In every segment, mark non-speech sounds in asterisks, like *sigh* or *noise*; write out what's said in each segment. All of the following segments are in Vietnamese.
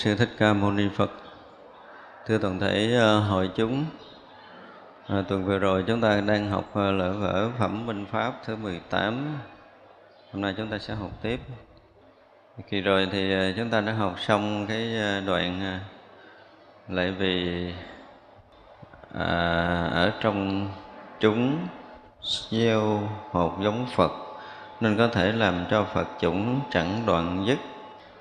Sư thích ca mâu ni phật. Thưa toàn thể ờ, hội chúng à, tuần vừa rồi chúng ta đang học ờ, lỡ vở phẩm minh pháp thứ 18 hôm nay chúng ta sẽ học tiếp. Kỳ rồi thì chúng ta đã học xong cái đoạn lại vì à, ở trong chúng gieo hột giống Phật nên có thể làm cho Phật chủng chẳng đoạn dứt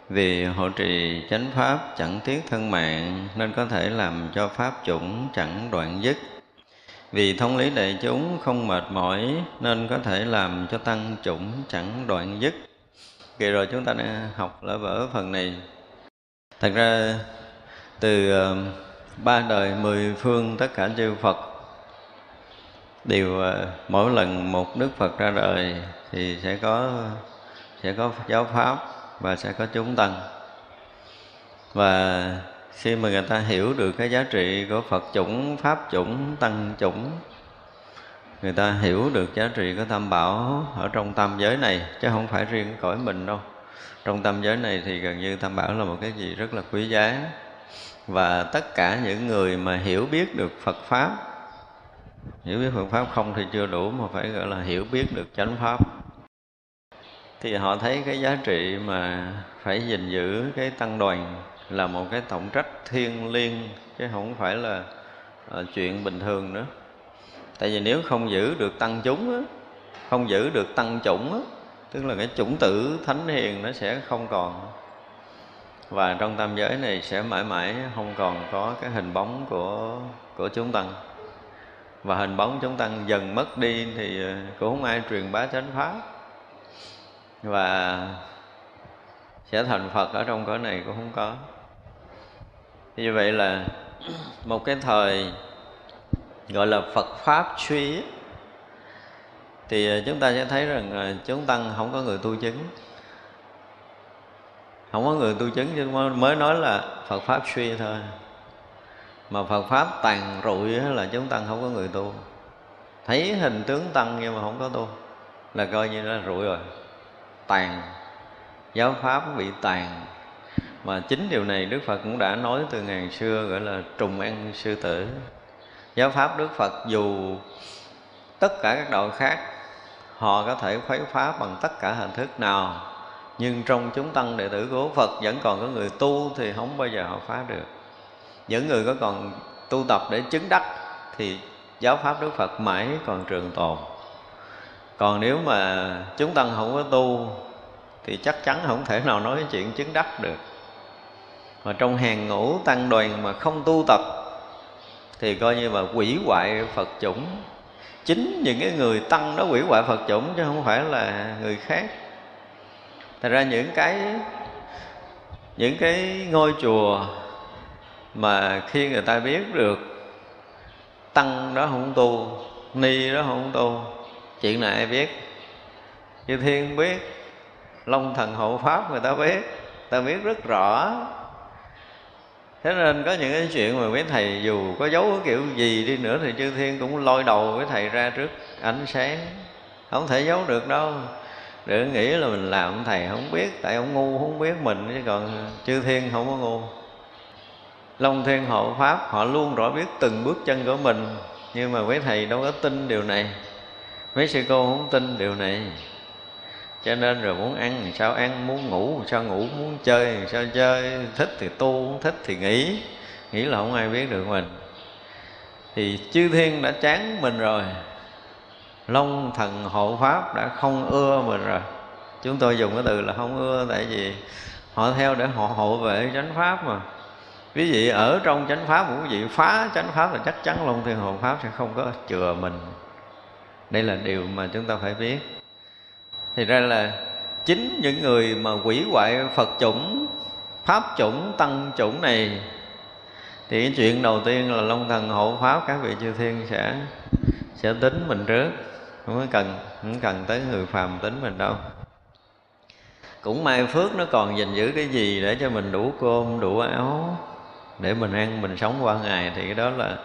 vì hộ trì chánh pháp chẳng tiếc thân mạng, nên có thể làm cho pháp chủng chẳng đoạn dứt. Vì thông lý đại chúng không mệt mỏi, nên có thể làm cho tăng chủng chẳng đoạn dứt. Kỳ rồi chúng ta đã học lỡ vỡ phần này. Thật ra, từ ờ, ba đời mười phương tất cả chư phật, đều ờ, mỗi lần một đức phật ra đời thì sẽ có sẽ có giáo pháp và sẽ có chúng tăng. Và khi mà người ta hiểu được cái giá trị của Phật chủng, Pháp chủng, Tăng chủng Người ta hiểu được giá trị của Tam Bảo ở trong tam giới này Chứ không phải riêng cõi mình đâu. Trong tam giới này thì gần như Tam Bảo là một cái gì rất là quý giá. Và tất cả những người mà hiểu biết được Phật Pháp Hiểu biết Phật Pháp không thì chưa đủ Mà phải gọi là hiểu biết được chánh Pháp thì họ thấy cái giá trị mà phải gìn giữ cái tăng đoàn là một cái tổng trách thiêng liêng chứ không phải là uh, chuyện bình thường nữa. Tại vì nếu không giữ được tăng chúng á, không giữ được tăng chủng á, tức là cái chủng tử thánh hiền nó sẽ không còn. Và trong tam giới này sẽ mãi mãi không còn có cái hình bóng của của chúng tăng. Và hình bóng chúng tăng dần mất đi thì ờ, cũng không ai truyền bá chánh pháp và sẽ thành Phật ở trong cõi này cũng không có. Như vậy là một cái thời, gọi là Phật pháp suy thì chúng ta sẽ thấy rằng chúng tăng không có người tu chứng. Không có người tu chứng chứ mới nói là Phật pháp suy thôi. Mà Phật pháp tàn rụi là chúng tăng không có người tu. Thấy hình tướng tăng nhưng mà không có tu, là coi như nó rụi rồi tàn. Giáo pháp bị tàn. Mà chính điều này Đức Phật cũng đã nói từ ngàn xưa, gọi là trùng ăn sư tử. Giáo pháp Đức Phật dù tất cả các đạo khác, họ có thể khuấy phá bằng tất cả hình thức nào, nhưng trong chúng tăng đệ tử của Phật vẫn còn có người tu thì không bao giờ họ phá được. Những người có còn tu tập để chứng đắc thì giáo pháp Đức Phật mãi còn trường tồn còn nếu mà chúng tăng không có tu, thì chắc chắn không thể nào nói chuyện chứng đắc được. Mà trong hàng ngũ tăng đoàn mà không tu tập, thì coi như là quỷ hoại Phật chủng. Chính những cái người tăng đó quỷ hoại Phật chủng, chứ không phải là người khác. Thật ra những cái những cái ngôi chùa mà khi người ta biết được tăng đó không tu, ni đó không tu chuyện này ai biết? Như thiên biết. Long thần hộ pháp người ta biết. Ta biết rất rõ. Thế nên có những cái chuyện mà mấy thầy dù có giấu cái kiểu gì đi nữa thì chư thiên cũng lôi đầu với thầy ra trước ánh sáng. Không thể giấu được đâu. Đừng nghĩ là mình làm thầy không biết, tại ông ngu không biết mình, chứ còn chư thiên không có ngu. Long thiên hộ pháp, họ luôn rõ biết từng bước chân của mình. Nhưng mà mấy thầy đâu có tin điều này mấy sư cô không tin điều này. Cho nên rồi muốn ăn sao ăn, muốn ngủ sao ngủ, muốn chơi sao chơi. Thích thì tu, không thích thì nghỉ. Nghĩ là không ai biết được mình. Thì chư thiên đã chán mình rồi. Long thần hộ pháp đã không ưa mình rồi. Chúng tôi dùng cái từ là không ưa tại vì họ theo để họ hộ vệ chánh pháp mà. Quý vị ở trong chánh pháp của quý vị phá chánh pháp là chắc chắn long thiên hộ pháp sẽ không có chừa mình đây là điều mà chúng ta phải biết. Thì ra là chính những người mà quỷ hoại phật chủng, pháp chủng, tăng chủng này, thì cái chuyện đầu tiên là long thần hộ pháp, các vị chư thiên sẽ sẽ tính mình trước. Không có cần, không cần tới người phàm tính mình đâu. Cũng may phước nó còn gìn giữ cái gì để cho mình đủ cơm, đủ áo, để mình ăn, mình sống qua ngày, thì cái đó là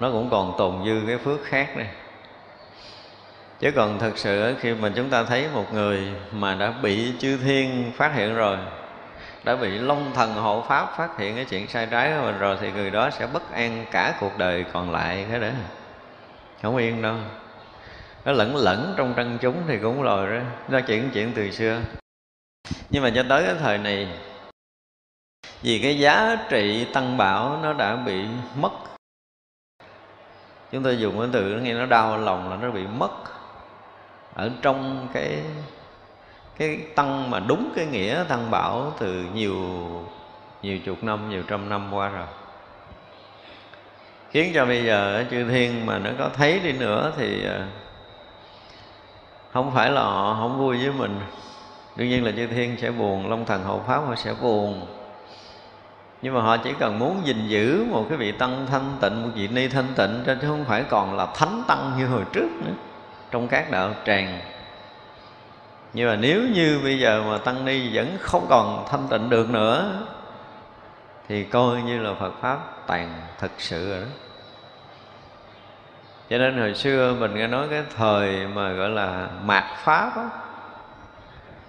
nó cũng còn tồn dư cái phước khác này chứ còn thật sự khi mà chúng ta thấy một người mà đã bị chư thiên phát hiện rồi, đã bị long thần hộ pháp phát hiện cái chuyện sai trái của mình rồi, thì người đó sẽ bất an cả cuộc đời còn lại cái đó không yên đâu. Nó lẫn lẫn trong trăng chúng thì cũng rồi đó nó chuyện chuyện từ xưa. Nhưng mà cho tới cái thời này, vì cái giá trị tăng bảo nó đã bị mất. Chúng tôi dùng cái từ nó nghe nó đau lòng là nó bị mất ở trong cái cái tăng mà đúng cái nghĩa tăng bảo từ nhiều nhiều chục năm, nhiều trăm năm qua rồi. Khiến cho bây giờ chư thiên mà nó có thấy đi nữa thì ờ, không phải là họ không vui với mình. Đương nhiên là chư thiên sẽ buồn, long thần hậu pháp họ sẽ buồn. Nhưng mà họ chỉ cần muốn gìn giữ một cái vị tăng thanh tịnh, một vị ni thanh tịnh cho chứ không phải còn là thánh tăng như hồi trước nữa trong các đạo tràng. Nhưng mà nếu như bây giờ mà tăng ni vẫn không còn thanh tịnh được nữa, thì coi như là phật pháp tàn thực sự rồi đó. Cho nên hồi xưa mình nghe nói cái thời mà gọi là mạt pháp á,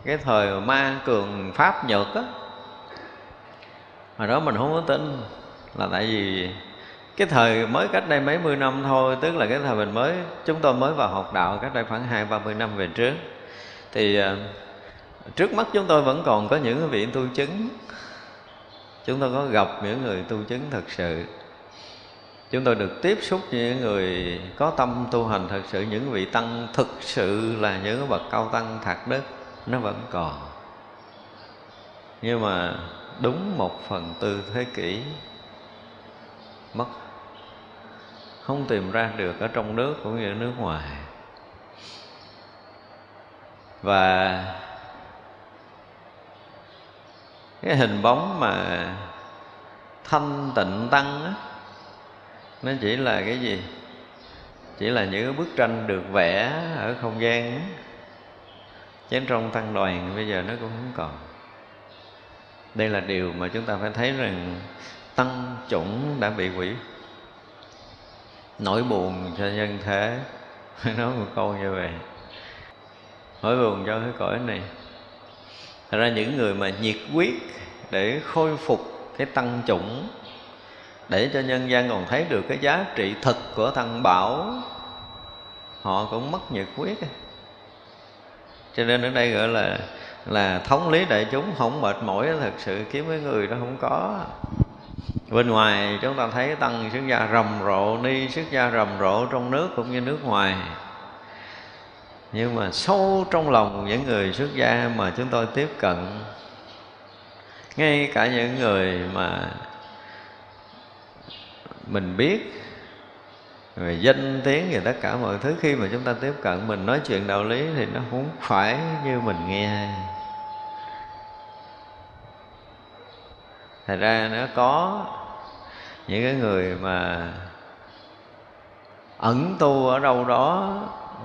cái thời mà ma cường pháp nhật á mà đó mình không có tin là tại vì cái thời mới cách đây mấy mươi năm thôi, tức là cái thời mình mới, chúng tôi mới vào học đạo cách đây khoảng hai ba mươi năm về trước. Thì ờ, trước mắt chúng tôi vẫn còn có những vị tu chứng. Chúng tôi có gặp những người tu chứng thật sự. Chúng tôi được tiếp xúc với những người có tâm tu hành thật sự, những vị tăng thực sự là những bậc cao tăng thạc đức, nó vẫn còn. Nhưng mà đúng một phần tư thế kỷ, mất không tìm ra được ở trong nước cũng như ở nước ngoài. Và cái hình bóng mà thanh tịnh tăng á, nó chỉ là cái gì? Chỉ là những bức tranh được vẽ ở không gian chứ chén trong tăng đoàn, bây giờ nó cũng không còn. Đây là điều mà chúng ta phải thấy rằng tăng chủng đã bị quỷ nỗi buồn cho nhân thế. *laughs* Nói một câu như vậy. Nỗi buồn cho cái cõi này. Thật ra những người mà nhiệt quyết để khôi phục cái tăng chủng, để cho nhân gian còn thấy được cái giá trị thực của thằng bảo, họ cũng mất nhiệt quyết cho nên ở đây gọi là là thống lý đại chúng không mệt mỏi, thật sự kiếm cái người đó không có bên ngoài chúng ta thấy tăng xuất gia rầm rộ, ni xuất gia rầm rộ trong nước cũng như nước ngoài. Nhưng mà sâu trong lòng những người xuất gia mà chúng tôi tiếp cận, ngay cả những người mà mình biết về danh tiếng và tất cả mọi thứ, khi mà chúng ta tiếp cận mình nói chuyện đạo lý thì nó không phải như mình nghe. Thật ra nó có những cái người mà ẩn tu ở đâu đó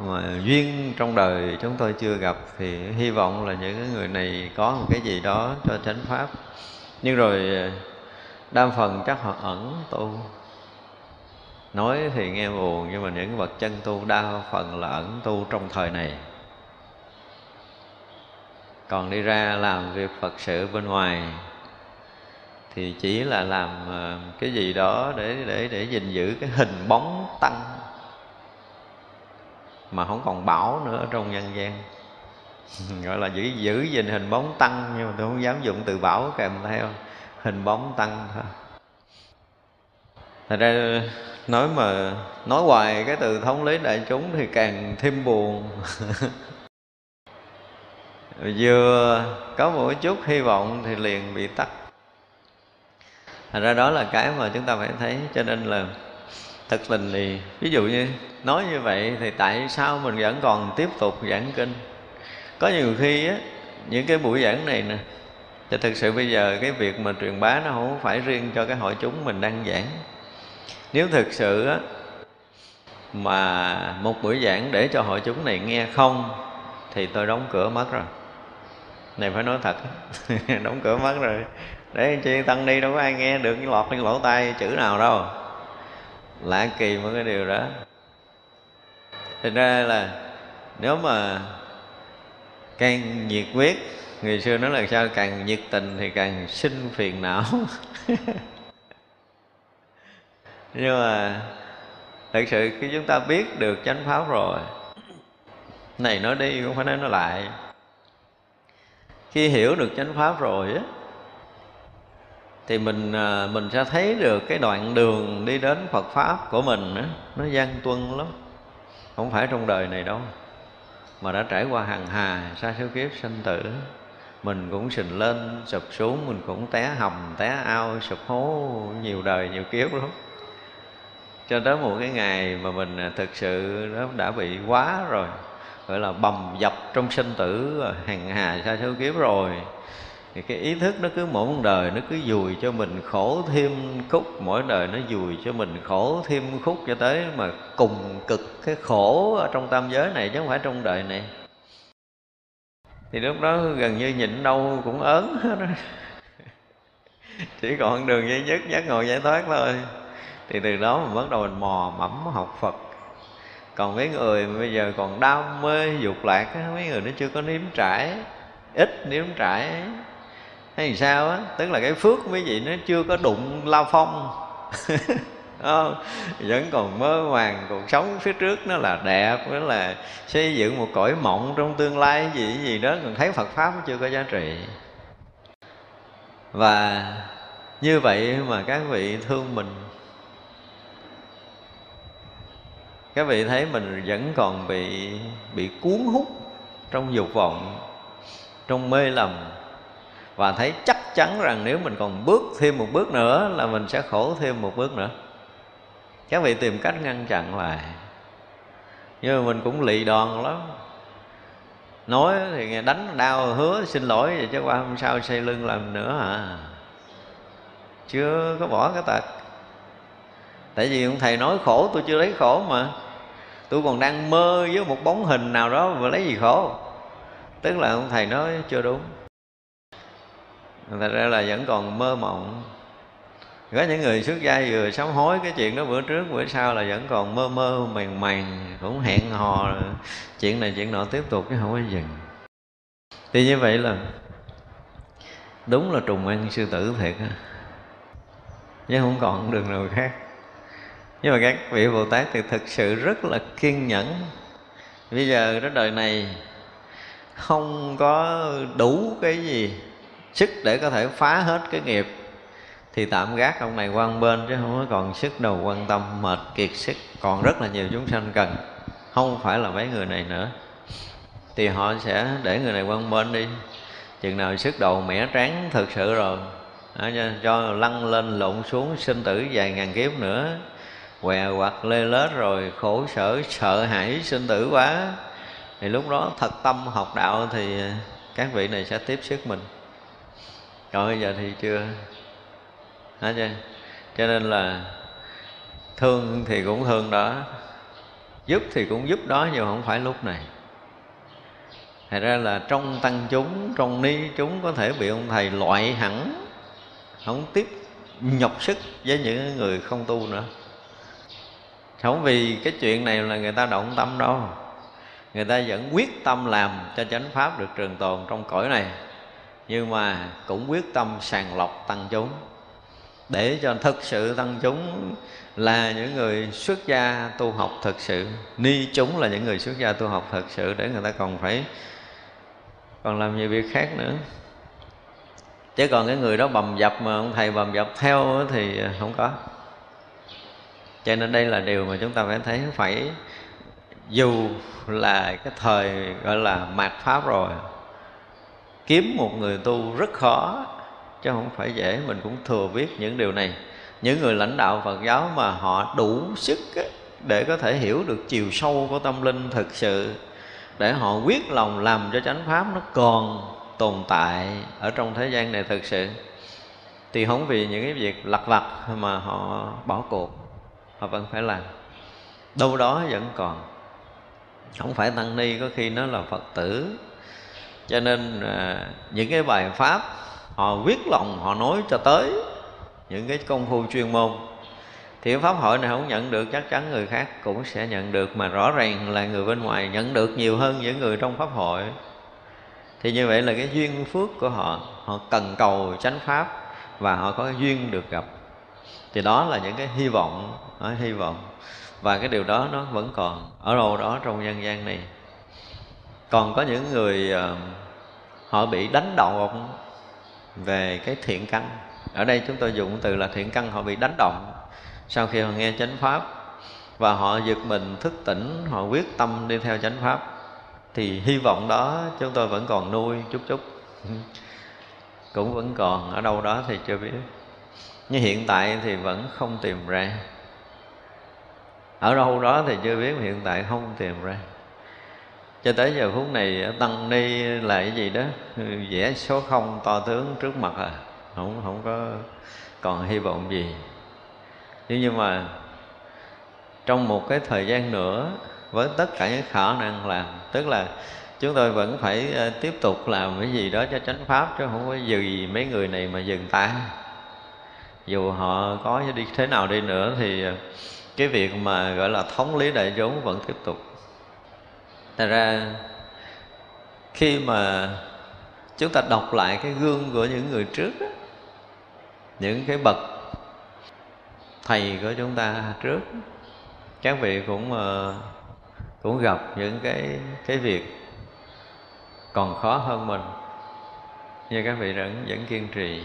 mà duyên trong đời chúng tôi chưa gặp thì hy vọng là những cái người này có một cái gì đó cho chánh pháp. Nhưng rồi à, đa phần chắc họ ẩn tu. Nói thì nghe buồn nhưng mà những bậc chân tu đa phần là ẩn tu trong thời này. Còn đi ra làm việc phật sự bên ngoài thì chỉ là làm ờ, cái gì đó để để để gìn giữ cái hình bóng tăng. Mà không còn bảo nữa trong nhân gian. *laughs* Gọi là giữ giữ gìn hình bóng tăng, nhưng mà tôi không dám dụng từ bảo kèm theo hình bóng tăng thôi. Thật ra, nói mà nói hoài cái từ thống lý đại chúng thì càng thêm buồn. *laughs* Vừa có một chút hy vọng thì liền bị tắt thành ra đó là cái mà chúng ta phải thấy, cho nên là thật tình thì ví dụ như nói như vậy thì tại sao mình vẫn còn tiếp tục giảng kinh? Có nhiều khi á, những cái buổi giảng này nè, thì thực sự bây giờ cái việc mà truyền bá nó không phải riêng cho cái hội chúng mình đang giảng. Nếu thực sự á, mà một buổi giảng để cho hội chúng này nghe không, thì tôi đóng cửa mất rồi. Này phải nói thật *laughs* đóng cửa mất rồi để chi tăng đi đâu có ai nghe được, cái lọt cái lỗ tai chữ nào đâu. Lạ kỳ một cái điều đó. Thành ra là nếu mà càng nhiệt quyết người xưa nói là sao, càng nhiệt tình thì càng sinh phiền não. *laughs* Nhưng mà thật sự khi chúng ta biết được chánh pháp rồi, này nói đi, không phải nói nó lại. Khi hiểu được chánh pháp rồi á thì mình à, mình sẽ thấy được cái đoạn đường đi đến Phật pháp của mình đó, nó gian tuân lắm. Không phải trong đời này đâu mà đã trải qua hàng hà sa số kiếp sinh tử. Mình cũng sình lên sụp xuống mình cũng té hầm té ao sụp hố nhiều đời nhiều kiếp lắm. Cho tới một cái ngày mà mình à, thực sự nó đã bị quá rồi gọi là bầm dập trong sinh tử hàng hà sa số kiếp rồi thì cái ý thức nó cứ mỗi một đời, nó cứ dùi cho mình khổ thêm khúc. Mỗi đời nó dùi cho mình khổ thêm khúc cho tới mà cùng cực cái khổ ở trong tam giới này, chứ không phải trong đời này. Thì lúc đó gần như nhịn đâu cũng ớn hết *laughs* chỉ còn đường duy nhất giác ngộ giải thoát thôi. Thì từ đó mình bắt đầu mình mò mẫm học phật. Còn mấy người bây giờ còn đam mê dục lạc mấy người nó chưa có nếm trải, ít nếm trải hay sao á? Tức là cái phước quý mấy vị nó chưa có đụng lao phong. Không? *laughs* Ờ, vẫn còn mơ màng cuộc sống phía trước, nó là đẹp, nó là xây dựng một cõi mộng trong tương lai gì gì đó, còn thấy Phật pháp nó chưa có giá trị. Và như vậy mà các vị thương mình. Các vị thấy mình vẫn còn bị bị cuốn hút trong dục vọng, trong mê lầm và thấy chắc chắn rằng nếu mình còn bước thêm một bước nữa là mình sẽ khổ thêm một bước nữa. Các vị tìm cách ngăn chặn lại. Nhưng mà mình cũng lì đòn lắm. Nói thì nghe đánh đau hứa xin lỗi vậy chứ qua hôm sau xây lưng làm nữa à chưa có bỏ cái tật. Tại vì ông thầy nói khổ, tôi chưa lấy khổ mà. Tôi còn đang mơ với một bóng hình nào đó mà lấy gì khổ. Tức là ông thầy nói chưa đúng thật ra là vẫn còn mơ mộng. Có những người xuất gia vừa sám hối cái chuyện đó bữa trước, bữa sau là vẫn còn mơ mơ, màng màng, cũng hẹn hò. Chuyện này chuyện nọ tiếp tục chứ không có dừng. Thì như vậy là đúng là trùng ăn sư tử thiệt á. Chứ không còn đường nào khác. Nhưng mà các vị bồ tát thì thực sự rất là kiên nhẫn. Bây giờ cái đời này không có đủ cái gì sức để có thể phá hết cái nghiệp thì tạm gác ông này qua một bên chứ không có còn sức đầu quan tâm mệt kiệt sức. Còn rất là nhiều chúng sanh cần không phải là mấy người này nữa. Thì họ sẽ để người này qua một bên đi. Chừng nào sức đầu mẻ tráng thực sự rồi cho, cho lăn lên lộn xuống sinh tử vài ngàn kiếp nữa. Què quặt lê lết rồi khổ sở sợ hãi sinh tử quá. Thì lúc đó thật tâm học đạo thì các vị này sẽ tiếp sức mình còn bây giờ thì chưa. Hả chưa? cho nên là thương thì cũng thương đó giúp thì cũng giúp đó nhưng không phải lúc này. Thật ra là trong tăng chúng, trong ni chúng có thể bị ông thầy loại hẳn Không tiếp nhọc sức với những người không tu nữa. Không vì cái chuyện này là người ta động tâm đâu. Người ta vẫn quyết tâm làm cho chánh pháp được trường tồn trong cõi này nhưng mà cũng quyết tâm sàng lọc tăng chúng. Để cho thực sự tăng chúng là những người xuất gia tu học thực sự. Ni chúng là những người xuất gia tu học thực sự để người ta còn phải, còn làm nhiều việc khác nữa. Chứ còn cái người đó bầm dập mà ông thầy bầm dập theo thì không có. Cho nên đây là điều mà chúng ta phải thấy. Phải dù là cái thời gọi là mạt pháp rồi kiếm một người tu rất khó, chứ không phải dễ. Mình cũng thừa biết những điều này. Những người lãnh đạo phật giáo mà họ đủ sức để có thể hiểu được chiều sâu của tâm linh thực sự, để họ quyết lòng làm cho chánh pháp nó còn tồn tại ở trong thế gian này thực sự, thì không vì những cái việc lặt vặt mà họ bỏ cuộc. Họ vẫn phải làm. Đâu đó vẫn còn. Không phải tăng ni có khi nó là phật tử cho nên à, những cái bài pháp họ viết lòng họ nói cho tới những cái công phu chuyên môn. Thì pháp hội này không nhận được chắc chắn người khác cũng sẽ nhận được mà rõ ràng là người bên ngoài nhận được nhiều hơn những người trong pháp hội. Thì như vậy là cái duyên phước của họ họ cần cầu chánh pháp và họ có duyên được gặp. Thì đó là những cái hy vọng đó, hy vọng. Và cái điều đó nó vẫn còn ở đâu đó trong nhân gian này. Còn có những người uh, họ bị đánh động về cái thiện căn. Ở đây chúng tôi dùng từ là thiện căn, họ bị đánh động sau khi họ nghe chánh pháp. Và họ giật mình, thức tỉnh, họ quyết tâm đi theo chánh pháp. Thì hy vọng đó, chúng tôi vẫn còn nuôi chút chút. *laughs* Cũng vẫn còn ở đâu đó thì chưa biết. Nhưng hiện tại thì vẫn không tìm ra. Ở đâu đó thì chưa biết, hiện tại không tìm ra cho tới giờ phút này tăng ni là cái gì đó? Ừ, vẽ số không to tướng trước mặt à? Không không có còn hy vọng gì. Nhưng nhưng mà trong một cái thời gian nữa, với tất cả những khả năng làm, tức là chúng tôi vẫn phải ờ, tiếp tục làm cái gì đó cho chánh pháp, chứ không có gì mấy người này mà dừng ta dù họ có đi thế nào đi nữa thì ờ, cái việc mà, gọi là, thống lý đại chúng vẫn tiếp tục. Thật ra khi mà chúng ta đọc lại cái gương của những người trước đó, những cái bậc thầy của chúng ta trước các vị cũng ờ, cũng gặp những cái cái việc còn khó hơn mình. Nhưng các vị vẫn vẫn kiên trì.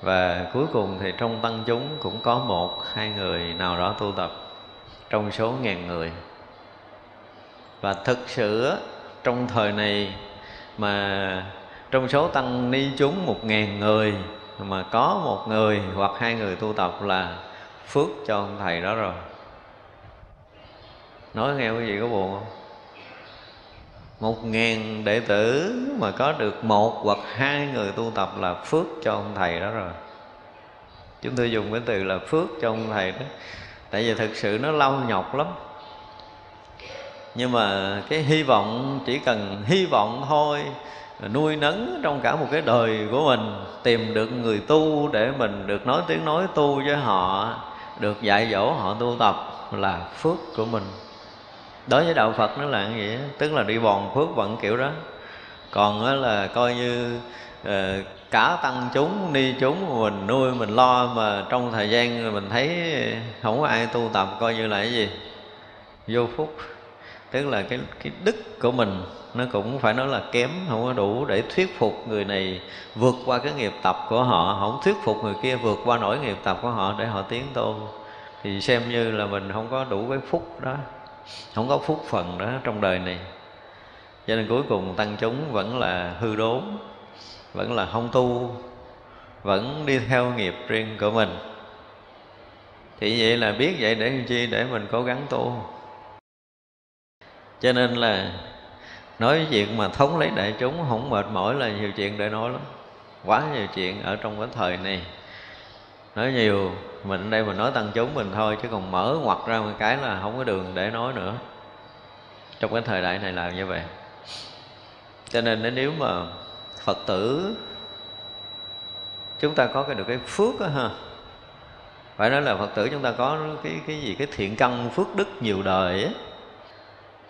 Và cuối cùng thì trong tăng chúng cũng có một hai người nào đó tu tập trong số ngàn người và thực sự trong thời này mà trong số tăng ni chúng một ngàn người, mà có một người hoặc hai người tu tập là phước cho ông thầy đó rồi. Nói nghe quý vị có buồn không? Một ngàn đệ tử mà có được một hoặc hai người tu tập là phước cho ông thầy đó rồi. Chúng tôi dùng cái từ là phước cho ông thầy đó. Tại vì thực sự nó lâu nhọc lắm nhưng mà cái hy vọng chỉ cần hy vọng thôi, nuôi nấng trong cả một cái đời của mình, tìm được người tu để mình được nói tiếng nói tu với họ, được dạy dỗ họ tu tập là phước của mình. Đối với đạo phật nó là như vậy tức là đi bòn phước vận kiểu đó. Còn là coi như ờ, cả tăng chúng, ni chúng mình nuôi, mình lo mà trong thời gian mình thấy không có ai tu tập coi như là cái gì? Vô phúc tức là cái cái đức của mình, nó cũng phải nói là kém, không có đủ để thuyết phục người này vượt qua cái nghiệp tập của họ. Không thuyết phục người kia vượt qua nổi nghiệp tập của họ để họ tiến tu. Thì xem như là mình không có đủ cái phúc đó, không có phúc phần đó trong đời này. Cho nên cuối cùng tăng chúng vẫn là hư đốn, vẫn là không tu, vẫn đi theo nghiệp riêng của mình. Thì vậy là biết vậy để làm chi? Để mình cố gắng tu cho nên là nói chuyện mà thống lấy đại chúng không mệt mỏi là nhiều chuyện để nói lắm. Quá nhiều chuyện ở trong cái thời này. Nói nhiều, mình đây mình nói tăng chúng mình thôi, chứ còn mở ngoặt ra một cái là không có đường để nói nữa. Trong cái thời đại này là như vậy. Cho nên nếu mà phật tử, chúng ta có cái được cái phước đó ha. Phải nói là phật tử chúng ta có cái cái gì? Cái thiện căn phước đức nhiều đời ấy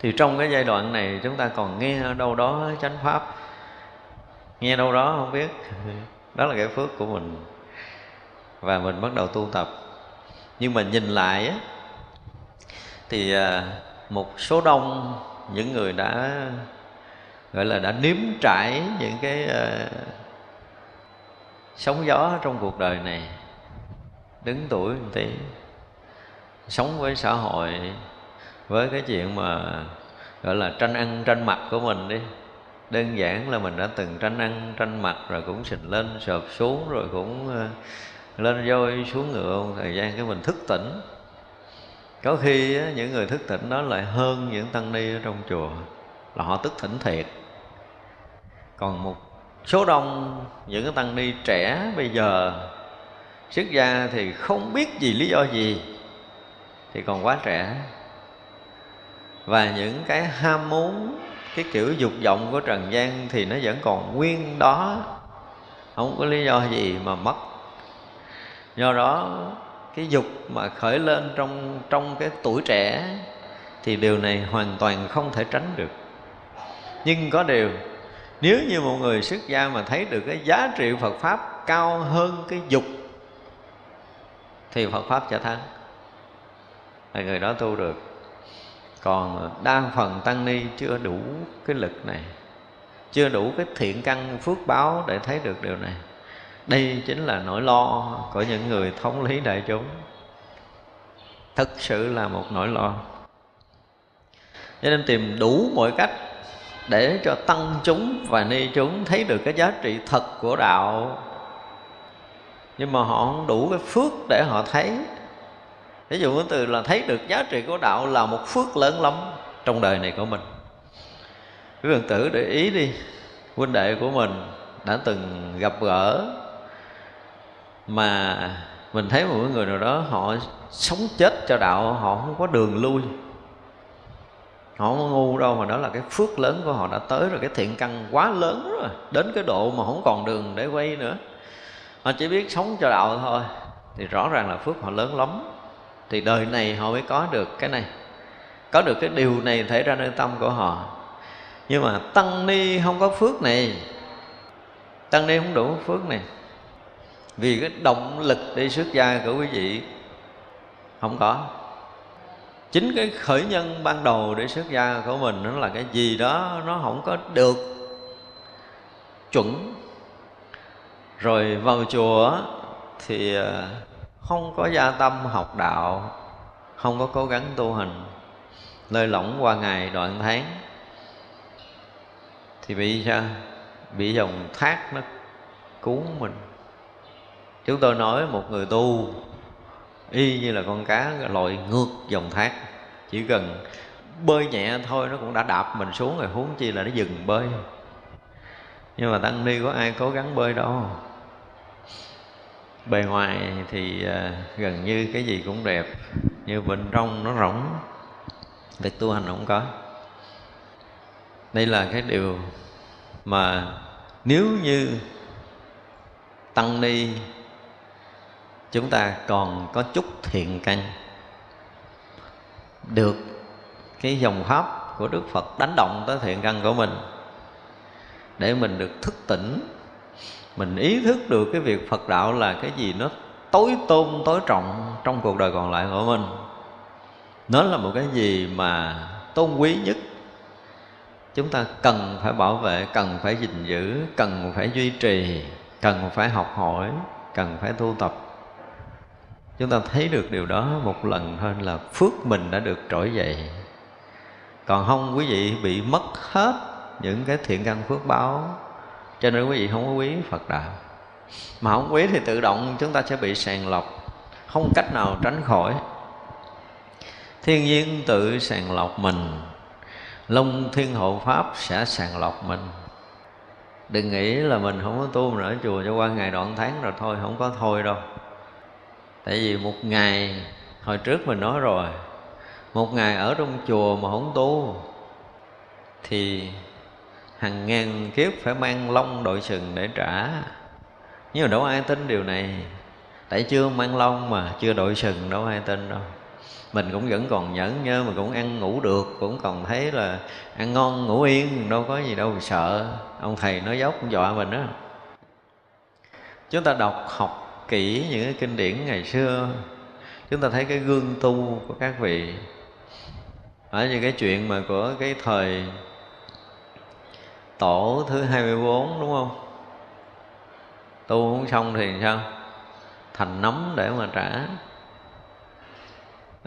thì trong cái giai đoạn này chúng ta còn nghe đâu đó chánh pháp. Nghe đâu đó không biết. *laughs* Đó là cái phước của mình. Và mình bắt đầu tu tập. Nhưng mà nhìn lại á thì à, một số đông những người đã gọi là đã nếm trải những cái uh, sóng gió trong cuộc đời này đứng tuổi một tí sống với xã hội với cái chuyện mà gọi là tranh ăn tranh mặt của mình đi. Đơn giản là mình đã từng tranh ăn tranh mặt rồi cũng xình lên sợp xuống rồi cũng ờ, lên voi xuống ngựa một thời gian cái mình thức tỉnh. Có khi á, những người thức tỉnh đó lại hơn những tăng ni ở trong chùa là họ thức tỉnh thiệt. Còn một số đông những cái tăng ni trẻ bây giờ xuất gia thì không biết gì lý do gì thì còn quá trẻ và những cái ham muốn, cái kiểu dục vọng của trần gian thì nó vẫn còn nguyên đó. Không có lý do gì mà mất. Do đó, cái dục mà khởi lên trong trong cái tuổi trẻ thì điều này hoàn toàn không thể tránh được. Nhưng có điều, nếu như một người xuất gia mà thấy được cái giá trị Phật pháp cao hơn cái dục, thì Phật pháp sẽ thắng là người đó tu được còn đa phần tăng ni chưa đủ cái lực này, chưa đủ cái thiện căn phước báo để thấy được điều này. Đây chính là nỗi lo của những người thống lý đại chúng. Thực sự là một nỗi lo. Cho nên tìm đủ mọi cách để cho tăng chúng và ni chúng thấy được cái giá trị thật của đạo. Nhưng mà họ không đủ cái phước để họ thấy ví dụ cái từ là thấy được giá trị của đạo là một phước lớn lắm trong đời này của mình. Quý phật tử để ý đi, huynh đệ của mình đã từng gặp gỡ mà mình thấy một người nào đó họ sống chết cho đạo, họ không có đường lui. Họ không ngu đâu mà đó là cái phước lớn của họ đã tới rồi, cái thiện căn quá lớn rồi, đến cái độ mà không còn đường để quay nữa. Họ chỉ biết sống cho đạo thôi, thì rõ ràng là phước họ lớn lắm thì đời này họ mới có được cái này. Có được cái điều này thể ra nơi tâm của họ. Nhưng mà tăng ni không có phước này. Tăng ni không đủ phước này. Vì cái động lực đi xuất gia của quý vị không có. Chính cái khởi nhân ban đầu để xuất gia của mình nó là cái gì đó nó không có được chuẩn. Rồi vào chùa thì à, không có gia tâm học đạo, không có cố gắng tu hành. Lơi lỏng qua ngày đoạn tháng. Thì bị sao? Bị dòng thác nó cuốn mình. Chúng tôi nói một người tu, y như là con cá lội ngược dòng thác. Chỉ cần bơi nhẹ thôi nó cũng đã đạp mình xuống rồi, huống chi là nó dừng bơi. Nhưng mà tăng ni có ai cố gắng bơi đâu bề ngoài thì à, gần như cái gì cũng đẹp, như bên trong nó rỗng. Việc tu hành không có. Đây là cái điều mà nếu như tăng ni, chúng ta còn có chút thiện căn, được cái dòng pháp của Đức Phật đánh động tới thiện căn của mình, để mình được thức tỉnh mình ý thức được cái việc Phật đạo là cái gì nó tối tôn, tối trọng trong cuộc đời còn lại của mình. Nó là một cái gì mà tôn quý nhất. Chúng ta cần phải bảo vệ, cần phải gìn giữ, cần phải duy trì, cần phải học hỏi, cần phải tu tập. Chúng ta thấy được điều đó một lần thôi là phước mình đã được trỗi dậy. Còn không quý vị bị mất hết những cái thiện căn phước báo cho nên quý vị không có quý phật đạo. Mà không quý thì tự động chúng ta sẽ bị sàng lọc, không cách nào tránh khỏi. Thiên nhiên tự sàng lọc mình, long thiên hộ pháp sẽ sàng lọc mình. Đừng nghĩ là mình không có tu nữa ở chùa cho qua ngày đoạn tháng rồi thôi, không có thôi đâu. Tại vì một ngày, hồi trước mình nói rồi, một ngày ở trong chùa mà không tu, thì hàng ngàn kiếp phải mang long đội sừng để trả. Nhưng mà đâu ai tin điều này, tại chưa mang lông mà chưa đội sừng, đâu ai tin đâu. Mình cũng vẫn còn nhẫn nhơ mà cũng ăn ngủ được, cũng còn thấy là ăn ngon, ngủ yên, đâu có gì đâu sợ. Ông thầy nói dốc cũng dọa mình đó chúng ta đọc học kỹ những cái kinh điển ngày xưa. Chúng ta thấy cái gương tu của các vị. Ở như cái chuyện mà của cái thời tổ thứ 24 đúng không? Tu không xong thì sao? Thành nấm để mà trả.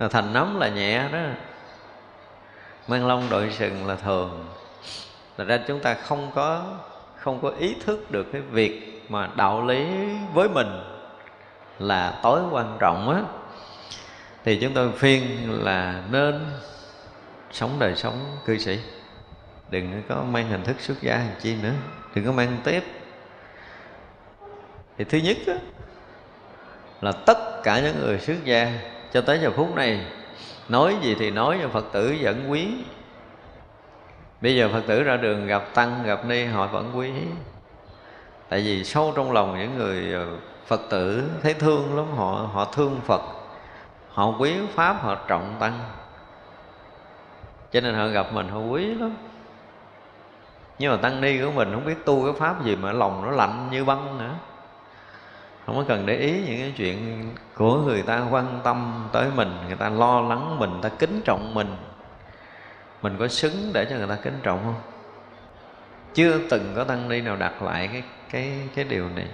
Thành nấm là nhẹ đó. Mang long đội sừng là thường. Là ra chúng ta không có không có ý thức được cái việc mà đạo lý với mình là tối quan trọng á. Thì chúng tôi khuyên là nên sống đời sống cư sĩ đừng có mang hình thức xuất gia làm chi nữa. Đừng có mang tiếp thì thứ nhất đó, là tất cả những người xuất gia cho tới giờ phút này nói gì thì nói cho phật tử vẫn quý. Bây giờ phật tử ra đường gặp tăng gặp ni họ vẫn quý. Tại vì sâu trong lòng những người ờ, phật tử thấy thương lắm họ họ thương phật. Họ quý pháp họ trọng tăng. Cho nên họ gặp mình họ quý lắm nhưng mà tăng ni của mình không biết tu cái pháp gì mà lòng nó lạnh như băng nữa. Không có cần để ý những cái chuyện của người ta quan tâm tới mình, người ta lo lắng mình, người ta kính trọng mình. Mình có xứng để cho người ta kính trọng không? Chưa từng có tăng ni nào đặt lại cái cái cái điều này.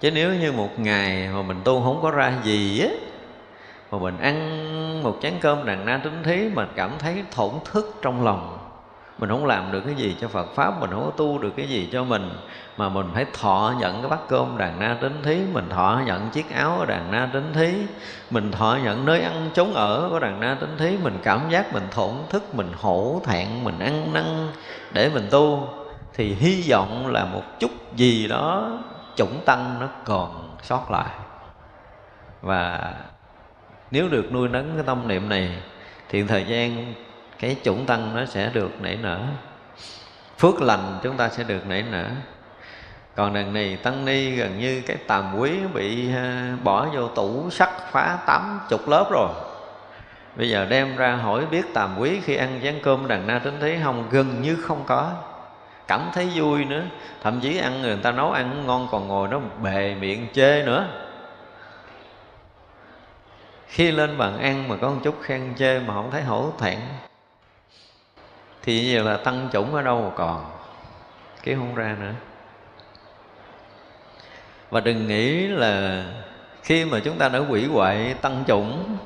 Chứ nếu như một ngày mà mình tu không có ra gì á, mà mình ăn một chén cơm đàn na tính thí mà cảm thấy thổn thức trong lòng mình không làm được cái gì cho Phật pháp, mình không có tu được cái gì cho mình. Mà mình phải thọ nhận cái bát cơm đàn na tính thí, mình thọ nhận chiếc áo của đàn na tính thí, mình thọ nhận nơi ăn chốn ở của đàn na tính thí. Mình cảm giác mình thổn thức, mình hổ thẹn, mình ăn năn để mình tu. Thì hy vọng là một chút gì đó chủng tăng nó còn sót lại. Và nếu được nuôi nấng cái tâm niệm này, thì thời gian cái chủng tăng nó sẽ được nảy nở. Phước lành chúng ta sẽ được nảy nở. Còn đằng này tăng ni gần như cái tàm quý bị à, bỏ vô tủ sắt phá tám chục lớp rồi. Bây giờ đem ra hỏi biết tàm quý khi ăn chén cơm đằng na tính thấy không gần như không có. Cảm thấy vui nữa. Thậm chí ăn người ta nấu ăn ngon còn ngồi nó bề miệng chê nữa. Khi lên bàn ăn mà có một chút khen chê mà không thấy hổ thẹn thì như là tăng chủng ở đâu mà còn? Cái không ra nữa. Và đừng nghĩ là khi mà chúng ta đã quỷ hoại tăng chủng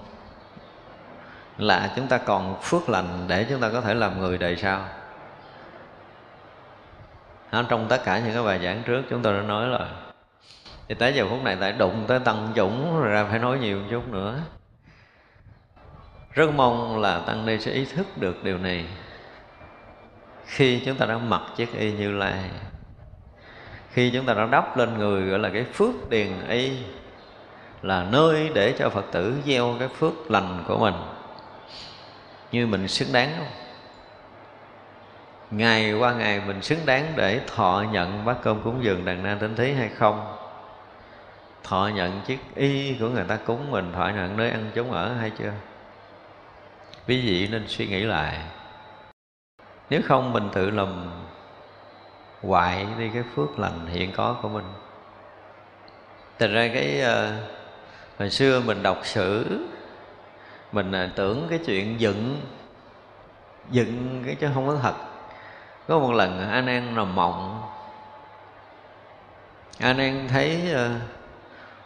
là chúng ta còn phước lành để chúng ta có thể làm người đời sau. Trong tất cả những cái bài giảng trước, chúng tôi đã nói là thì tới giờ phút này tại đụng tới tăng chủng rồi ra phải nói nhiều một chút nữa. Rất mong là tăng ni sẽ ý thức được điều này khi chúng ta đã mặc chiếc y như lai, khi chúng ta đã đắp lên người, gọi là cái phước điền y, là nơi để cho phật tử gieo cái phước lành của mình. Như mình xứng đáng không? Ngày qua ngày mình xứng đáng để thọ nhận bát cơm cúng dường đàn na tính thí hay không? Thọ nhận chiếc y của người ta cúng mình, thọ nhận nơi ăn chúng ở hay chưa? Quý vị nên suy nghĩ lại nếu không mình tự làm hoại đi cái phước lành hiện có của mình. Thật ra cái uh, hồi xưa mình đọc sử mình uh, tưởng cái chuyện dựng dựng cái chứ không có thật. Có một lần anh an nằm mộng anh an thấy uh,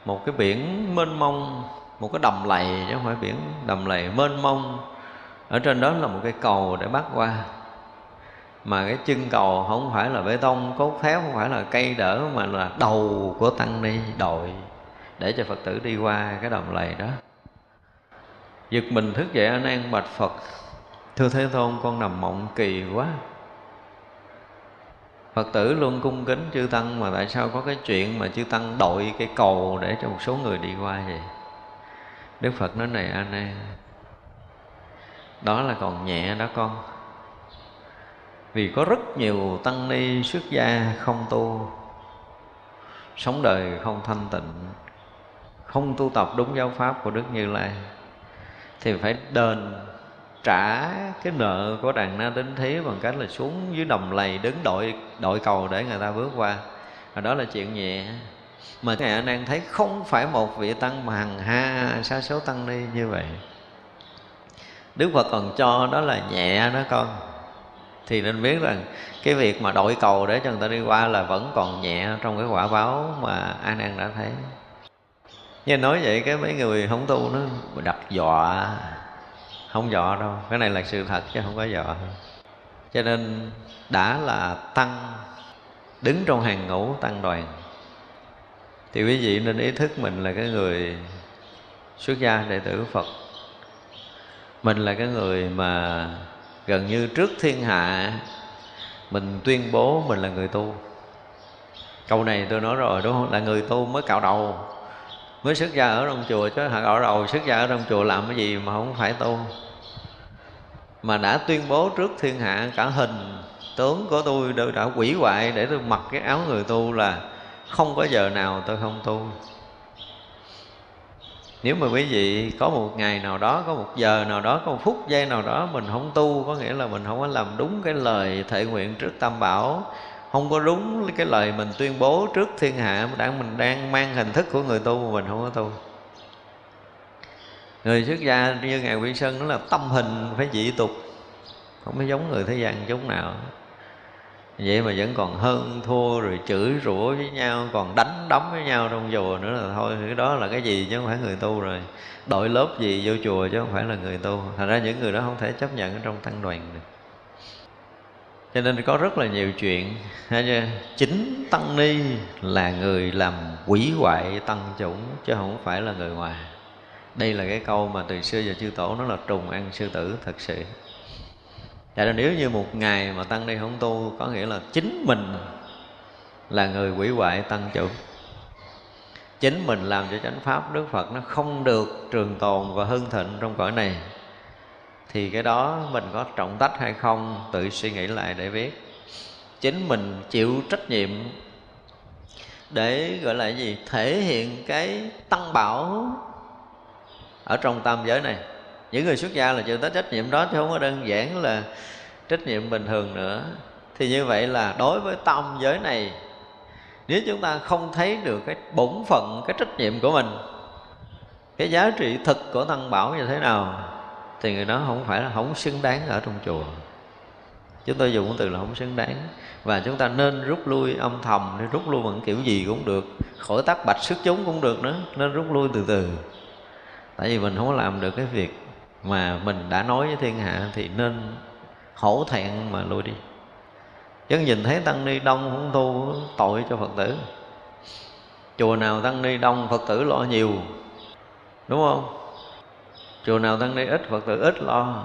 một cái biển mênh mông một cái đầm lầy chứ không phải biển đầm lầy mênh mông. Ở trên đó là một cái cầu để bắt qua mà cái chân cầu không phải là bê tông, cốt thép không phải là cây đỡ, mà là đầu của tăng ni đội để cho phật tử đi qua cái đầm lầy đó. Giật mình thức dậy, anh an bạch phật, thưa thế tôn, con nằm mộng kỳ quá. Phật tử luôn cung kính chư tăng, mà tại sao có cái chuyện mà chư tăng đội cái cầu để cho một số người đi qua vậy? Đức phật nói, này anh an, đó là còn nhẹ đó con vì có rất nhiều tăng ni xuất gia không tu, sống đời không thanh tịnh, không tu tập đúng giáo pháp của đức như lai, thì phải đền trả cái nợ của đàn na đến thế bằng cách là xuống dưới đồng lầy đứng đội đội cầu để người ta bước qua. Và đó là chuyện nhẹ. Mà ngài anh đang thấy không phải một vị tăng mà hằng ha sa số tăng ni như vậy. Đức phật còn cho đó là nhẹ đó con thì nên biết rằng cái việc mà đội cầu để cho người ta đi qua là vẫn còn nhẹ trong cái quả báo mà an an đã thấy. Như nói vậy cái mấy người không tu nó đặt dọa không dọa đâu. Cái này là sự thật chứ không có dọa cho nên đã là tăng, đứng trong hàng ngũ tăng đoàn. Thì quý vị nên ý thức mình là cái người xuất gia đệ tử phật. Mình là cái người mà gần như trước thiên hạ, mình tuyên bố mình là người tu. Câu này tôi nói rồi, đúng không? Là người tu mới cạo đầu, mới xuất gia ở trong chùa, chứ họ cạo đầu, xuất gia ở trong chùa làm cái gì mà không phải tu. Mà đã tuyên bố trước thiên hạ, cả hình tướng của tôi đã quỷ hoại để tôi mặc cái áo người tu là không có giờ nào tôi không tu nếu mà quý vị có một ngày nào đó, có một giờ nào đó, có một phút giây nào đó mình không tu, có nghĩa là mình không có làm đúng cái lời thệ nguyện trước tam bảo, không có đúng cái lời mình tuyên bố trước thiên hạ, đang mình đang mang hình thức của người tu mà mình không có tu. Người xuất gia như ngài quy sơn đó là tâm hình phải dị tục, không có giống người thế gian chúng nào vậy mà vẫn còn hơn, thua rồi chửi rủa với nhau, còn đánh đấm với nhau trong chùa nữa là thôi, cái đó là cái gì chứ không phải người tu rồi. Đội lớp gì vô chùa chứ không phải là người tu. Thành ra những người đó không thể chấp nhận ở trong tăng đoàn được. Cho nên có rất là nhiều chuyện. Chính tăng ni là người làm quỷ hoại tăng chủng chứ không phải là người ngoài. Đây là cái câu mà từ xưa giờ chư tổ nó là trùng ăn sư tử, thật sự. Dạ, Tại nên nếu như một ngày mà tăng ni không tu Có nghĩa là chính mình là người quỷ hoại tăng chủ. Chính mình làm cho chánh pháp Đức Phật nó không được trường tồn và hưng thịnh trong cõi này, Thì cái đó mình có trọng tách hay không, Tự suy nghĩ lại để biết. Chính mình chịu trách nhiệm Để, gọi là gì, Thể hiện cái tăng bảo Ở trong tam giới này những người xuất gia là chịu tới trách nhiệm đó, chứ không có đơn giản là trách nhiệm bình thường nữa. Thì như vậy là đối với tâm giới này, nếu chúng ta không thấy được cái bổn phận, cái trách nhiệm của mình, cái giá trị thực của tăng bảo như thế nào, thì người đó không phải là không xứng đáng ở trong chùa. Chúng tôi dùng cái từ là không xứng đáng. Và chúng ta nên rút lui âm thầm, nên rút lui bằng kiểu gì cũng được, khỏi tắt bạch sức chúng cũng được nữa, nên rút lui từ từ. Tại vì mình không có làm được cái việc mà mình đã nói với thiên hạ thì nên hổ thẹn mà lui đi. Chứ nhìn thấy tăng ni đông không tu tội cho phật tử. Chùa nào tăng ni đông phật tử lo nhiều, đúng không? Chùa nào tăng ni ít, phật tử ít lo.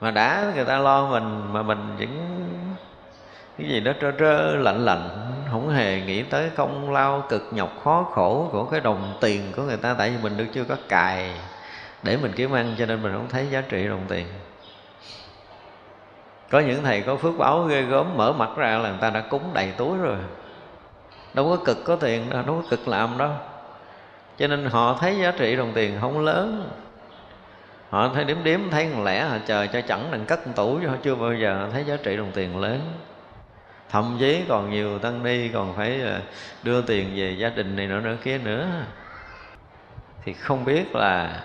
Mà đã người ta lo mình mà mình vẫn cái gì đó trơ trơ, lạnh lạnh, không hề nghĩ tới công lao cực nhọc khó khổ của cái đồng tiền của người ta. Tại vì mình được chưa có cài để mình kiếm ăn cho nên mình không thấy giá trị đồng tiền. Có những thầy có phước báo ghê gớm mở mặt ra là người ta đã cúng đầy túi rồi. Đâu có cực có tiền đâu, đâu có cực làm đâu. Cho nên họ thấy giá trị đồng tiền không lớn. Họ thấy điểm điểm thấy một lẻ họ chờ cho chẳng đừng cất tủ chứ họ chưa bao giờ thấy giá trị đồng tiền lớn. Thậm chí còn nhiều tăng ni còn phải ờ, đưa tiền về gia đình này nữa nữa kia nữa. Thì không biết là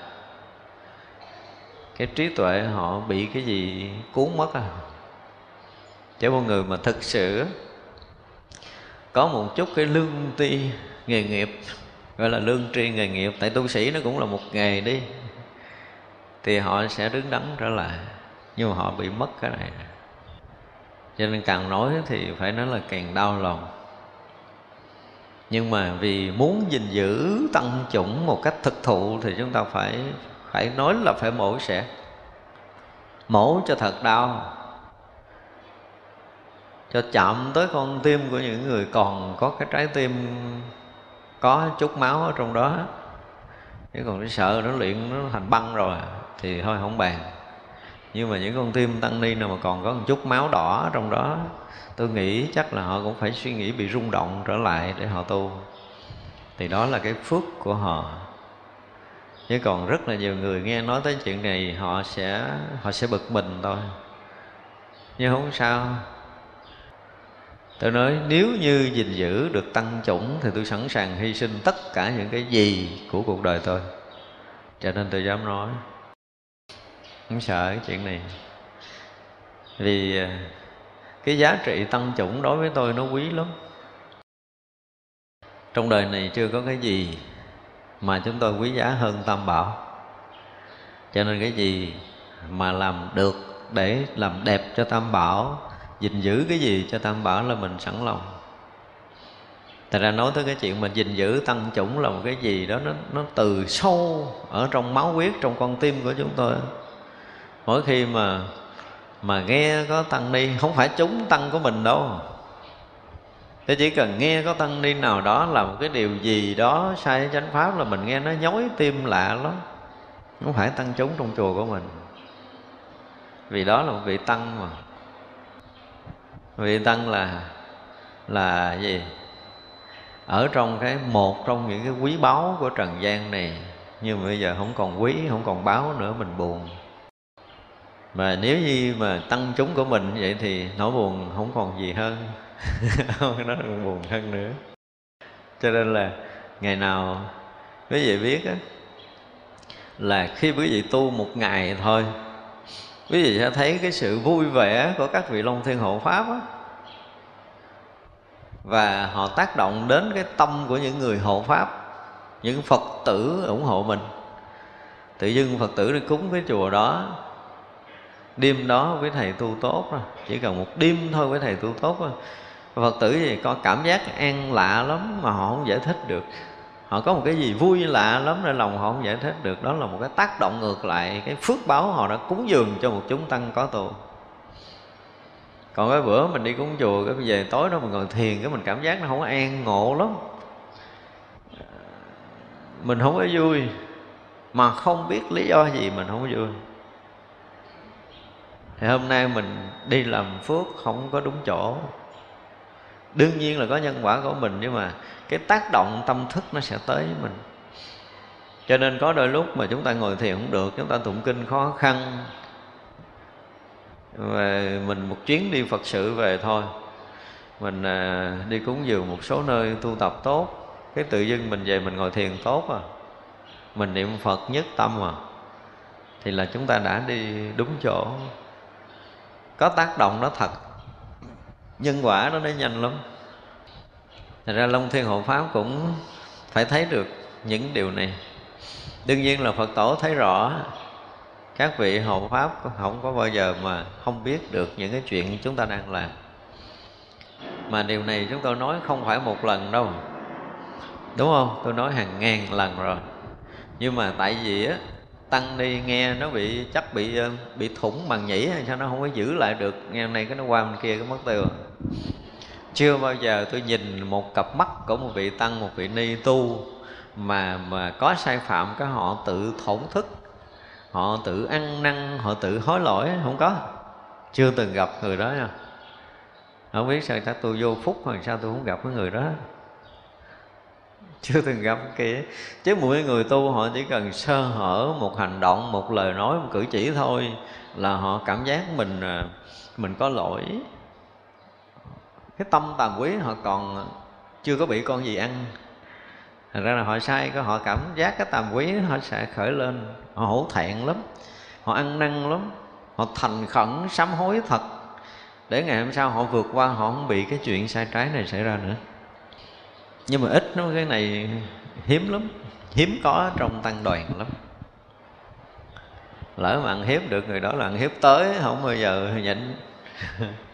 cái trí tuệ họ bị cái gì cuốn mất à? Chứ một người mà thực sự có một chút cái lương ti nghề nghiệp, gọi là lương tri nghề nghiệp, tại tu sĩ nó cũng là một nghề đi, thì họ sẽ đứng đắn trở lại. Nhưng mà họ bị mất cái này. Cho nên càng nói thì phải nói là càng đau lòng. Nhưng mà vì muốn gìn giữ tăng chủng một cách thực thụ thì chúng ta phải phải nói là phải mổ xẻ mổ cho thật đau. Cho chạm tới con tim của những người còn có cái trái tim có chút máu ở trong đó. Chứ còn nó sợ nó luyện nó thành băng rồi thì thôi, không bàn. Nhưng mà những con tim tăng ni nào mà còn có một chút máu đỏ trong đó, tôi nghĩ chắc là họ cũng phải suy nghĩ bị rung động trở lại để họ tu. Thì đó là cái phước của họ chứ còn rất là nhiều người nghe nói tới chuyện này, họ sẽ họ sẽ bực mình thôi. Nhưng không sao. Tôi nói, nếu như gìn giữ được tăng chủng thì tôi sẵn sàng hy sinh tất cả những cái gì của cuộc đời tôi. Cho nên tôi dám nói. Không sợ cái chuyện này. Vì à, cái giá trị tăng chủng đối với tôi nó quý lắm. Trong đời này chưa có cái gì mà chúng tôi quý giá hơn tam bảo. Cho nên cái gì mà làm được để làm đẹp cho tam bảo gìn giữ cái gì cho tam bảo là mình sẵn lòng. Thật ra nói tới cái chuyện mà gìn giữ tăng chủng là một cái gì đó nó, nó từ sâu ở trong máu huyết, trong con tim của chúng tôi. Mỗi khi mà mà nghe có tăng ni, không phải chúng tăng của mình đâu. Thế chỉ cần nghe có tăng ni nào đó là một cái điều gì đó sai chánh pháp là mình nghe nó nhói tim lạ lắm. Không phải tăng chúng trong chùa của mình. Vì đó là một vị tăng mà. Vị tăng là là gì? Ở trong cái một trong những cái quý báu của trần gian này Nhưng mà bây giờ không còn quý, không còn báo nữa mình buồn. Mà nếu như mà tăng chúng của mình vậy thì nỗi buồn không còn gì hơn. *laughs* nó còn buồn hơn nữa. Cho nên là ngày nào quý vị biết á, là khi quý vị tu một ngày thôi, quý vị sẽ thấy cái sự vui vẻ của các vị long thiên hộ pháp á. Và họ tác động đến cái tâm của những người hộ pháp, những phật tử ủng hộ mình. Tự dưng phật tử đi cúng cái chùa đó, đêm đó với thầy tu tốt rồi chỉ cần một đêm thôi với thầy tu tốt rồi phật tử thì có cảm giác an lạ lắm mà họ không giải thích được. Họ có một cái gì vui lạ lắm nên lòng họ không giải thích được. Đó là một cái tác động ngược lại, cái phước báo họ đã cúng dường cho một chúng tăng có tu. Còn cái bữa mình đi cúng chùa, cái về tối đó mình ngồi thiền, cái mình cảm giác nó không có an ngộ lắm. Mình không có vui, mà không biết lý do gì mình không có vui. Thì hôm nay mình đi làm phước không có đúng chỗ đương nhiên là có nhân quả của mình, nhưng mà cái tác động tâm thức nó sẽ tới với mình. Cho nên có đôi lúc mà chúng ta ngồi thiền không được, chúng ta tụng kinh khó khăn. Và mình một chuyến đi phật sự về thôi. Mình à, đi cúng dường một số nơi tu tập tốt. Cái tự dưng mình về mình ngồi thiền tốt à. Mình niệm phật nhất tâm à. Thì là chúng ta đã đi đúng chỗ. Có tác động nó thật nhân quả nó nó nhanh lắm. Thật ra Long Thiên Hộ Pháp cũng phải thấy được những điều này. Đương nhiên là Phật Tổ thấy rõ, Các vị hộ Pháp không có bao giờ mà không biết được những cái chuyện chúng ta đang làm. Mà điều này chúng tôi nói không phải một lần đâu. Đúng không? Tôi nói hàng ngàn lần rồi. Nhưng mà tại vì á, tăng đi nghe nó bị, chắc bị ờ, bị thủng bằng nhĩ sao nó không có giữ lại được. Nghe này cái nó qua bên kia cái mất tiêu à chưa bao giờ tôi nhìn một cặp mắt của một vị tăng, một vị ni tu mà mà có sai phạm cái họ tự thổn thức, họ tự ăn năn, họ tự hối lỗi, không có. Chưa từng gặp người đó nha. Không biết sao chắc tôi vô phúc hoặc sao tôi không gặp cái người đó. Chưa từng gặp kia chứ mỗi người tu họ chỉ cần sơ hở một hành động, một lời nói, một cử chỉ thôi là họ cảm giác mình à, mình có lỗi cái tâm tàm quý họ còn chưa có bị con gì ăn. Thành ra là họ sai, có họ cảm giác cái tàm quý họ sẽ khởi lên. Họ hổ thẹn lắm, họ ăn năn lắm, họ thành khẩn, sám hối thật. Để ngày hôm sau họ vượt qua, họ không bị cái chuyện sai trái này xảy ra nữa. Nhưng mà ít nó cái này hiếm lắm, hiếm có trong tăng đoàn lắm. Lỡ mà ăn hiếp được người đó là ăn hiếp tới, không bao giờ nhịn. *laughs*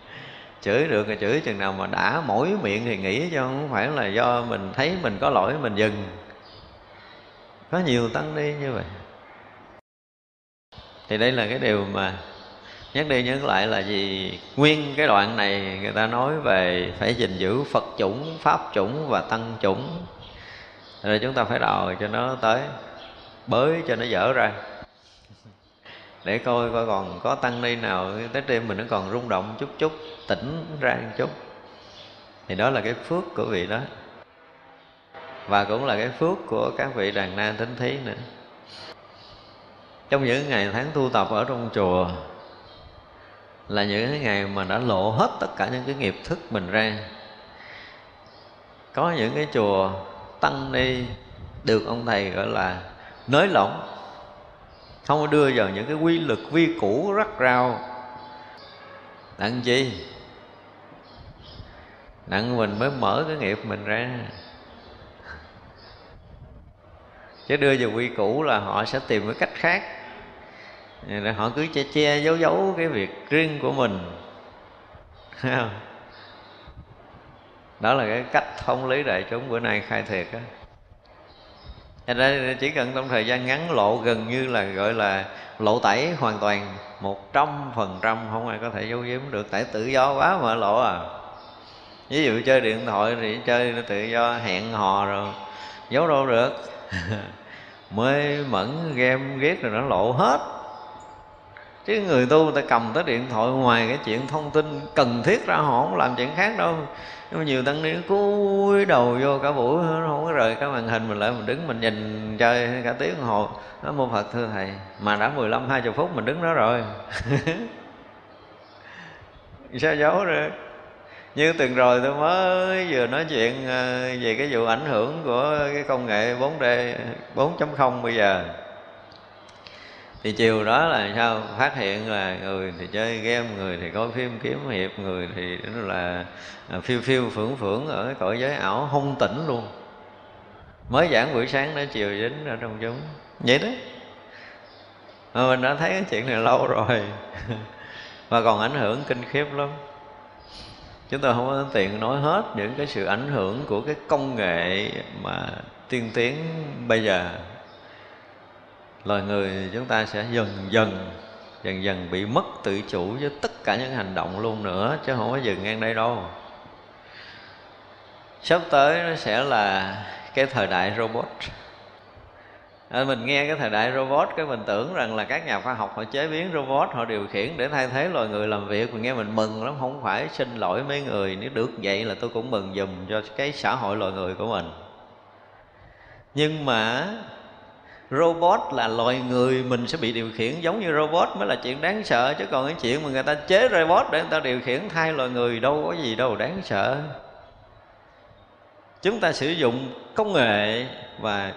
chửi được thì chửi, chừng nào mà đã mỗi miệng thì nghĩ cho không phải là do mình thấy mình có lỗi mình dừng. Có nhiều tăng ni như vậy. Thì đây là cái điều mà nhắc đi nhắc lại là gì nguyên cái đoạn này người ta nói về phải gìn giữ phật chủng, pháp chủng và tăng chủng. Rồi chúng ta phải đòi cho nó tới, bới cho nó dở ra để coi coi còn có tăng ni nào. Tới đêm mình nó còn rung động chút chút, tỉnh ra một chút. Thì đó là cái phước của vị đó. Và cũng là cái phước của các vị đàn na tính thí nữa. Trong những ngày tháng tu tập ở trong chùa, là những cái ngày mà đã lộ hết tất cả những cái nghiệp thức mình ra. Có những cái chùa tăng ni được ông thầy gọi là nới lỏng không có đưa vào những cái quy lực vi củ rắc rào. Nặng chi? Nặng mình mới mở cái nghiệp mình ra. Chứ đưa vào quy củ là họ sẽ tìm cái cách khác. Rồi họ cứ che che, giấu giấu cái việc riêng của mình. Đó là cái cách thông lý đại chúng bữa nay khai thiệt á. Thành ra chỉ cần trong thời gian ngắn lộ gần như là gọi là lộ tẩy hoàn toàn một trăm phần trăm, không ai có thể giấu giếm được. Tại tự do quá mà lộ à. Ví dụ chơi điện thoại thì chơi tự do, hẹn hò rồi, giấu đâu được. *laughs* Mê mẫn game ghét rồi nó lộ hết. Chứ người tu người ta cầm tới điện thoại ngoài cái chuyện thông tin cần thiết ra họ không làm chuyện khác đâu nhưng mà nhiều tăng ni cúi đầu vô cả buổi nó không có rời cái màn hình mình lại, mình đứng mình nhìn chơi cả tiếng đồng hồ. Nó mô phật thưa thầy, mà đã 15 20 phút mình đứng đó rồi. *laughs* Sao giấu rồi như từng rồi tôi mới vừa nói chuyện ờ, về cái vụ ảnh hưởng của cái công nghệ 4D 4.0 bây giờ thì chiều đó là sao? Phát hiện là người thì chơi game, người thì coi phim, kiếm hiệp, người thì là à, phiêu phiêu, phưởng phưởng ở cái cõi giới ảo, hung tỉnh luôn. Mới giảng buổi sáng đã chiều dính ở trong chúng. Vậy đó. Mà mình đã thấy cái chuyện này lâu rồi. *laughs* Và còn ảnh hưởng kinh khiếp lắm. Chúng tôi không có tiện nói hết những cái sự ảnh hưởng của cái công nghệ mà tiên tiến bây giờ loài người chúng ta sẽ dần dần dần dần bị mất tự chủ với tất cả những hành động luôn nữa chứ không có dừng ngang đây đâu. Sắp tới nó sẽ là cái thời đại robot. À, mình nghe cái thời đại robot cái mình tưởng rằng là các nhà khoa học họ chế biến robot họ điều khiển để thay thế loài người làm việc. Mình nghe mình mừng lắm không phải xin lỗi mấy người nếu được vậy là tôi cũng mừng dùm cho cái xã hội loài người của mình. Nhưng mà robot là loài người mình sẽ bị điều khiển giống như robot mới là chuyện đáng sợ. Chứ còn cái chuyện mà người ta chế robot để người ta điều khiển thay loài người đâu có gì đâu đáng sợ. Chúng ta sử dụng công nghệ và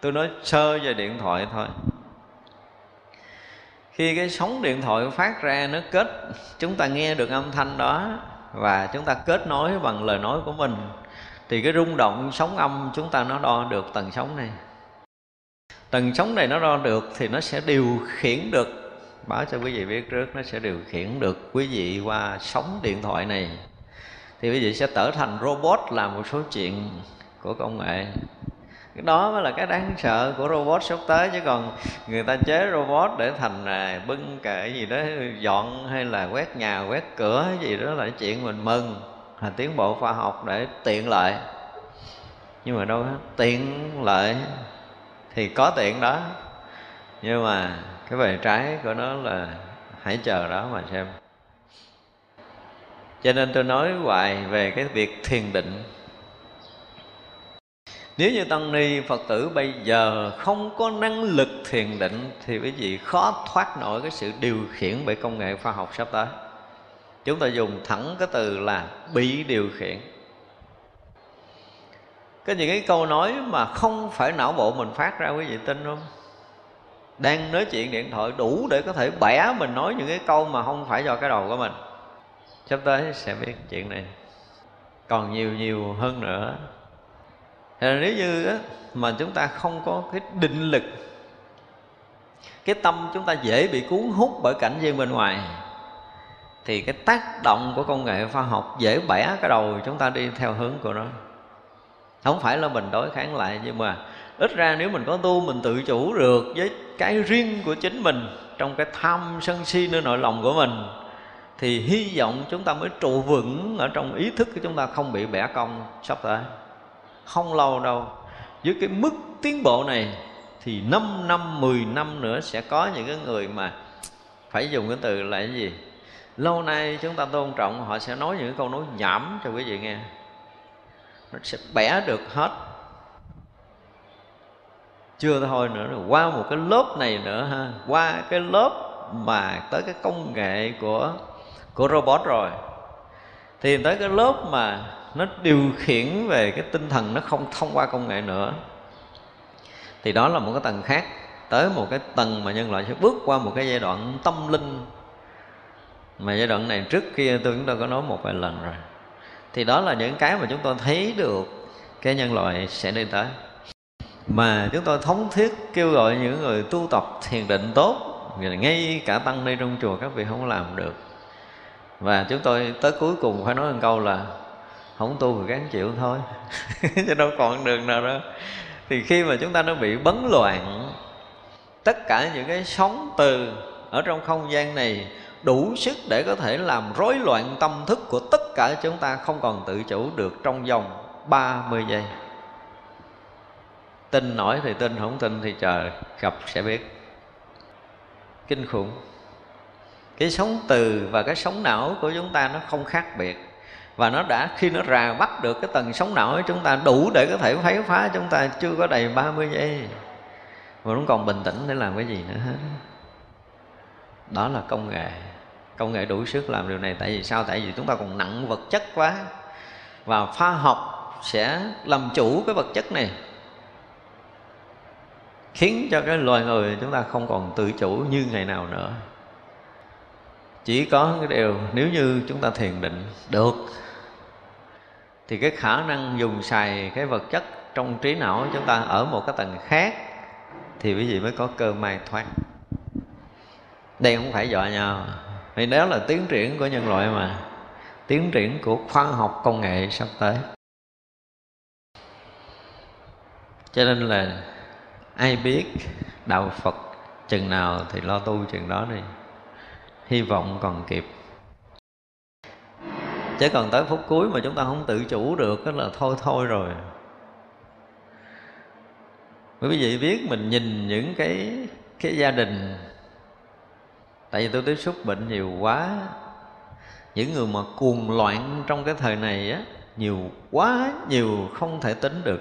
tôi nói sơ về điện thoại thôi. Khi cái sóng điện thoại phát ra nó kết, chúng ta nghe được âm thanh đó và chúng ta kết nối bằng lời nói của mình, thì cái rung động sóng âm chúng ta nó đo được tần sóng này tầng sóng này nó đo được thì nó sẽ điều khiển được. Báo cho quý vị biết trước nó sẽ điều khiển được quý vị qua sóng điện thoại này. Thì quý vị sẽ trở thành robot làm một số chuyện của công nghệ. Cái đó mới là cái đáng sợ của robot sắp tới chứ còn người ta chế robot để thành à, bưng kệ gì đó dọn hay là quét nhà quét cửa gì đó là chuyện mình mừng. Là tiến bộ khoa học để tiện lợi. Nhưng mà đâu tiện lợi thì có tiện đó. Nhưng mà cái bề trái của nó là hãy chờ đó mà xem. Cho nên tôi nói hoài về cái việc thiền định. Nếu như tăng ni phật tử bây giờ không có năng lực thiền định, thì quý vị khó thoát nổi cái sự điều khiển bởi công nghệ khoa học sắp tới. Chúng ta dùng thẳng cái từ là bị điều khiển có những cái câu nói mà không phải não bộ mình phát ra quý vị tin không? Đang nói chuyện điện thoại đủ để có thể bẻ mình nói những cái câu mà không phải do cái đầu của mình. Sắp tới sẽ biết chuyện này. Còn nhiều nhiều hơn nữa. Thì nếu như á, mà chúng ta không có cái định lực cái tâm chúng ta dễ bị cuốn hút bởi cảnh viên bên ngoài thì cái tác động của công nghệ khoa học dễ bẻ cái đầu chúng ta đi theo hướng của nó không phải là mình đối kháng lại, nhưng mà ít ra nếu mình có tu, mình tự chủ được với cái riêng của chính mình, trong cái tham sân si nơi nội lòng của mình, thì hy vọng chúng ta mới trụ vững ở trong ý thức của chúng ta không bị bẻ cong sắp tới. Không lâu đâu, với cái mức tiến bộ này, thì 5 năm 10 năm nữa sẽ có những cái người mà phải dùng cái từ là cái gì? Lâu nay chúng ta tôn trọng, họ sẽ nói những câu nói nhảm cho quý vị nghe nó sẽ bẻ được hết. Chưa thôi nữa rồi, qua một cái lớp này nữa ha. Qua cái lớp mà tới cái công nghệ của của robot rồi. Thì tới cái lớp mà nó điều khiển về cái tinh thần nó không thông qua công nghệ nữa. Thì đó là một cái tầng khác. Tới một cái tầng mà nhân loại sẽ bước qua một cái giai đoạn tâm linh. Mà giai đoạn này trước kia tôi chúng ta có nói một vài lần rồi thì đó là những cái mà chúng tôi thấy được cái nhân loại sẽ đi tới mà chúng tôi thống thiết kêu gọi những người tu tập thiền định tốt ngay cả tăng ni trong chùa các vị không làm được và chúng tôi tới cuối cùng phải nói một câu là không tu thì gắng chịu thôi, *laughs* chứ đâu còn đường nào đó. thì khi mà chúng ta nó bị bấn loạn tất cả những cái sóng từ ở trong không gian này đủ sức để có thể làm rối loạn tâm thức của tất cả chúng ta không còn tự chủ được trong vòng 30 giây. Tin nổi thì tin, không tin thì chờ, gặp sẽ biết. Kinh khủng. Cái sống từ và cái sống não của chúng ta nó không khác biệt. Và nó đã, khi nó rà bắt được cái tầng sống não của chúng ta đủ để có thể phá phá, chúng ta chưa có đầy 30 giây. Mà nó còn bình tĩnh để làm cái gì nữa hết đó là công nghệ công nghệ đủ sức làm điều này, tại vì sao? Tại vì chúng ta còn nặng vật chất quá. Và khoa học sẽ làm chủ cái vật chất này, khiến cho cái loài người chúng ta không còn tự chủ như ngày nào nữa. Chỉ có cái điều, nếu như chúng ta thiền định được, thì cái khả năng dùng xài cái vật chất trong trí não chúng ta ở một cái tầng khác, thì quý vị mới có cơ may thoát. Đây không phải dọa nhau thì đó là tiến triển của nhân loại mà. Tiến triển của khoa học công nghệ sắp tới. Cho nên là ai biết đạo phật chừng nào thì lo tu chừng đó đi. Hy vọng còn kịp. Chứ còn tới phút cuối mà chúng ta không tự chủ được đó là thôi thôi rồi. Quý vị biết mình nhìn những cái cái gia đình tại vì tôi tiếp xúc bệnh nhiều quá. Những người mà cuồng loạn trong cái thời này á nhiều quá nhiều không thể tính được.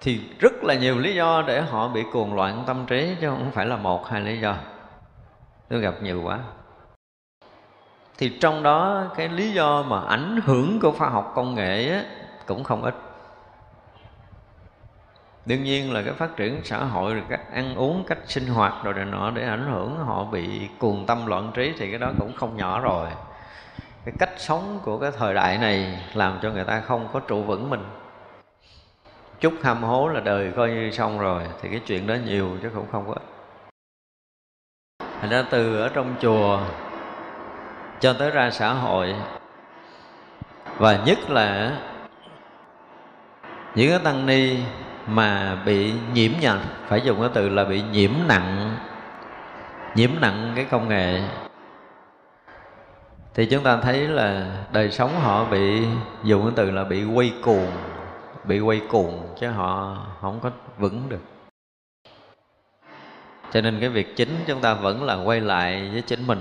Thì rất là nhiều lý do để họ bị cuồng loạn tâm trí chứ không phải là một hai lý do. Tôi gặp nhiều quá. Thì trong đó cái lý do mà ảnh hưởng của khoa học công nghệ á, cũng không ít đương nhiên là cái phát triển xã hội, rồi cách ăn uống, cách sinh hoạt rồi này nọ để ảnh hưởng họ bị cuồng tâm loạn trí thì cái đó cũng không nhỏ rồi. Cái cách sống của cái thời đại này làm cho người ta không có trụ vững mình. Chút ham hố là đời coi như xong rồi, thì cái chuyện đó nhiều chứ cũng không có thành ra từ ở trong chùa cho tới ra xã hội, và nhất là những cái tăng ni mà bị nhiễm nhặt phải dùng cái từ là bị nhiễm nặng nhiễm nặng cái công nghệ. Thì chúng ta thấy là đời sống họ bị, dùng cái từ là bị quay cuồng, bị quay cuồng chứ họ không có vững được. Cho nên cái việc chính chúng ta vẫn là quay lại với chính mình,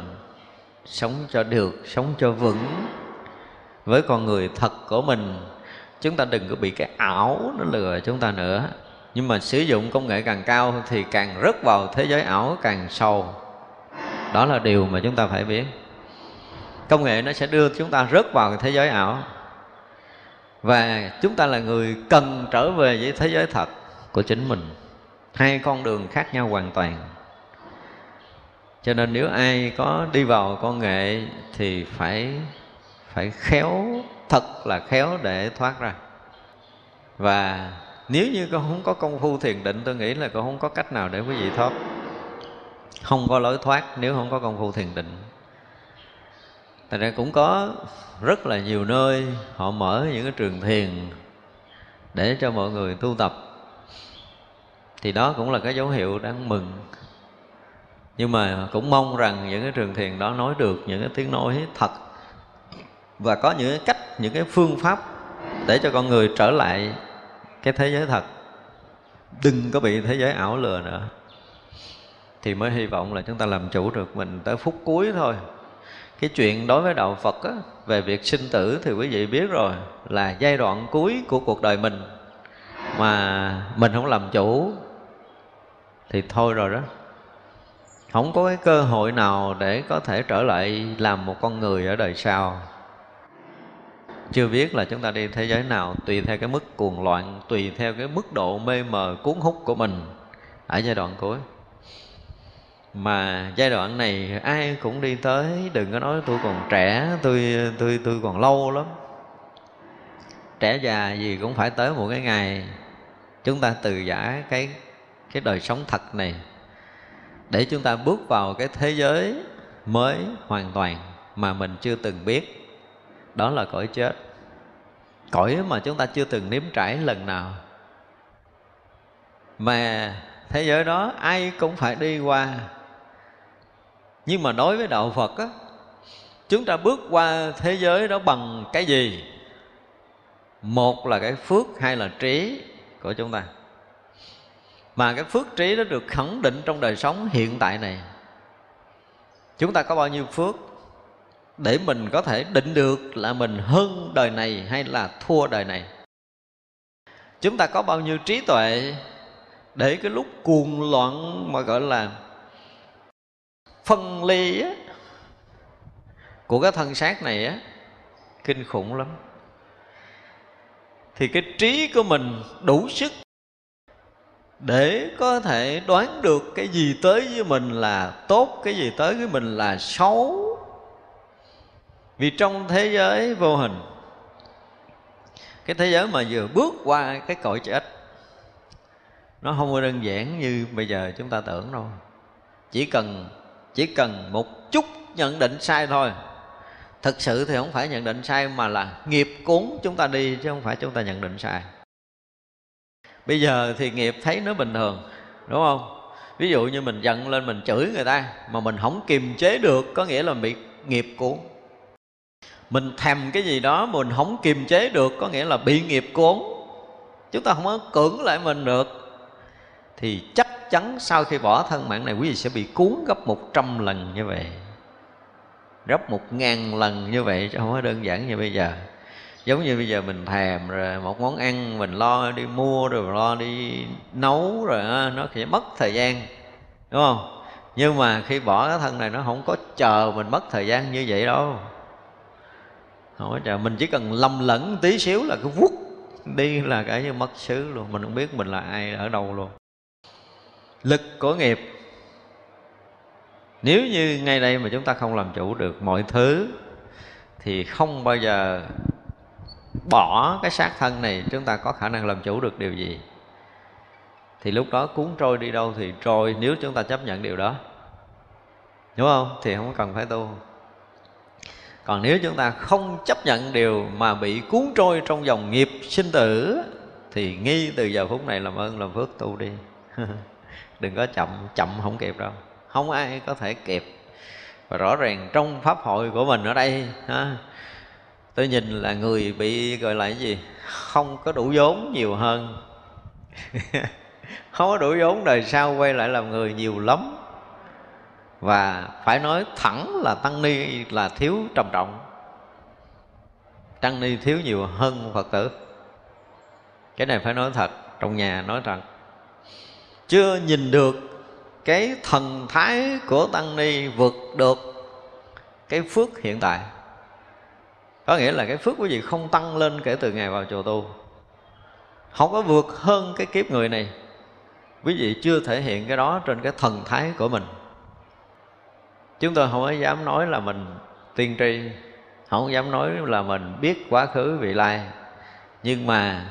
sống cho được, sống cho vững. Với con người thật của mình chúng ta đừng có bị cái ảo nó lừa chúng ta nữa. Nhưng mà sử dụng công nghệ càng cao thì càng rớt vào thế giới ảo càng sâu. Đó là điều mà chúng ta phải biết. Công nghệ nó sẽ đưa chúng ta rớt vào thế giới ảo. Và chúng ta là người cần trở về với thế giới thật của chính mình. Hai con đường khác nhau hoàn toàn. Cho nên nếu ai có đi vào công nghệ thì phải phải khéo thật là khéo để thoát ra. Và nếu như con không có công phu thiền định, tôi nghĩ là con không có cách nào để quý vị thoát. Không có lối thoát nếu không có công phu thiền định. Tại ra cũng có rất là nhiều nơi họ mở những cái trường thiền để cho mọi người tu tập. Thì đó cũng là cái dấu hiệu đáng mừng. Nhưng mà cũng mong rằng những cái trường thiền đó nói được những cái tiếng nói thật. Và có những cái cách những cái phương pháp để cho con người trở lại cái thế giới thật. Đừng có bị thế giới ảo lừa nữa. Thì mới hy vọng là chúng ta làm chủ được mình tới phút cuối thôi. Cái chuyện đối với đạo phật á, về việc sinh tử thì quý vị biết rồi là giai đoạn cuối của cuộc đời mình. Mà mình không làm chủ thì thôi rồi đó. Không có cái cơ hội nào để có thể trở lại làm một con người ở đời sau chưa biết là chúng ta đi thế giới nào, tùy theo cái mức cuồng loạn, tùy theo cái mức độ mê mờ, cuốn hút của mình ở giai đoạn cuối. Mà giai đoạn này ai cũng đi tới, đừng có nói tôi còn trẻ, tôi tôi tôi còn lâu lắm. Trẻ già gì cũng phải tới một cái ngày chúng ta từ giả cái cái đời sống thật này. Để chúng ta bước vào cái thế giới mới hoàn toàn mà mình chưa từng biết đó là cõi chết. Cõi mà chúng ta chưa từng nếm trải lần nào. Mà thế giới đó ai cũng phải đi qua. Nhưng mà đối với đạo phật á, chúng ta bước qua thế giới đó bằng cái gì? Một là cái phước, hai là trí của chúng ta. Mà cái phước trí đó được khẳng định trong đời sống hiện tại này. Chúng ta có bao nhiêu phước? Để mình có thể định được là mình hơn đời này hay là thua đời này. Chúng ta có bao nhiêu trí tuệ để cái lúc cuồng loạn mà gọi là phân ly á, của cái thân xác này á kinh khủng lắm. Thì cái trí của mình đủ sức để có thể đoán được cái gì tới với mình là tốt cái gì tới với mình là xấu vì trong thế giới vô hình, cái thế giới mà vừa bước qua cái cõi chết, nó không có đơn giản như bây giờ chúng ta tưởng đâu. Chỉ cần chỉ cần một chút nhận định sai thôi. Thực sự thì không phải nhận định sai mà là nghiệp cuốn chúng ta đi, chứ không phải chúng ta nhận định sai. Bây giờ thì nghiệp thấy nó bình thường, đúng không? Ví dụ như mình giận lên mình chửi người ta mà mình không kiềm chế được, có nghĩa là bị nghiệp cuốn mình thèm cái gì đó mình không kiềm chế được, có nghĩa là bị nghiệp cuốn. Chúng ta không có cưỡng lại mình được. Thì chắc chắn sau khi bỏ thân mạng này, quý vị sẽ bị cuốn gấp một trăm lần như vậy. Gấp một ngàn lần như vậy, chứ không có đơn giản như bây giờ. Giống như bây giờ mình thèm rồi, một món ăn mình lo đi mua rồi lo đi nấu rồi nó sẽ mất thời gian, đúng không? Nhưng mà khi bỏ cái thân này, nó không có chờ mình mất thời gian như vậy đâu không có mình chỉ cần lầm lẫn tí xíu là cứ vút đi là cả như mất xứ luôn, mình không biết mình là ai, ở đâu luôn. Lực của nghiệp. Nếu như ngay đây mà chúng ta không làm chủ được mọi thứ, thì không bao giờ bỏ cái xác thân này, chúng ta có khả năng làm chủ được điều gì. Thì lúc đó cuốn trôi đi đâu thì trôi, nếu chúng ta chấp nhận điều đó. Đúng không? Thì không cần phải tu còn nếu chúng ta không chấp nhận điều mà bị cuốn trôi trong dòng nghiệp sinh tử thì nghi từ giờ phút này làm ơn làm phước tu đi. *laughs* Đừng có chậm chậm không kịp đâu. Không ai có thể kịp. Và rõ ràng trong pháp hội của mình ở đây ha, tôi nhìn là người bị gọi là cái gì? Không có đủ vốn nhiều hơn. *laughs* Không có đủ vốn đời sau quay lại làm người nhiều lắm và phải nói thẳng là tăng ni là thiếu trầm trọng. Tăng ni thiếu nhiều hơn phật tử. Cái này phải nói thật, trong nhà nói thật chưa nhìn được cái thần thái của tăng ni vượt được cái phước hiện tại. Có nghĩa là cái phước quý vị không tăng lên kể từ ngày vào chùa tu. Không có vượt hơn cái kiếp người này. Quý vị chưa thể hiện cái đó trên cái thần thái của mình chúng tôi không có dám nói là mình tiên tri, không dám nói là mình biết quá khứ vị lai. Nhưng mà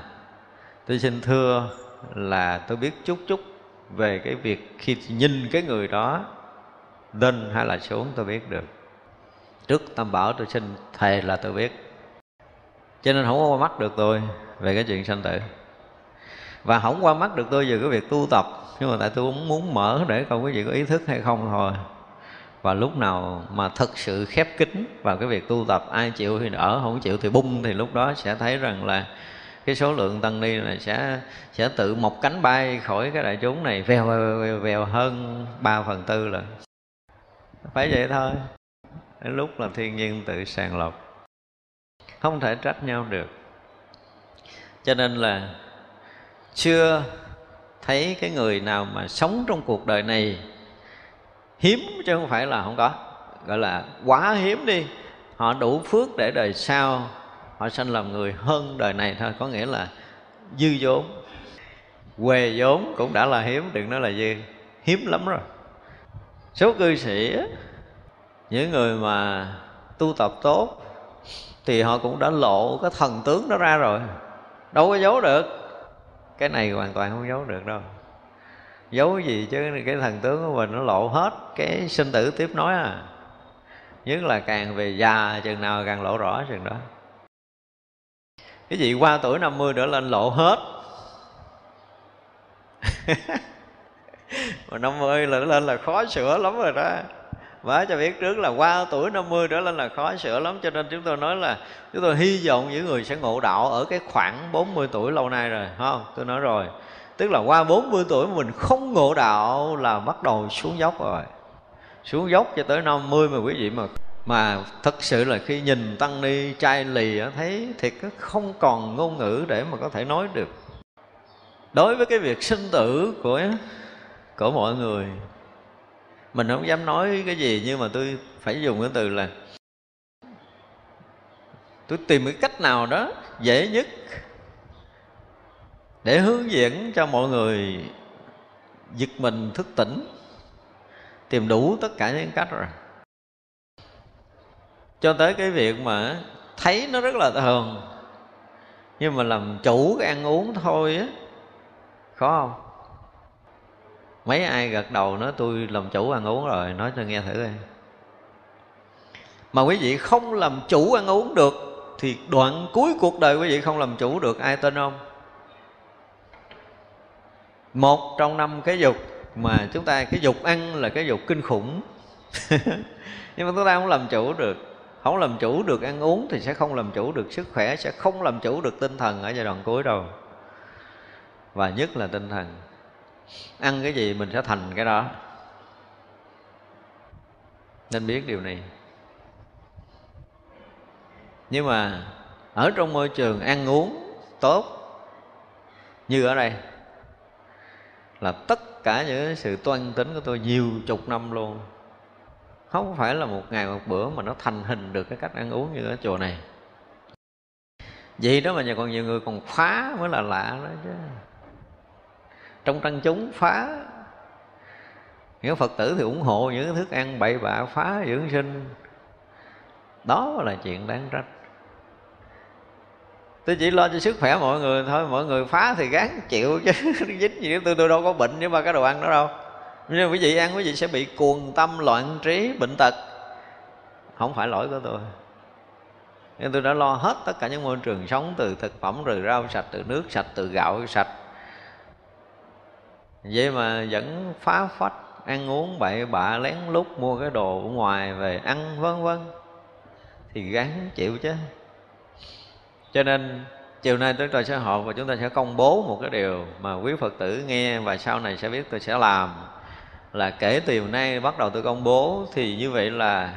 tôi xin thưa là tôi biết chút chút về cái việc khi nhìn cái người đó lên hay là xuống tôi biết được. Trước tam bảo tôi xin thề là tôi biết. Cho nên không có qua mắt được tôi về cái chuyện sanh tử. Và không qua mắt được tôi về cái việc tu tập, nhưng mà tại tôi cũng muốn mở để coi quý vị có ý thức hay không thôi và lúc nào mà thật sự khép kín vào cái việc tu tập ai chịu thì đỡ không chịu thì bung thì lúc đó sẽ thấy rằng là cái số lượng tăng ni là sẽ sẽ tự mọc cánh bay khỏi cái đại chúng này vèo vèo, vèo, vèo hơn ba phần tư là phải vậy thôi. Đến lúc là thiên nhiên tự sàng lọc không thể trách nhau được. Cho nên là chưa thấy cái người nào mà sống trong cuộc đời này hiếm chứ không phải là không có. Gọi là quá hiếm đi. Họ đủ phước để đời sau họ sanh làm người hơn đời này thôi. Có nghĩa là dư vốn quê vốn cũng đã là hiếm, đừng nói là dư. Hiếm lắm rồi. Số cư sĩ, những người mà tu tập tốt thì họ cũng đã lộ cái thần tướng đó ra rồi. Đâu có giấu được. Cái này hoàn toàn không giấu được đâu giấu gì chứ, cái thần tướng của mình nó lộ hết cái sinh tử tiếp nối à. Nhất là càng về già, chừng nào càng lộ rõ chừng đó. Cái gì qua tuổi 50 trở lên lộ hết. *laughs* Mà 50 là lên là khó sửa lắm rồi đó. Và cho biết trước là qua tuổi 50 trở lên là khó sửa lắm, Cho nên chúng tôi nói là, Chúng tôi hy vọng những người sẽ ngộ đạo Ở cái khoảng 40 tuổi lâu nay rồi không? Tôi nói rồi Tức là qua 40 tuổi mà mình không ngộ đạo Là bắt đầu xuống dốc rồi. Xuống dốc cho tới 50 mà quý vị mà mà thật sự là khi nhìn tăng ni, trai lì thấy thiệt không còn ngôn ngữ để mà có thể nói được. Đối với cái việc sinh tử của của mọi người, mình không dám nói cái gì nhưng mà tôi phải dùng cái từ là, tôi tìm cái cách nào đó dễ nhất để hướng dẫn cho mọi người giật mình thức tỉnh, tìm đủ tất cả những cách rồi. Cho tới cái việc mà thấy nó rất là thường, nhưng mà làm chủ cái ăn uống thôi á, khó không? Mấy ai gật đầu nói tôi làm chủ ăn uống rồi nói cho nghe thử đi mà quý vị không làm chủ ăn uống được, thì đoạn cuối cuộc đời quý vị không làm chủ được, ai tên không? Một trong năm cái dục mà chúng ta, cái dục ăn là cái dục kinh khủng. *laughs* Nhưng mà chúng ta không làm chủ được. Không làm chủ được ăn uống thì sẽ không làm chủ được sức khỏe, sẽ không làm chủ được tinh thần ở giai đoạn cuối đâu. Và nhất là tinh thần. Ăn cái gì mình sẽ thành cái đó. Nên biết điều này. Nhưng mà ở trong môi trường ăn uống tốt như ở đây là tất cả những sự toan tính của tôi nhiều chục năm luôn. Không phải là một ngày một bữa mà nó thành hình được cái cách ăn uống như ở chùa này. Vậy đó mà còn nhiều người còn phá mới là lạ đó chứ. Trong tăng chúng phá. Những phật tử thì ủng hộ những thức ăn bậy bạ phá dưỡng sinh. Đó là chuyện đáng trách tôi chỉ lo cho sức khỏe mọi người thôi, mọi người phá thì gán chịu chứ. *laughs* Dính gì tôi tôi đâu có bệnh nhưng mà cái đồ ăn đó đâu. Nhưng quý vị ăn quý vị sẽ bị cuồng tâm loạn trí, bệnh tật. Không phải lỗi của tôi. Nên tôi đã lo hết tất cả những môi trường sống, từ thực phẩm, từ rau, sạch, từ nước, sạch, từ gạo, sạch. Vậy mà vẫn phá phách, ăn uống bậy bạ, lén lút mua cái đồ ở ngoài về ăn, vân vân. Thì gắn chịu chứ cho nên, chiều nay chúng ta sẽ họp và chúng ta sẽ công bố một cái điều mà quý phật tử nghe và sau này sẽ biết tôi sẽ làm. Là kể từ hôm nay bắt đầu tôi công bố thì như vậy là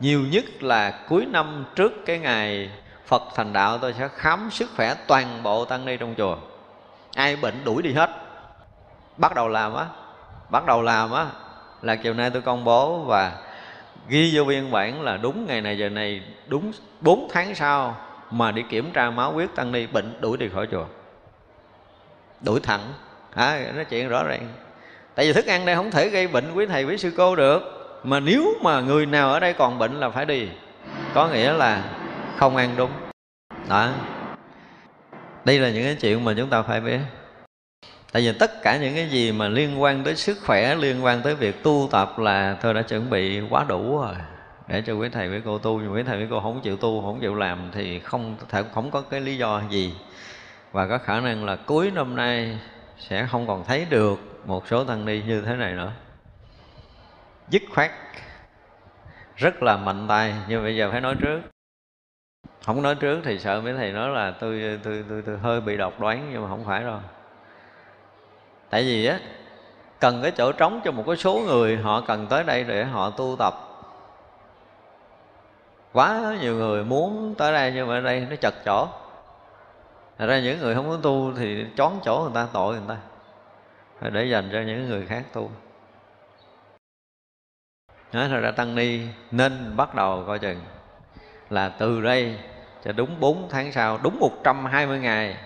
nhiều nhất là cuối năm trước cái ngày Phật thành đạo tôi sẽ khám sức khỏe toàn bộ tăng ni trong chùa. Ai bệnh đuổi đi hết. Bắt đầu làm á, bắt đầu làm á, là chiều nay tôi công bố và ghi vô biên bản là đúng ngày này giờ này, đúng 4 tháng sau mà đi kiểm tra máu huyết tăng ni bệnh đuổi đi khỏi chùa. Đuổi thẳng. À, nói chuyện rõ ràng. Tại vì thức ăn đây không thể gây bệnh quý thầy quý sư cô được. Mà nếu mà người nào ở đây còn bệnh là phải đi. Có nghĩa là không ăn đúng. Đó. Đây là những cái chuyện mà chúng ta phải biết. Tại vì tất cả những cái gì mà liên quan tới sức khỏe liên quan tới việc tu tập là tôi đã chuẩn bị quá đủ rồi để cho quý thầy quý cô tu nhưng quý thầy quý cô không chịu tu không chịu làm thì không thể không có cái lý do gì. Và có khả năng là cuối năm nay sẽ không còn thấy được một số tăng ni như thế này nữa. Dứt khoát. Rất là mạnh tay nhưng bây giờ phải nói trước. Không nói trước thì sợ mấy thầy nói là tôi tôi tôi, tôi hơi bị độc đoán nhưng mà không phải đâu. Tại vì á cần cái chỗ trống cho một cái số người họ cần tới đây để họ tu tập quá nhiều người muốn tới đây nhưng mà ở đây nó chật chỗ. Thật ra những người không muốn tu thì chón chỗ người ta, tội người ta. Phải để dành cho những người khác tu. Nói thật ra tăng ni nên bắt đầu coi chừng là từ đây cho đúng 4 tháng sau, đúng 120 ngày,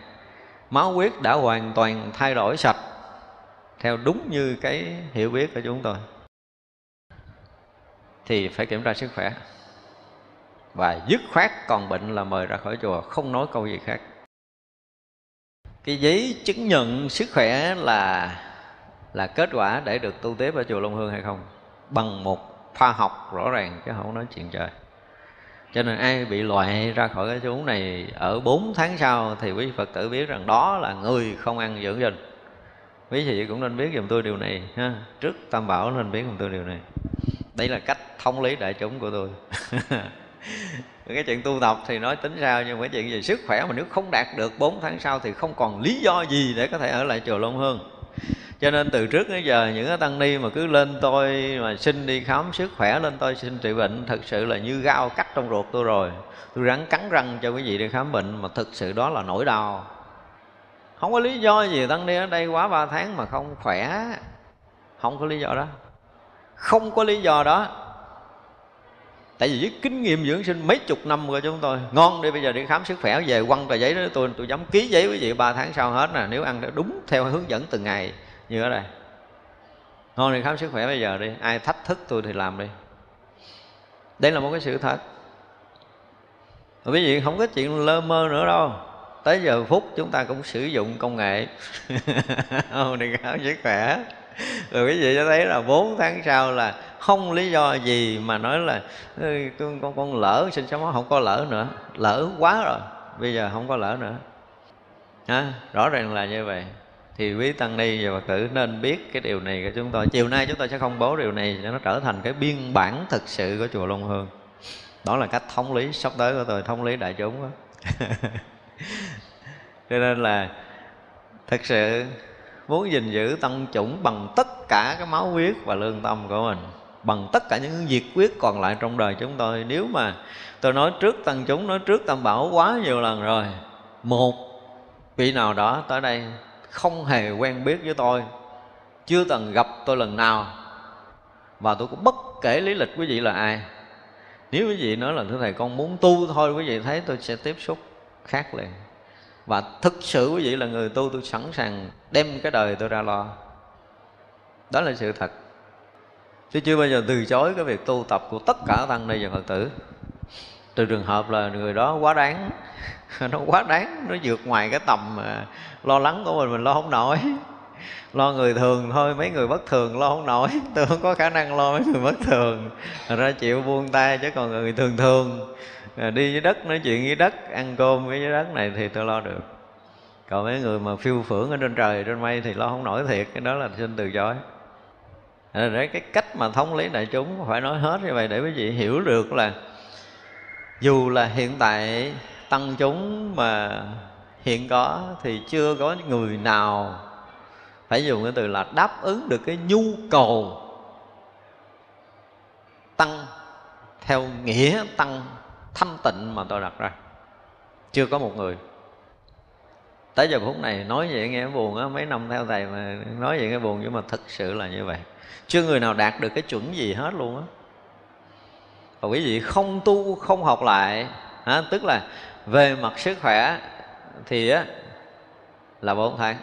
máu huyết đã hoàn toàn thay đổi sạch theo đúng như cái hiểu biết của chúng tôi. Thì phải kiểm tra sức khỏe và dứt khoát còn bệnh là mời ra khỏi chùa, không nói câu gì khác. Cái giấy chứng nhận sức khỏe là là kết quả để được tu tiếp ở chùa Long Hương hay không? Bằng một khoa học rõ ràng chứ không nói chuyện trời. Cho nên ai bị loại ra khỏi cái chốn này ở 4 tháng sau thì quý Phật tử biết rằng đó là người không ăn dưỡng sinh. Quý vị cũng nên biết giùm tôi điều này, ha. Trước tam bảo nên biết giùm tôi điều này. Đây là cách thông lý đại chúng của tôi. *laughs* *laughs* cái chuyện tu tập thì nói tính sao nhưng mà cái chuyện về sức khỏe mà nếu không đạt được 4 tháng sau thì không còn lý do gì để có thể ở lại chùa Long Hương. Cho nên từ trước đến giờ những cái tăng ni mà cứ lên tôi mà xin đi khám sức khỏe, lên tôi xin trị bệnh, thật sự là như gao cắt trong ruột tôi rồi. Tôi rắn cắn răng cho quý vị đi khám bệnh mà thực sự đó là nỗi đau. Không có lý do gì tăng ni ở đây quá ba tháng mà không khỏe. Không có lý do đó. Không có lý do đó tại vì với kinh nghiệm dưỡng sinh mấy chục năm rồi chúng tôi, ngon đi, bây giờ đi khám sức khỏe, về quăng tờ giấy đó, tôi tôi dám ký giấy với vị ba tháng sau hết nè, nếu ăn đúng theo hướng dẫn từng ngày, như ở đây. Ngon đi khám sức khỏe bây giờ đi, ai thách thức tôi thì làm đi. Đây là một cái sự thật. Quý vị không có chuyện lơ mơ nữa đâu. Tới giờ phút chúng ta cũng sử dụng công nghệ. *laughs* Đi khám sức khỏe. Rồi quý vị cho thấy là 4 tháng sau là không lý do gì mà nói là con con lỡ sinh sống không có lỡ nữa lỡ quá rồi bây giờ không có lỡ nữa. À, rõ ràng là như vậy. Thì quý tăng ni và phật tử nên biết cái điều này của chúng tôi. Chiều nay chúng tôi sẽ công bố điều này cho nó trở thành cái biên bản thực sự của chùa long hương. Đó là cách thống lý sắp tới của tôi thống lý đại chúng đó. *laughs* cho nên là thực sự muốn gìn giữ tăng chủng bằng tất cả cái máu huyết và lương tâm của mình bằng tất cả những diệt quyết còn lại trong đời chúng tôi. Nếu mà tôi nói trước tăng chúng, nói trước tam bảo quá nhiều lần rồi, một vị nào đó tới đây không hề quen biết với tôi, chưa từng gặp tôi lần nào, và tôi cũng bất kể lý lịch quý vị là ai. Nếu quý vị nói là thưa thầy, con muốn tu thôi, quý vị thấy tôi sẽ tiếp xúc khác liền. Và thực sự quý vị là người tu, tôi sẵn sàng đem cái đời tôi ra lo. Đó là sự thật chứ chưa bao giờ từ chối cái việc tu tập của tất cả tăng ni và phật tử. Từ trường hợp là người đó quá đáng. *laughs* Nó quá đáng, nó vượt ngoài cái tầm mà lo lắng của mình mình lo không nổi. Lo người thường thôi, mấy người bất thường lo không nổi. *laughs* Tôi không có khả năng lo mấy người bất thường. Ra chịu buông tay chứ còn người thường thường. À, đi với đất, nói chuyện với đất, ăn cơm với đất này thì tôi lo được. Còn mấy người mà phiêu phưởng ở trên trời, trên mây thì lo không nổi thiệt. Cái đó là xin từ chối để cái cách mà thống lý đại chúng phải nói hết như vậy để quý vị hiểu được là dù là hiện tại tăng chúng mà hiện có thì chưa có người nào phải dùng cái từ là đáp ứng được cái nhu cầu tăng theo nghĩa tăng thanh tịnh mà tôi đặt ra. Chưa có một người. Tới giờ phút này nói vậy nghe buồn á, mấy năm theo thầy mà nói vậy nghe buồn nhưng mà thực sự là như vậy chưa người nào đạt được cái chuẩn gì hết luôn á. Và quý vị không tu không học lại à, tức là về mặt sức khỏe thì á là bốn tháng.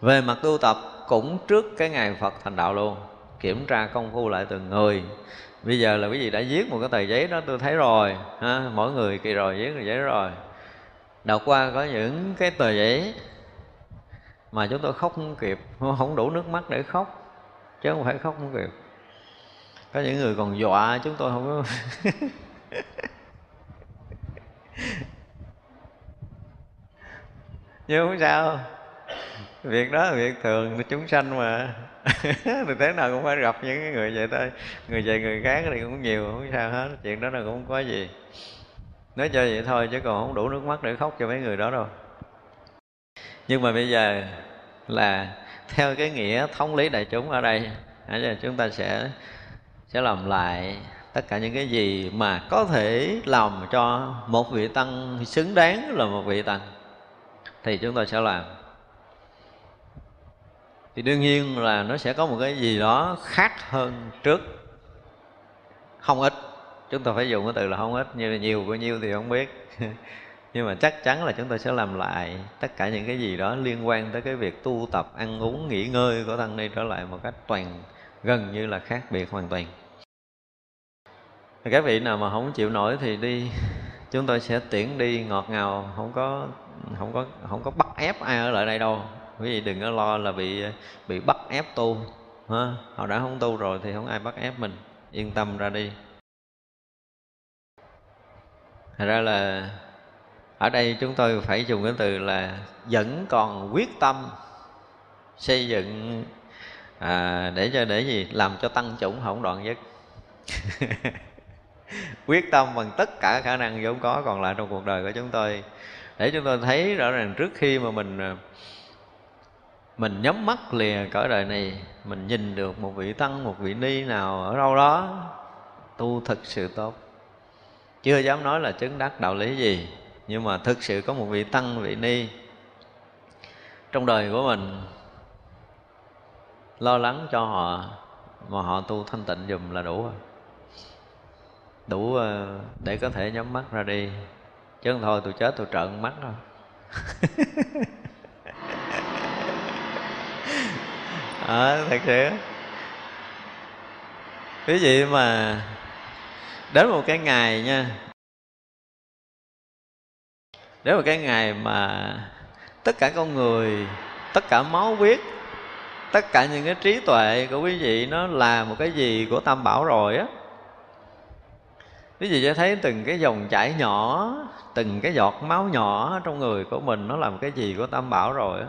Về mặt tu tập cũng trước cái ngày Phật thành đạo luôn kiểm tra công phu lại từng người. Bây giờ là quý vị đã viết một cái tờ giấy đó tôi thấy rồi ha mỗi người kỳ rồi viết tờ giấy rồi. Đọc qua có những cái tờ giấy mà chúng tôi khóc không kịp không đủ nước mắt để khóc chứ không phải khóc không kịp có những người còn dọa chúng tôi không có *laughs* nhưng không sao. Việc đó là việc thường chúng sanh mà. *laughs* Thì thế nào cũng phải gặp những người vậy thôi. Người vậy, người khác thì cũng nhiều, không sao hết. Chuyện đó là cũng không có gì. Nói cho vậy thôi, chứ còn không đủ nước mắt để khóc cho mấy người đó đâu. Nhưng mà bây giờ là theo cái nghĩa thống lý đại chúng ở đây chúng ta sẽ sẽ làm lại tất cả những cái gì mà có thể làm cho một vị tăng xứng đáng là một vị tăng, thì chúng ta sẽ làm. Thì đương nhiên là nó sẽ có một cái gì đó khác hơn trước. Không ít, chúng ta phải dùng cái từ là không ít, như là nhiều bao nhiêu thì không biết. *laughs* nhưng mà chắc chắn là chúng ta sẽ làm lại tất cả những cái gì đó liên quan tới cái việc tu tập, ăn uống, nghỉ ngơi của tăng ni trở lại một cách toàn, gần như là khác biệt hoàn toàn. Các vị nào mà không chịu nổi thì đi. Chúng tôi sẽ tiễn đi ngọt ngào, không có không có không có bắt ép ai ở lại đây đâu. Quý vị đừng có lo là bị bị bắt ép tu, ha. Họ đã không tu rồi thì không ai bắt ép mình. Yên tâm ra đi. Thật ra là ở đây chúng tôi phải dùng cái từ là vẫn còn quyết tâm xây dựng à, để cho để gì? Làm cho tăng chủng không đoạn nhất *laughs* quyết tâm bằng tất cả khả năng vốn có còn lại trong cuộc đời của chúng tôi. Để chúng tôi thấy rõ ràng trước khi mà mình à, mình nhắm mắt lìa cõi đời này mình nhìn được một vị tăng một vị ni nào ở đâu đó tu thực sự tốt. Chưa dám nói là chứng đắc đạo lý gì nhưng mà thực sự có một vị tăng vị ni trong đời của mình lo lắng cho họ mà họ tu thanh tịnh dùm là đủ rồi. Đủ ờ, để có thể nhắm mắt ra đi. Chứ không thôi tôi chết tôi trợn mắt thôi. À, *laughs* thật sự quý vị mà đến một cái ngày nha nếu mà cái ngày mà tất cả con người, tất cả máu huyết, tất cả những cái trí tuệ của quý vị nó là một cái gì của tam bảo rồi á, quý vị sẽ thấy từng cái dòng chảy nhỏ, từng cái giọt máu nhỏ trong người của mình nó làm cái gì của tam bảo rồi á.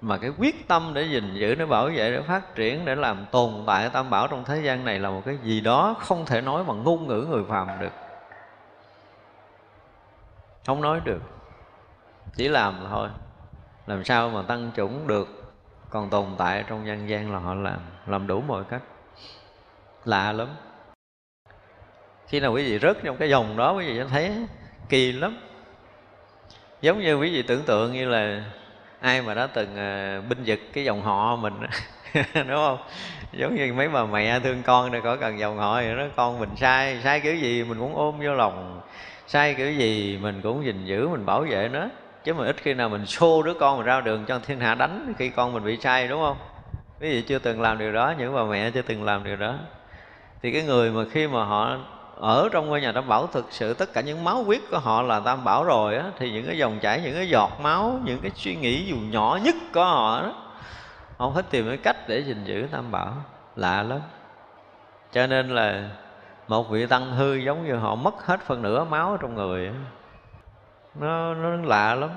Mà cái quyết tâm để gìn giữ, để bảo vệ, để phát triển, để làm tồn tại tam bảo trong thế gian này là một cái gì đó không thể nói bằng ngôn ngữ người phàm được không nói được. Chỉ làm thôi. Làm sao mà tăng chủng được? Còn tồn tại trong nhân gian là họ làm làm đủ mọi cách. Lạ lắm. Khi nào quý vị rớt trong cái dòng đó, quý vị sẽ thấy kỳ lắm. Giống như quý vị tưởng tượng như là ai mà đã từng ờ, binh vực cái dòng họ mình *laughs* đúng không? Giống như mấy bà mẹ thương con đây có cần dòng họ thì nó con mình sai sai kiểu gì mình cũng ôm vô lòng sai kiểu gì mình cũng gìn giữ, mình bảo vệ nó. Chứ mà ít khi nào mình xô đứa con mình ra đường cho thiên hạ đánh khi con mình bị sai, đúng không? Quý vị chưa từng làm điều đó, những bà mẹ chưa từng làm điều đó. Thì cái người mà khi mà họ ở trong ngôi nhà tam bảo thực sự tất cả những máu huyết của họ là tam bảo rồi á, thì những cái dòng chảy, những cái giọt máu, những cái suy nghĩ dù nhỏ nhất của họ đó họ phải tìm cái cách để gìn giữ tam bảo. Lạ lắm. Cho nên là một vị tăng hư giống như họ mất hết phần nửa máu trong người. Nó nó lạ lắm.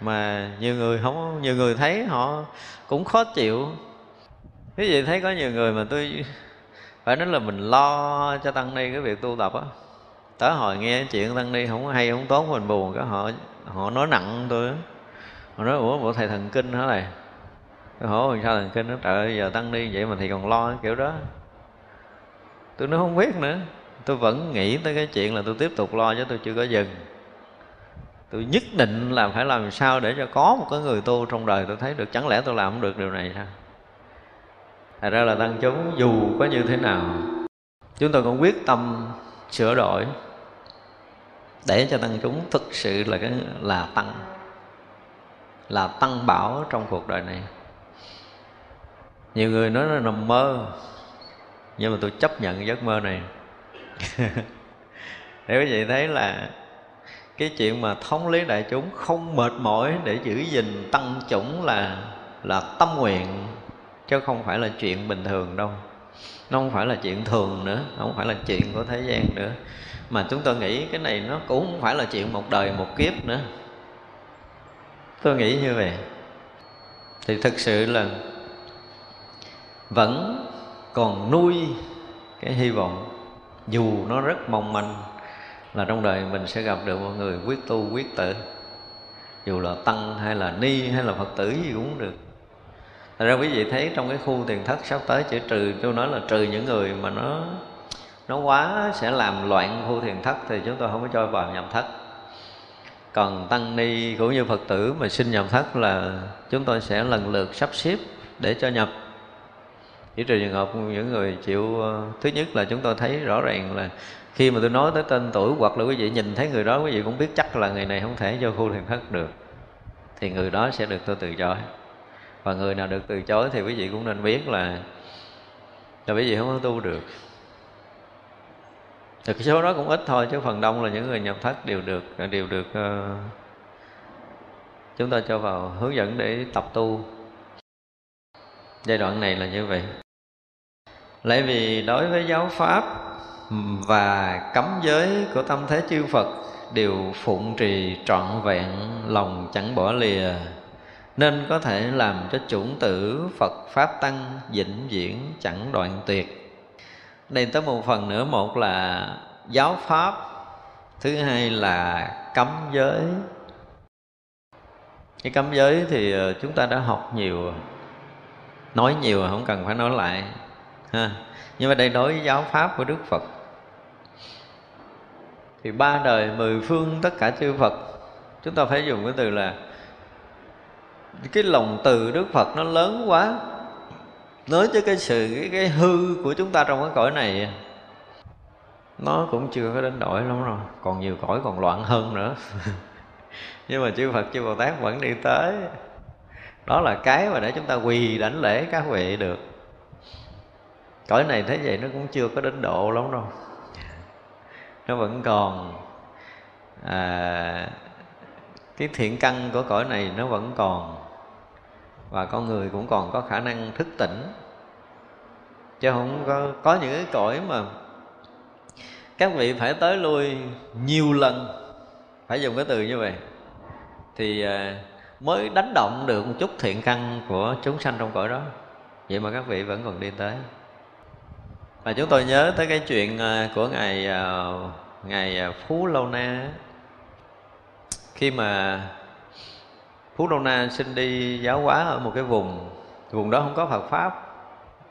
Mà nhiều người không, nhiều người thấy họ cũng khó chịu. Ví dụ thấy có nhiều người mà tôi phải nói là mình lo cho tăng ni cái việc tu tập á. Tới hồi nghe chuyện tăng ni không hay, không tốt, mình buồn, cái họ họ nói nặng tôi đó. họ nói, ủa bộ thầy thần kinh hả này cái hỏi sao thần kinh? Nó, trời ơi, giờ tăng ni vậy mà thì còn lo kiểu đó tôi nó không biết nữa. Tôi vẫn nghĩ tới cái chuyện là tôi tiếp tục lo chứ tôi chưa có dừng. Tôi nhất định là phải làm sao để cho có một cái người tu trong đời tôi thấy được. Chẳng lẽ tôi làm không được điều này sao? Thật ra là tăng chúng, dù có như thế nào, Chúng tôi cũng quyết tâm sửa đổi Để cho tăng chúng thực sự là cái, là tăng Là tăng bảo trong cuộc đời này. Nhiều người nói là nằm mơ. Nhưng mà tôi chấp nhận giấc mơ này. *laughs* Để quý vị thấy là cái chuyện mà thống lý đại chúng không mệt mỏi để giữ gìn tăng chủng là là tâm nguyện, chứ không phải là chuyện bình thường đâu. Nó không phải là chuyện thường nữa không phải là chuyện của thế gian nữa. Mà chúng tôi nghĩ cái này nó cũng không phải là chuyện một đời một kiếp nữa. Tôi nghĩ như vậy. Thì thực sự là vẫn còn nuôi cái hy vọng, dù nó rất mong manh, là trong đời mình sẽ gặp được một người quyết tu, quyết tử. Dù là tăng hay là ni hay là phật tử gì cũng được. Thật ra quý vị thấy trong cái khu tiền thất sắp tới chỉ trừ, tôi nói là trừ những người mà nó nó quá sẽ làm loạn khu thiền thất thì chúng tôi không có cho vào nhập thất. Còn tăng, ni cũng như phật tử mà xin nhập thất là chúng tôi sẽ lần lượt sắp xếp để cho nhập chỉ trừ trường hợp những người chịu ờ, thứ nhất là chúng tôi thấy rõ ràng là khi mà tôi nói tới tên tuổi hoặc là quý vị nhìn thấy người đó quý vị cũng biết chắc là người này không thể vô khu thiền thất được. Thì người đó sẽ được tôi từ chối. Và người nào được từ chối thì quý vị cũng nên biết là là quý vị không có tu được. Thì cái số đó cũng ít thôi chứ phần đông là những người nhập thất đều được đều được uh, chúng ta cho vào hướng dẫn để tập tu giai đoạn này là như vậy. Lại vì đối với giáo pháp và cấm giới của tâm thế chư Phật đều phụng trì trọn vẹn lòng chẳng bỏ lìa, nên có thể làm cho chủng tử Phật pháp tăng vĩnh viễn chẳng đoạn tuyệt. Đây tới một phần nữa, một là giáo pháp, thứ hai là cấm giới. Cái cấm giới thì ờ, chúng ta đã học nhiều nói nhiều không cần phải nói lại. Ha. Nhưng mà đây đối với giáo pháp của đức phật. Thì ba đời mười phương tất cả chư phật chúng ta phải dùng cái từ là cái lòng từ đức phật nó lớn quá. Nói cho cái sự cái, cái hư của chúng ta trong cái cõi này nó cũng chưa có đến đổi lắm rồi. Còn nhiều cõi còn loạn hơn nữa. *laughs* Nhưng mà chư Phật chư Bồ Tát vẫn đi tới đó là cái mà để chúng ta quỳ đảnh lễ các vị được. Cõi này thế vậy nó cũng chưa có đến độ lắm đâu. Nó vẫn còn à, cái thiện căn của cõi này nó vẫn còn. Và con người cũng còn có khả năng thức tỉnh. Chứ không có có những cái cõi mà các vị phải tới lui nhiều lần. Phải dùng cái từ như vậy. Thì à, mới đánh động được một chút thiện căn của chúng sanh trong cõi đó. Vậy mà các vị vẫn còn đi tới. Và chúng tôi nhớ tới cái chuyện à, của ngài à, ngài à, phú lâu na. Khi mà phú lâu na xin đi giáo hóa ở một cái vùng vùng đó không có phật pháp,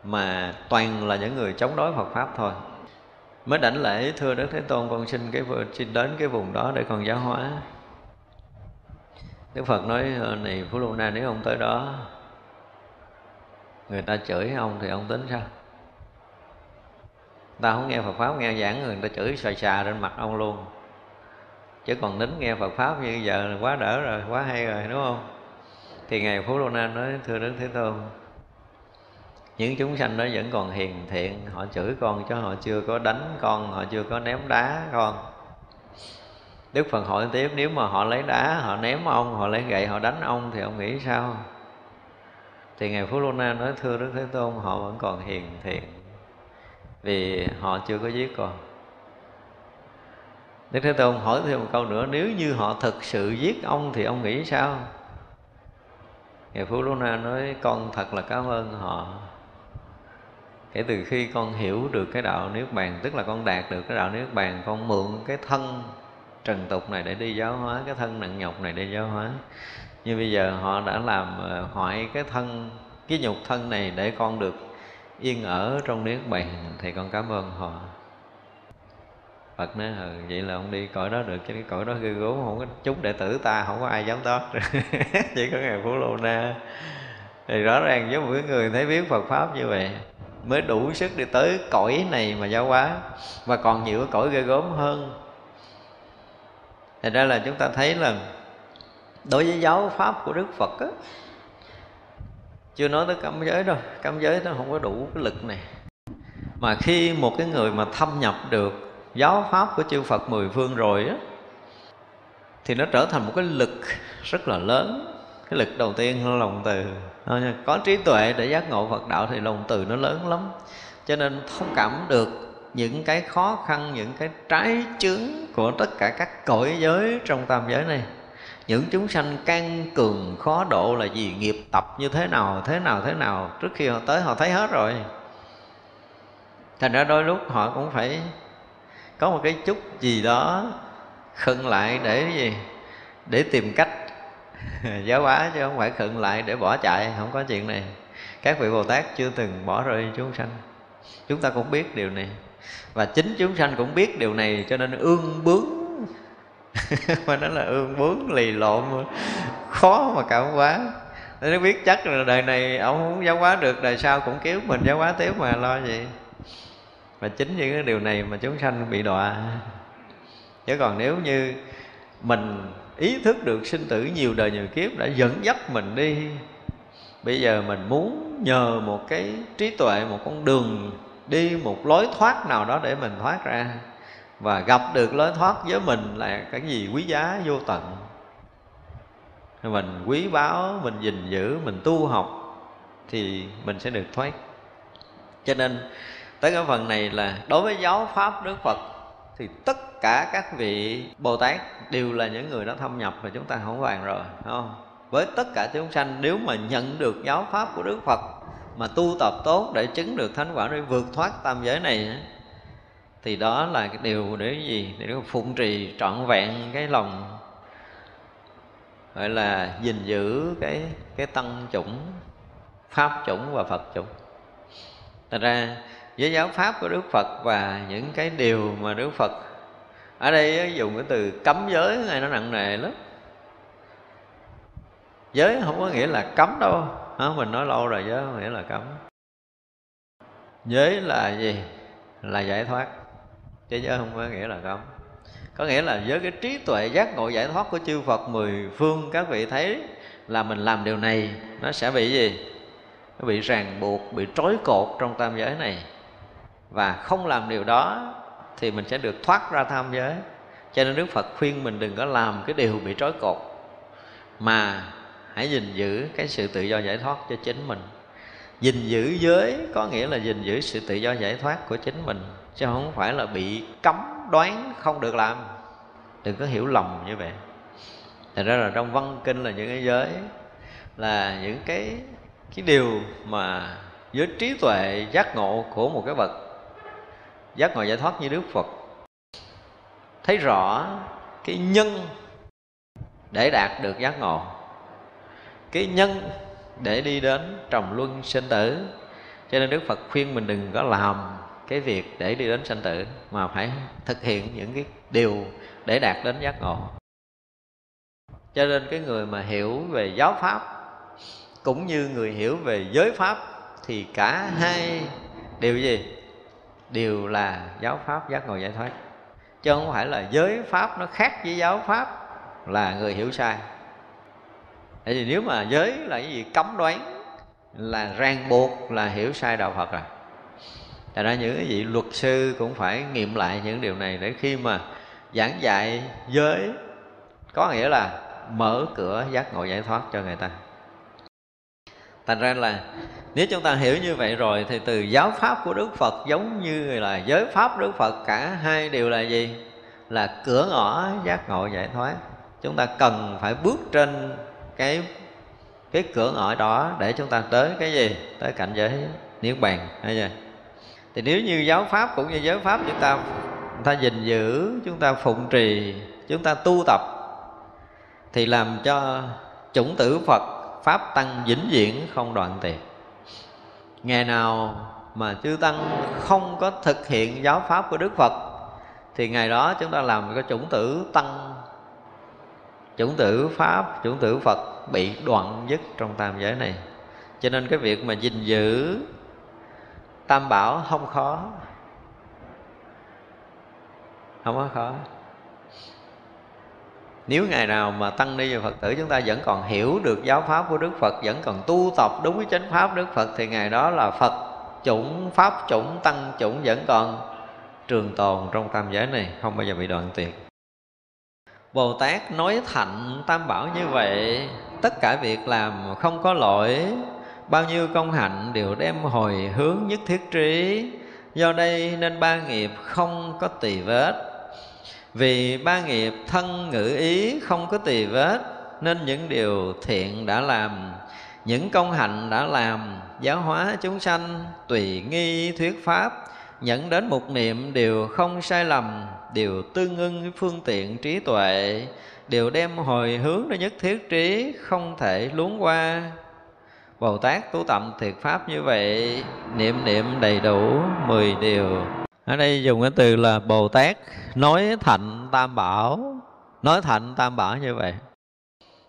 mà toàn là những người chống đối phật pháp thôi. Mới đảnh lễ thưa đức thế tôn, con xin cái xin đến cái vùng đó để con giáo hóa đức phật nói ờ, này phú lô na, nếu ông tới đó, người ta chửi ông thì ông tính sao? Ta không nghe Phật pháp, nghe giảng người ta chửi xà xà trên mặt ông luôn. Chứ còn nín nghe Phật pháp như giờ là quá đỡ rồi, quá hay rồi, đúng không? Thì ngài Phú Lô Na nói, thưa Đức Thế Tôn, những chúng sanh đó vẫn còn hiền thiện, họ chửi con chứ họ chưa có đánh con, họ chưa có ném đá con. Đức Phật hỏi tiếp, nếu mà họ lấy đá, họ ném ông, họ lấy gậy, họ đánh ông thì ông nghĩ sao? Thì ngài Phú Lô Na nói, thưa Đức Thế Tôn, họ vẫn còn hiền thiện vì họ chưa có giết con. Đức Thế Tôn hỏi thêm một câu nữa, Nếu như họ thực sự giết ông Thì ông nghĩ sao? Ngài Phú Lô Na nói, Con thật là cảm ơn họ. Kể từ khi con hiểu được cái đạo niết bàn, tức là con đạt được cái đạo niết bàn, con mượn cái thân trần tục này để đi giáo hóa cái thân nặng nhọc này để giáo hóa. Nhưng bây giờ họ đã làm ờ, hoại cái thân cái nhục thân này để con được yên ở trong niết bàn thì con cảm ơn họ. Phật nói ừ, vậy là ông đi cõi đó được chứ cái cõi đó ghê gốm không có chúng đệ tử ta không có ai dám tót. *laughs* Chỉ có ngài Phú Lô Na. Thì rõ ràng với mỗi người thấy biết Phật pháp như vậy mới đủ sức đi tới cõi này mà giáo hóa và còn nhiều cái cõi ghê gốm hơn. Thật ra là chúng ta thấy là đối với giáo pháp của Đức Phật á, chưa nói tới cấm giới đâu, cấm giới nó không có đủ cái lực này. Mà khi một cái người mà thâm nhập được giáo pháp của chư Phật mười phương rồi á, thì nó trở thành một cái lực rất là lớn. Cái lực đầu tiên là lòng từ. Có trí tuệ để giác ngộ Phật đạo thì lòng từ nó lớn lắm. Cho nên thông cảm được những cái khó khăn, những cái trái chướng của tất cả các cõi giới trong tam giới này. Những chúng sanh can cường khó độ là gì nghiệp tập như thế nào thế nào thế nào. Trước khi họ tới, họ thấy hết rồi. Thành ra đôi lúc họ cũng phải có một cái chút gì đó khựng lại để cái gì? Để tìm cách. *laughs* Giáo hóa chứ không phải khựng lại để bỏ chạy, không có chuyện này. Các vị bồ tát chưa từng bỏ rơi chúng sanh. Chúng ta cũng biết điều này và chính chúng sanh cũng biết điều này cho nên ương bướng. *laughs* Mà nó là ương bướng lì lộn khó mà cảm hóa. Nó biết chắc là đời này ông không giáo hóa được, đời sau cũng kéo mình giáo hóa tiếp mà, lo gì? Và chính những cái điều này mà chúng sanh bị đọa. Chứ còn nếu như mình ý thức được sinh tử nhiều đời nhiều kiếp đã dẫn dắt mình đi, bây giờ mình muốn nhờ một cái trí tuệ, một con đường đi một lối thoát nào đó để mình thoát ra. Và gặp được lối thoát với mình là cái gì? Quý giá, vô tận. Mình quý báu, mình gìn giữ, mình tu học thì mình sẽ được thoát. Cho nên, tới cái phần này là đối với giáo pháp, đức phật thì tất cả các vị bồ tát đều là những người đã thâm nhập và chúng ta không bàn rồi không? Với tất cả chúng sanh, nếu mà nhận được giáo pháp của đức phật mà tu tập tốt để chứng được thánh quả, để vượt thoát tam giới này thì đó là cái điều để cái gì? Để phụng trì trọn vẹn cái lòng, gọi là gìn giữ cái cái tăng chủng, pháp chủng và phật chủng. Thật ra với giáo pháp của Đức Phật và những cái điều mà Đức Phật ở đây dùng cái từ cấm giới này nó nặng nề lắm. Giới không có nghĩa là cấm đâu à, mình nói lâu rồi giới không nghĩa là cấm. Giới là gì? Là giải thoát. Chứ giới không có nghĩa là cấm. Có nghĩa là với cái trí tuệ giác ngộ giải thoát của chư Phật mười phương các vị thấy là mình làm điều này nó sẽ bị gì? Nó bị ràng buộc bị trói cột trong tam giới này. Và không làm điều đó thì mình sẽ được thoát ra tham giới. Cho nên đức phật khuyên mình đừng có làm cái điều bị trói cột. Mà hãy gìn giữ cái sự tự do giải thoát cho chính mình. Gìn giữ giới có nghĩa là gìn giữ sự tự do giải thoát của chính mình, chứ không phải là bị cấm đoán không được làm. Đừng có hiểu lầm như vậy. Thật ra là trong văn kinh là những cái giới là những cái cái điều mà với trí tuệ giác ngộ của một cái bậc giác ngộ giải thoát như đức phật thấy rõ cái nhân để đạt được giác ngộ cái nhân để đi đến trồng luân sinh tử. Cho nên đức phật khuyên mình đừng có làm cái việc để đi đến sanh tử, mà phải thực hiện những cái điều để đạt đến giác ngộ. Cho nên cái người mà hiểu về giáo pháp cũng như người hiểu về giới pháp thì cả hai đều gì? Đều là giáo pháp giác ngộ giải thoát. Chứ không phải là giới pháp nó khác với giáo pháp là người hiểu sai tại vì nếu mà giới là cái gì? Cấm đoán, là ràng buộc, là hiểu sai đạo phật rồi. Tại ra những cái vị luật sư cũng phải nghiệm lại những điều này để khi mà giảng dạy giới, có nghĩa là mở cửa giác ngộ giải thoát cho người ta. Thành ra là nếu chúng ta hiểu như vậy rồi thì từ giáo pháp của đức phật giống như là giới pháp đức phật, cả hai đều là gì? Là cửa ngõ giác ngộ giải thoát. Chúng ta cần phải bước trên cái cái cửa ngõ đó để chúng ta tới cái gì? Tới cảnh giới niết bàn, hay gì thì nếu như giáo pháp cũng như giới pháp chúng ta chúng ta gìn giữ, chúng ta phụng trì, chúng ta tu tập thì làm cho chủng tử phật pháp tăng vĩnh viễn không đoạn tuyệt ngày nào mà chư tăng không có thực hiện giáo pháp của đức phật thì ngày đó chúng ta làm cái chủng tử tăng chủng tử pháp, chủng tử phật bị đoạn dứt trong tam giới này. Cho nên cái việc mà gìn giữ tam bảo không khó. Không có khó. Nếu ngày nào mà tăng ni và phật tử, chúng ta vẫn còn hiểu được giáo pháp của đức phật, vẫn còn tu tập đúng với chánh pháp đức phật, thì ngày đó là phật chủng, pháp chủng, tăng chủng vẫn còn trường tồn trong tam giới này, không bao giờ bị đoạn tuyệt bồ tát nói thạnh tam bảo như vậy, tất cả việc làm không có lỗi. Bao nhiêu công hạnh đều đem hồi hướng nhất thiết trí. Do đây nên ba nghiệp không có tỳ vết. Vì ba nghiệp thân ngữ ý không có tỳ vết, nên những điều thiện đã làm, những công hạnh đã làm, giáo hóa chúng sanh, tùy nghi thuyết pháp nhận đến một niệm đều không sai lầm. Đều tương ưng với phương tiện trí tuệ Đều đem hồi hướng đến nhất thiết trí Không thể luống qua. Bồ Tát tu tập thiệt pháp như vậy Niệm niệm đầy đủ mười điều. Ở đây dùng cái từ là Bồ Tát Nói thạnh tam bảo. Nói thạnh tam bảo như vậy.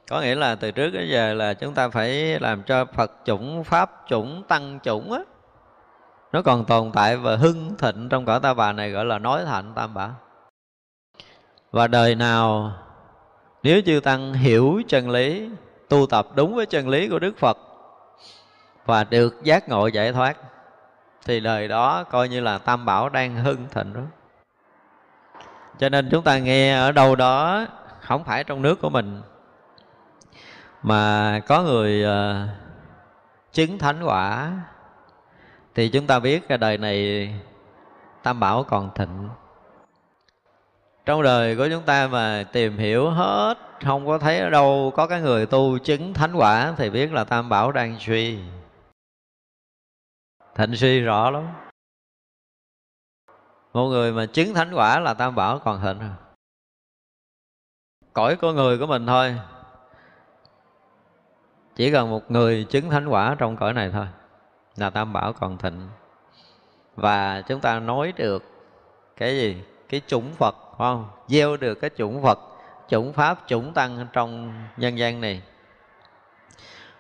Có nghĩa là từ trước đến giờ là chúng ta phải làm cho Phật chủng, Pháp chủng, Tăng chủng á. Nó còn tồn tại và hưng thịnh trong cõi ta bà này gọi là nói thạnh tam bảo và đời nào nếu chư tăng hiểu chân lý tu tập đúng với chân lý của đức phật và được giác ngộ giải thoát thì đời đó coi như là tam bảo đang hưng thịnh đó. Cho nên chúng ta nghe ở đâu đó không phải trong nước của mình mà có người uh, chứng thánh quả thì chúng ta biết cái đời này tam bảo còn thịnh trong đời của chúng ta mà tìm hiểu hết, không có thấy ở đâu có cái người tu chứng thánh quả, thì biết là tam bảo đang suy. Thịnh suy rõ lắm. Một người mà chứng thánh quả là tam bảo còn thịnh rồi cõi con người của mình thôi. Chỉ cần một người chứng thánh quả trong cõi này thôi, là tam bảo còn thịnh. Và chúng ta nói được cái gì? Cái chủng phật không? Gieo được cái chủng phật, chủng pháp, chủng tăng trong nhân gian này.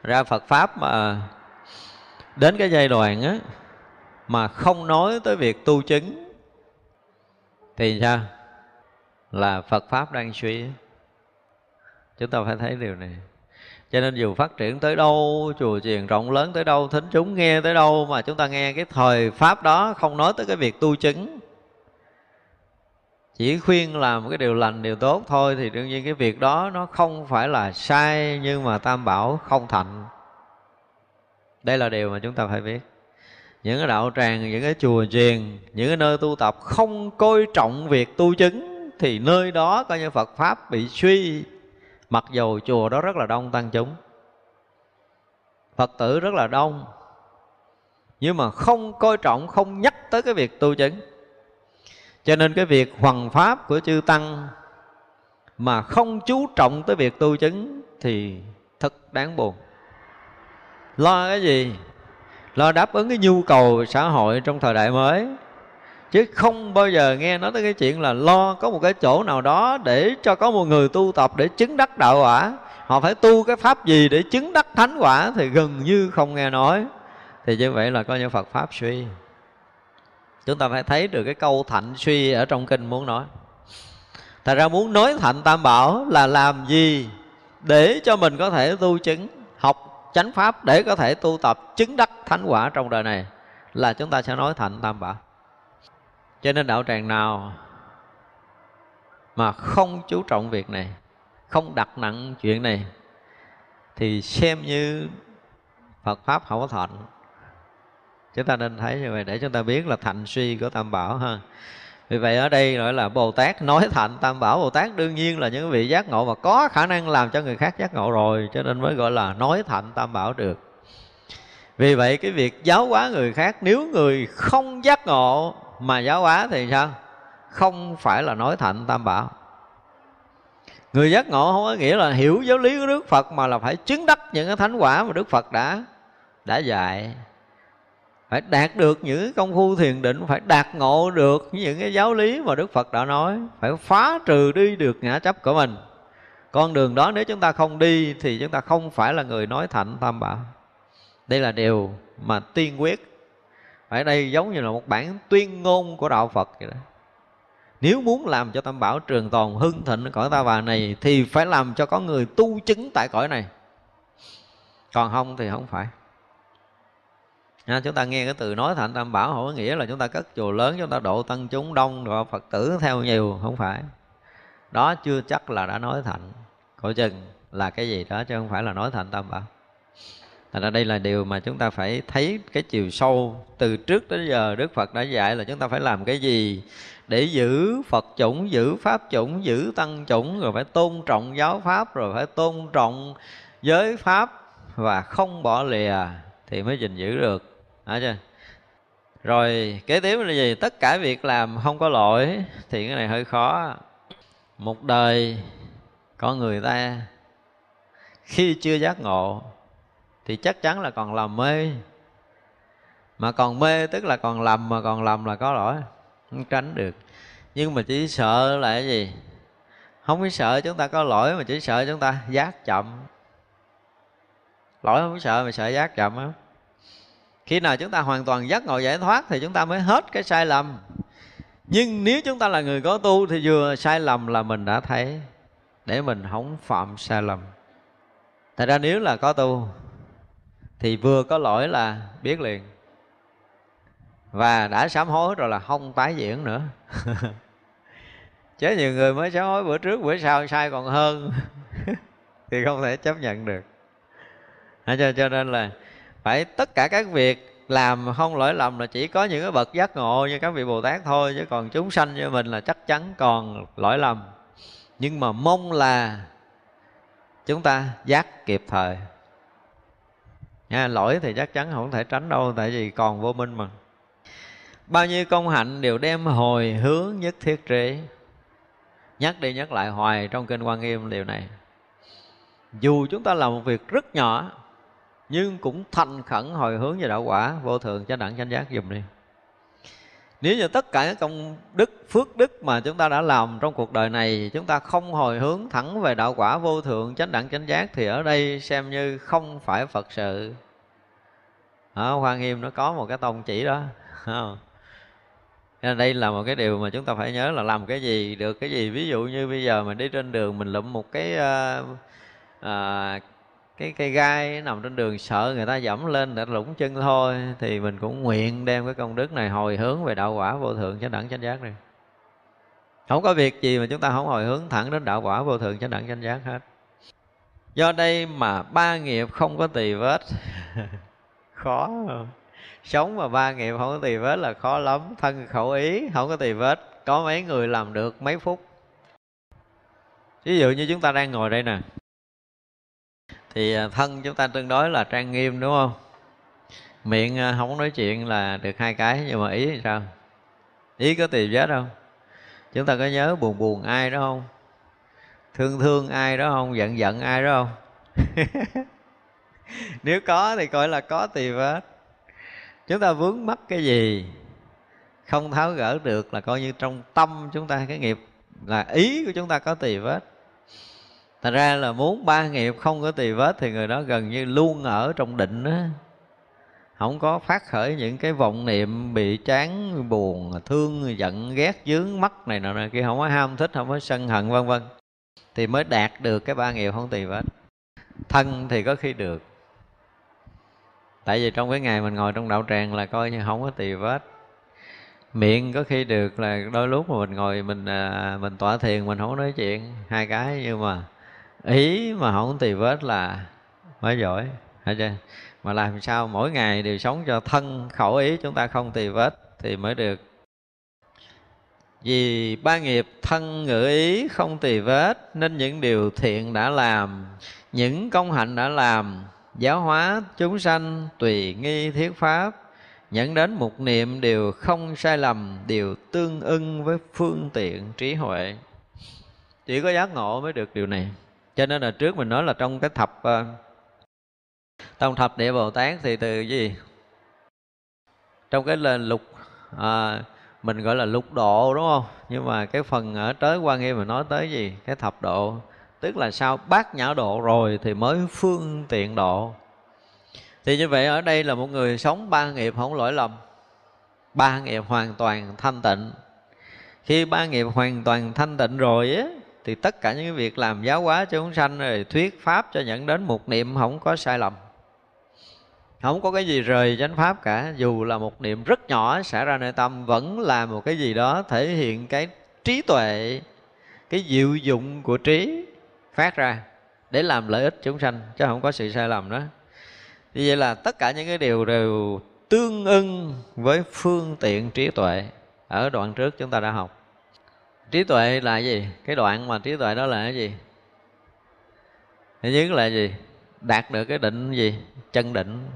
Ra phật pháp mà đến cái giai đoạn á, mà không nói tới việc tu chứng, thì sao? Là phật pháp đang suy chúng ta phải thấy điều này. Cho nên dù phát triển tới đâu, chùa chiền rộng lớn tới đâu, thính chúng nghe tới đâu, mà chúng ta nghe cái thời pháp đó không nói tới cái việc tu chứng chỉ khuyên làm cái điều lành, điều tốt thôi, thì đương nhiên cái việc đó nó không phải là sai, nhưng mà tam bảo không thành. Đây là điều mà chúng ta phải biết. Những cái đạo tràng, những cái chùa chiền, những cái nơi tu tập không coi trọng việc tu chứng, thì nơi đó coi như phật pháp bị suy. Mặc dù chùa đó rất là đông tăng chúng, phật tử rất là đông, nhưng mà không coi trọng, không nhắc tới cái việc tu chứng cho nên cái việc hoằng pháp của chư tăng mà không chú trọng tới việc tu chứng thì thật đáng buồn. Lo cái gì? Lo đáp ứng cái nhu cầu xã hội trong thời đại mới. Chứ không bao giờ nghe nói tới cái chuyện là lo có một cái chỗ nào đó để cho có một người tu tập để chứng đắc đạo quả. Họ phải tu cái pháp gì để chứng đắc thánh quả thì gần như không nghe nói. Thì như vậy là coi như phật pháp suy chúng ta phải thấy được cái câu thạnh suy ở trong kinh muốn nói. Thật ra muốn nói thạnh tam bảo là làm gì để cho mình có thể tu chứng, học chánh pháp để có thể tu tập, chứng đắc thánh quả trong đời này là chúng ta sẽ nói thạnh tam bảo. Cho nên đạo tràng nào mà không chú trọng việc này, không đặt nặng chuyện này, thì xem như Phật pháp không có thạnh chúng ta nên thấy như vậy để chúng ta biết là thành suy của tam bảo ha. Vì vậy ở đây gọi là bồ tát nói thành tam bảo. Bồ tát đương nhiên là những vị giác ngộ và có khả năng làm cho người khác giác ngộ rồi, cho nên mới gọi là nói thành tam bảo được. Vì vậy cái việc giáo hóa người khác, nếu người không giác ngộ mà giáo hóa thì sao? Không phải là nói thành tam bảo. Người giác ngộ không có nghĩa là hiểu giáo lý của đức phật mà là phải chứng đắc những cái thánh quả mà đức phật đã đã dạy phải đạt được những công phu thiền định, phải đạt ngộ được những cái giáo lý mà đức phật đã nói, phải phá trừ đi được ngã chấp của mình. Con đường đó nếu chúng ta không đi thì chúng ta không phải là người nói thạnh tam bảo. Đây là điều mà tiên quyết. Ở đây giống như là một bản tuyên ngôn của đạo phật vậy đó. Nếu muốn làm cho tam bảo trường tồn hưng thịnh cõi ta bà này thì phải làm cho có người tu chứng tại cõi này. Còn không thì không phải ha, chúng ta nghe cái từ nói thạnh tam bảo không có nghĩa là chúng ta cất chùa lớn chúng ta độ tăng chúng đông rồi phật tử theo nhiều không phải. Đó chưa chắc là đã nói thạnh cổ chừng là cái gì đó chứ không phải là nói thạnh tam bảo. Thành ra đây là điều mà chúng ta phải thấy cái chiều sâu. Từ trước đến giờ Đức Phật đã dạy là chúng ta phải làm cái gì để giữ Phật chủng, giữ Pháp chủng, giữ Tăng chủng rồi phải tôn trọng giáo Pháp rồi phải tôn trọng giới Pháp và không bỏ lìa thì mới gìn giữ được. Đó chưa? rồi, kế tiếp là gì? Tất cả việc làm không có lỗi thì cái này hơi khó. Một đời có người ta khi chưa giác ngộ thì chắc chắn là còn làm mê. Mà còn mê tức là còn lầm, mà còn lầm là có lỗi, không tránh được. Nhưng mà chỉ sợ là cái gì? Không biết sợ chúng ta có lỗi mà chỉ sợ chúng ta giác chậm. Lỗi không sợ mà sợ giác chậm á khi nào chúng ta hoàn toàn giác ngộ giải thoát thì chúng ta mới hết cái sai lầm. Nhưng nếu chúng ta là người có tu thì vừa sai lầm là mình đã thấy để mình không phạm sai lầm. Thật ra nếu là có tu thì vừa có lỗi là biết liền. Và đã sám hối rồi là không tái diễn nữa. *laughs* Chứ nhiều người mới sám hối bữa trước bữa sau sai còn hơn. *laughs* Thì không thể chấp nhận được. Cho, cho nên là phải tất cả các việc làm không lỗi lầm là chỉ có những cái bậc giác ngộ như các vị bồ tát thôi chứ còn chúng sanh như mình là chắc chắn còn lỗi lầm. Nhưng mà mong là chúng ta giác kịp thời. Nha, lỗi thì chắc chắn không thể tránh đâu tại vì còn vô minh mà. Bao nhiêu công hạnh đều đem hồi hướng nhất thiết trí. Nhắc đi nhắc lại hoài trong kinh quan nghiêm điều này. Dù chúng ta làm một việc rất nhỏ nhưng cũng thành khẩn hồi hướng về đạo quả vô thường chánh đẳng chánh giác dùm đi. Nếu như tất cả các công đức phước đức mà chúng ta đã làm trong cuộc đời này chúng ta không hồi hướng thẳng về đạo quả vô thượng chánh đẳng chánh giác thì ở đây xem như không phải phật sự. Ở hoa nghiêm nó có một cái tông chỉ đó *laughs* nên đây là một cái điều mà chúng ta phải nhớ là làm cái gì được cái gì. Ví dụ như bây giờ mình đi trên đường mình lụm một cái uh, uh, cái cây gai nằm trên đường sợ người ta dẫm lên để lũng chân thôi, thì mình cũng nguyện đem cái công đức này hồi hướng về đạo quả vô thượng chánh đẳng chánh giác này không có việc gì mà chúng ta không hồi hướng thẳng đến đạo quả vô thượng chánh đẳng chánh giác hết. Do đây mà ba nghiệp không có tỳ vết, *laughs* khó sống mà ba nghiệp không có tỳ vết là khó lắm, thân khẩu ý không có tỳ vết, có mấy người làm được mấy phút. Ví dụ như chúng ta đang ngồi đây nè thì à, thân chúng ta tương đối là trang nghiêm, đúng không? Miệng à, không nói chuyện là được hai cái, nhưng mà ý thì sao? Ý có tìm vết không? Chúng ta có nhớ buồn buồn ai đó không? Thương thương ai đó không? Giận giận ai đó không? *laughs* Nếu có thì gọi là có tỳ vết. Chúng ta vướng mắc cái gì? Không tháo gỡ được là coi như trong tâm chúng ta, cái nghiệp là ý của chúng ta có tỳ vết thành ra là muốn ba nghiệp không có tỳ vết thì người đó gần như luôn ở trong định đó không có phát khởi những cái vọng niệm bị chán, buồn, thương, giận, ghét, dướng mắt này nọ kia, không có ham thích, không có sân hận, vân vân. Thì mới đạt được cái ba nghiệp không tỳ vết. Thân thì có khi được. Tại vì trong cái ngày mình ngồi trong đạo tràng là coi như không có tỳ vết. Miệng có khi được là đôi lúc mà mình ngồi mình à, mình tỏa thiền, mình không có nói chuyện, hai cái, nhưng mà ý mà không tì vết là mới giỏi, hả chưa mà làm sao mỗi ngày đều sống cho thân khẩu ý, chúng ta không tì vết thì mới được. Vì ba nghiệp thân ngữ ý không tì vết, nên những điều thiện đã làm, những công hạnh đã làm, giáo hóa chúng sanh tùy nghi thiết pháp nhận đến một niệm đều không sai lầm đều tương ưng với phương tiện trí huệ. Chỉ có giác ngộ mới được điều này cho nên là trước mình nói là trong cái thập ờ, trong thập địa bồ tát thì từ gì? Trong cái lên lục à, mình gọi là lục độ đúng không? Nhưng mà cái phần ở tới quan nghiêm mình nói tới gì? Cái thập độ. Tức là sau bát nhã độ rồi thì mới phương tiện độ. Thì như vậy ở đây là một người sống ba nghiệp không lỗi lầm. Ba nghiệp hoàn toàn thanh tịnh. Khi ba nghiệp hoàn toàn thanh tịnh rồi á thì tất cả những việc làm giáo hóa cho chúng sanh rồi thuyết pháp cho nhận đến một niệm không có sai lầm. Không có cái gì rời chánh pháp cả. Dù là một niệm rất nhỏ xảy ra nơi tâm, vẫn là một cái gì đó thể hiện cái trí tuệ, cái diệu dụng của trí phát ra để làm lợi ích chúng sanh, chứ không có sự sai lầm đó. Như vậy là tất cả những cái điều đều tương ưng với phương tiện trí tuệ ở đoạn trước chúng ta đã học trí tuệ là gì? Cái đoạn mà trí tuệ đó là cái gì? Thứ nhất là gì? Đạt được cái định gì? Chân định.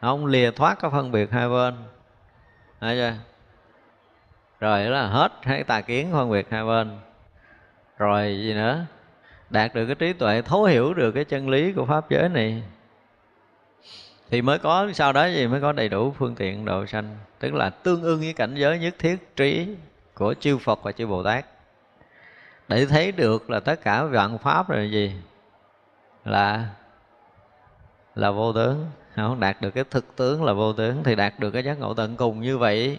Không lìa thoát cái phân biệt hai bên. Thấy chưa? Rồi đó là hết hai tà kiến phân biệt hai bên. Rồi gì nữa? Đạt được cái trí tuệ, thấu hiểu được cái chân lý của pháp giới này. Thì mới có, sau đó gì? Mới có đầy đủ phương tiện độ sanh. Tức là tương ưng với cảnh giới nhất thiết, trí của chư Phật và chư Bồ Tát. Để thấy được là tất cả vạn pháp là gì? Là là vô tướng. Không, đạt được cái thực tướng là vô tướng thì đạt được cái giác ngộ tận cùng như vậy.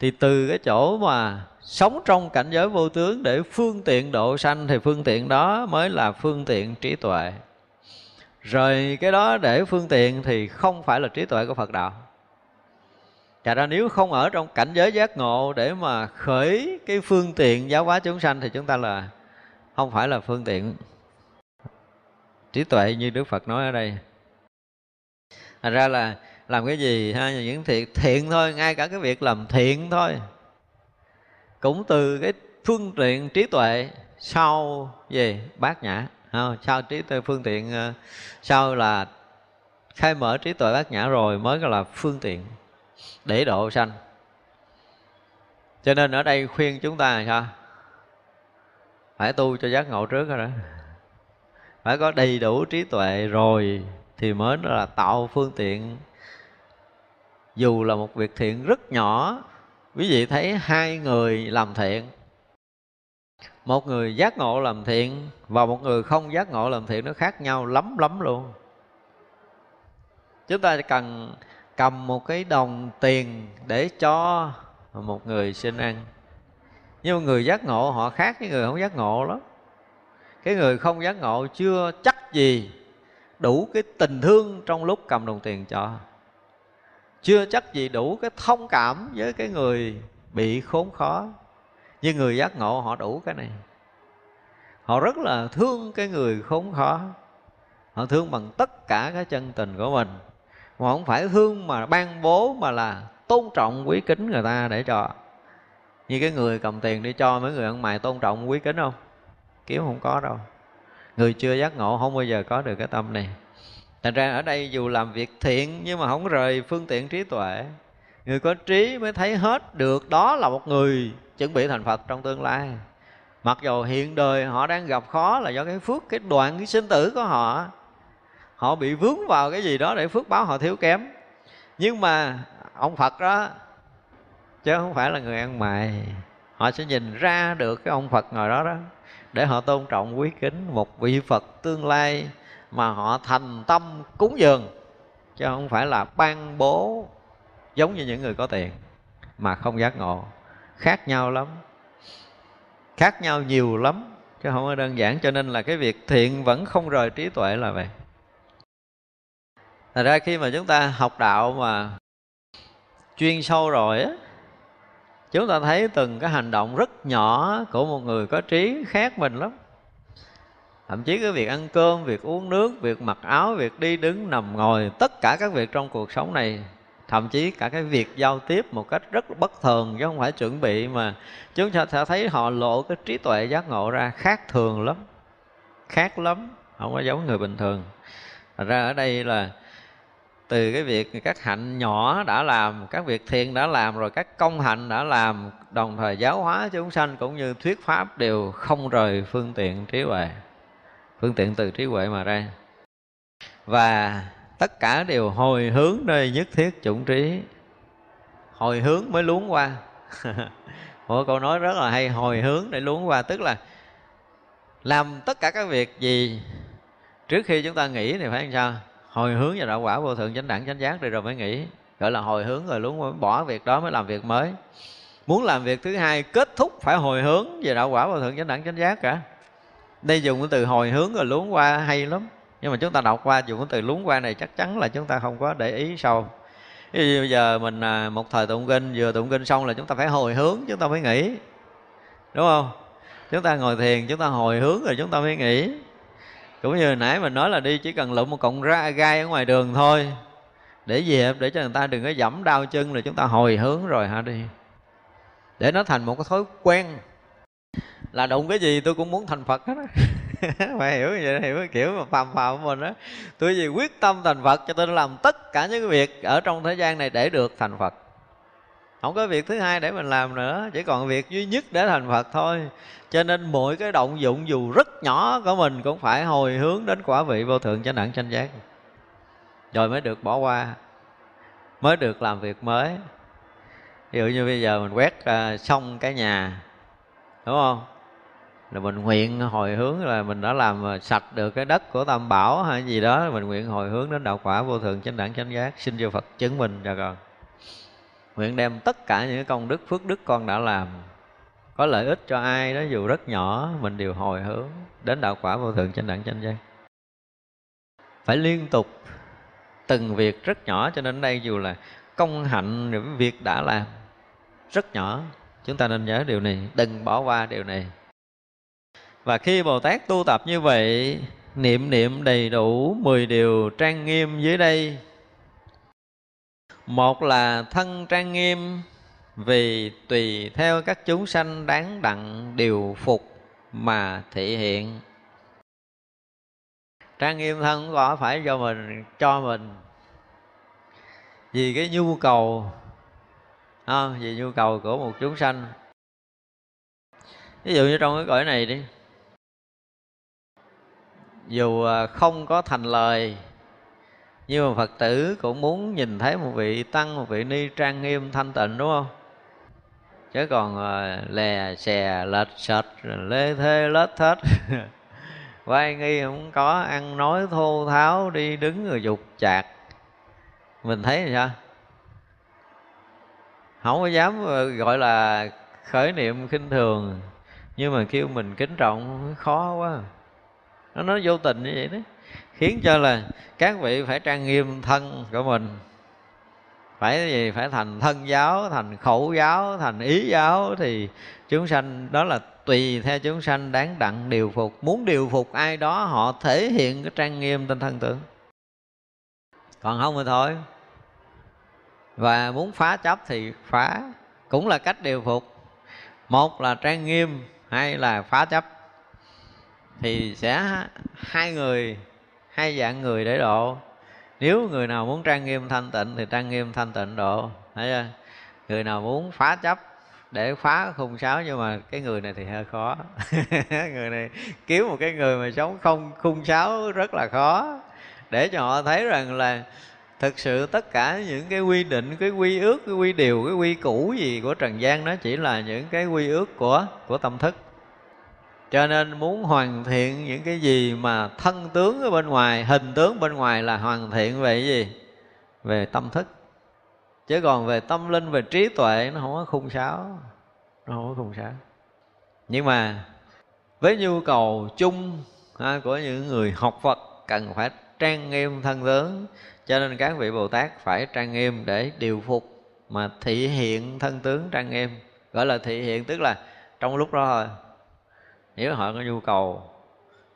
Thì từ cái chỗ mà sống trong cảnh giới vô tướng để phương tiện độ sanh thì phương tiện đó mới là phương tiện trí tuệ. Rồi cái đó để phương tiện thì không phải là trí tuệ của phật đạo. Chà ra nếu không ở trong cảnh giới giác ngộ để mà khởi cái phương tiện giáo hóa chúng sanh thì chúng ta là không phải là phương tiện trí tuệ như Đức Phật nói ở đây. Thành ra là làm cái gì ha? Những thiện thiện thôi, ngay cả cái việc làm thiện thôi. Cũng từ cái phương tiện trí tuệ sau gì? Bát nhã. Không? sau trí tuệ phương tiện ờ, sau là khai mở trí tuệ bát nhã rồi mới gọi là phương tiện để độ sanh. Cho nên ở đây khuyên chúng ta là sao? Phải tu cho giác ngộ trước rồi đó. Phải có đầy đủ trí tuệ rồi thì mới là tạo phương tiện. Dù là một việc thiện rất nhỏ, quý vị thấy hai người làm thiện. Một người giác ngộ làm thiện và một người không giác ngộ làm thiện nó khác nhau lắm lắm luôn. Chúng ta cần cầm một cái đồng tiền để cho một người xin ăn. Nhưng mà người giác ngộ, họ khác với người không giác ngộ lắm. Cái người không giác ngộ chưa chắc gì đủ cái tình thương trong lúc cầm đồng tiền cho. Chưa chắc gì đủ cái thông cảm với cái người bị khốn khó. Nhưng người giác ngộ họ đủ cái này. Họ rất là thương cái người khốn khó. Họ thương bằng tất cả cái chân tình của mình mà không phải thương mà ban bố mà là tôn trọng quý kính người ta để cho. Như cái người cầm tiền đi cho mấy người ăn mày tôn trọng quý kính không? Kiếm không có đâu. Người chưa giác ngộ không bao giờ có được cái tâm này. Thành ra ở đây dù làm việc thiện nhưng mà không rời phương tiện trí tuệ. Người có trí mới thấy hết được đó là một người chuẩn bị thành phật trong tương lai. Mặc dù hiện đời họ đang gặp khó là do cái phước, cái đoạn, cái sinh tử của họ họ bị vướng vào cái gì đó để phước báo họ thiếu kém. Nhưng mà ông phật đó, chứ không phải là người ăn mày, họ sẽ nhìn ra được cái ông phật ngồi đó đó, để họ tôn trọng quý kính một vị phật tương lai mà họ thành tâm cúng dường, chứ không phải là ban bố giống như những người có tiền, mà không giác ngộ. Khác nhau lắm. Khác nhau nhiều lắm, chứ không có đơn giản, cho nên là cái việc thiện vẫn không rời trí tuệ là vậy. Thật ra khi mà chúng ta học đạo mà chuyên sâu rồi á, chúng ta thấy từng cái hành động rất nhỏ của một người có trí khác mình lắm. Thậm chí cái việc ăn cơm, việc uống nước, việc mặc áo, việc đi đứng, nằm, ngồi, tất cả các việc trong cuộc sống này, thậm chí cả cái việc giao tiếp một cách rất bất thường chứ không phải chuẩn bị mà chúng ta sẽ thấy họ lộ cái trí tuệ giác ngộ ra khác thường lắm, khác lắm, không có giống người bình thường. Thật ra ở đây là từ cái việc các hạnh nhỏ đã làm, các việc thiện đã làm, rồi các công hạnh đã làm, đồng thời giáo hóa chúng sanh cũng như thuyết pháp đều không rời phương tiện trí huệ, phương tiện từ trí huệ mà ra. Và tất cả đều hồi hướng nơi nhất thiết chủng trí. Hồi hướng mới luống qua. *laughs* Một câu nói rất là hay, hồi hướng để luống qua, tức là làm tất cả các việc gì trước khi chúng ta nghĩ thì phải làm sao? Hồi hướng vào đạo quả vô thượng chánh đẳng, chánh giác rồi rồi mới nghĩ. Gọi là hồi hướng rồi luôn mới bỏ việc đó mới làm việc mới. Muốn làm việc thứ hai, kết thúc phải hồi hướng về đạo quả vô thượng chánh đẳng, chánh giác cả. Đây dùng cái từ hồi hướng rồi luống qua hay lắm. Nhưng mà chúng ta đọc qua, dùng cái từ luống qua này chắc chắn là chúng ta không có để ý sâu. Bây giờ mình à, một thời tụng kinh, vừa tụng kinh xong là chúng ta phải hồi hướng, chúng ta mới nghĩ. Đúng không? Chúng ta ngồi thiền, chúng ta hồi hướng rồi chúng ta mới nghĩ cũng như nãy mình nói là đi chỉ cần lụm một cọng ra gai ở ngoài đường thôi. Để gì để cho người ta đừng có dẫm đau chân rồi chúng ta hồi hướng rồi hả đi. Để nó thành một cái thói quen. Là đụng cái gì tôi cũng muốn thành phật hết á. *laughs* Phải hiểu vậy hiểu cái kiểu mà phàm phàm của mình đó tôi gì quyết tâm thành phật cho tôi làm tất cả những cái việc ở trong thế gian này để được thành phật không có việc thứ hai để mình làm nữa chỉ còn việc duy nhất để thành phật thôi. Cho nên mỗi cái động dụng dù rất nhỏ của mình cũng phải hồi hướng đến quả vị vô thượng chánh đẳng chánh giác. Rồi mới được bỏ qua mới được làm việc mới. Ví dụ như bây giờ mình quét uh, xong cái nhà đúng không? Là mình nguyện hồi hướng là mình đã làm sạch được cái đất của tam bảo hay gì đó mình nguyện hồi hướng đến đạo quả vô thượng chánh đẳng chánh giác xin cho phật chứng minh cho con nguyện đem tất cả những công đức, phước đức con đã làm. Có lợi ích cho ai đó dù rất nhỏ, mình đều hồi hướng đến đạo quả vô thượng chánh đẳng chánh giác. Phải liên tục từng việc rất nhỏ cho nên đây dù là công hạnh, những việc đã làm rất nhỏ, chúng ta nên nhớ điều này, đừng bỏ qua điều này. Và khi bồ tát tu tập như vậy, niệm niệm đầy đủ 10 điều trang nghiêm dưới đây một là thân trang nghiêm vì tùy theo các chúng sanh đáng đặng điều phục mà thị hiện. Trang nghiêm thân có phải do mình cho mình. Vì cái nhu cầu à, vì nhu cầu của một chúng sanh. Ví dụ như trong cái cõi này đi. Dù à, không có thành lời nhưng mà phật tử cũng muốn nhìn thấy một vị tăng, một vị ni trang nghiêm, thanh tịnh, đúng không? Chứ còn ờ, lè, xè, lệch sệt lê thê, lết thết. *laughs* Quay nghi không có, ăn nói thô tháo, đi đứng rồi dục chạc. Mình thấy sao? Không có dám ờ, gọi là khởi niệm khinh thường. Nhưng mà kêu mình kính trọng, khó quá. Nó nói vô tình như vậy đấy khiến cho là các vị phải trang nghiêm thân của mình. Phải gì? Phải thành thân giáo, thành khẩu giáo, thành ý giáo thì chúng sanh, đó là tùy theo chúng sanh đáng đặng điều phục. Muốn điều phục ai đó, họ thể hiện cái trang nghiêm trên thân tướng còn không thì thôi. Và muốn phá chấp thì phá. Cũng là cách điều phục. Một là trang nghiêm hay là phá chấp. Thì sẽ hai người hai dạng người để độ. Nếu người nào muốn trang nghiêm thanh tịnh thì trang nghiêm thanh tịnh độ. Thấy chưa? Người nào muốn phá chấp để phá khung sáo nhưng mà cái người này thì hơi khó. *laughs* Người này kiếm một cái người mà sống không, khung sáo rất là khó. Để cho họ thấy rằng là thực sự tất cả những cái quy định, cái quy ước, cái quy điều, cái quy củ gì của trần gian nó chỉ là những cái quy ước của của tâm thức cho nên muốn hoàn thiện những cái gì mà thân tướng ở bên ngoài hình tướng bên ngoài là hoàn thiện về cái gì? Về tâm thức. Chứ còn về tâm linh về trí tuệ nó không có khung sáo. Nó không có khung sáo. Nhưng mà với nhu cầu chung ha, của những người học Phật cần phải trang nghiêm thân tướng. Cho nên các vị Bồ Tát phải trang nghiêm để điều phục mà thị hiện thân tướng trang nghiêm. Gọi là thị hiện tức là trong lúc đó thôi nếu họ có nhu cầu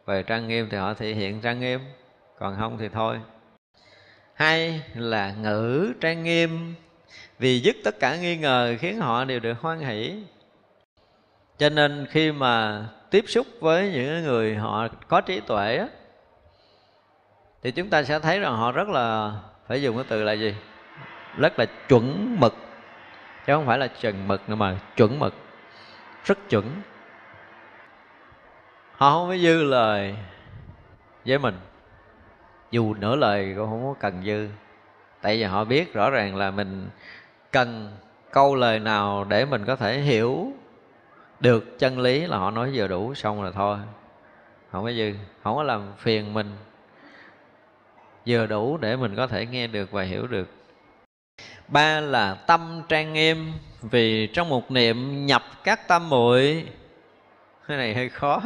về trang nghiêm thì họ thể hiện trang nghiêm còn không thì thôi. Hai là ngữ trang nghiêm vì dứt tất cả nghi ngờ khiến họ đều được hoan hỷ. Cho nên khi mà tiếp xúc với những người họ có trí tuệ á, thì chúng ta sẽ thấy rằng họ rất là phải dùng cái từ là gì? Rất là chuẩn mực chứ không phải là trần mực nữa mà chuẩn mực rất chuẩn họ không có dư lời với mình. Dù nửa lời cũng không có cần dư. Tại vì họ biết rõ ràng là mình cần câu lời nào để mình có thể hiểu được chân lý là họ nói vừa đủ xong rồi thôi. Không có dư, không có làm phiền mình. Vừa đủ để mình có thể nghe được và hiểu được. Ba là tâm trang nghiêm. Vì trong một niệm nhập các tâm muội. Cái này hơi khó.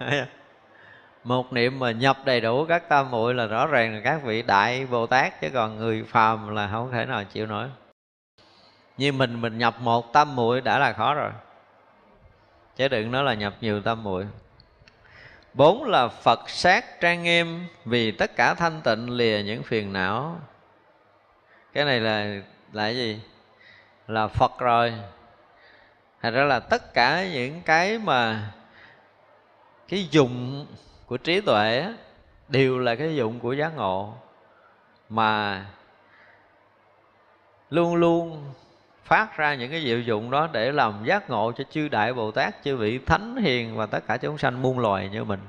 *laughs* một niệm mà nhập đầy đủ các tam muội là rõ ràng là các vị đại bồ tát, chứ còn người phàm là không thể nào chịu nổi. Như mình mình nhập một tâm muội đã là khó rồi. Chứ đừng nói là nhập nhiều tâm muội. Bốn là phật sát trang nghiêm, vì tất cả thanh tịnh lìa những phiền não. Cái này là là cái gì? Là phật rồi. Thật ra là tất cả những cái mà cái dụng của trí tuệ đều là cái dụng của giác ngộ. Mà luôn luôn phát ra những cái diệu dụng đó để làm giác ngộ cho chư đại bồ tát, chư vị thánh hiền và tất cả chúng sanh muôn loài như mình.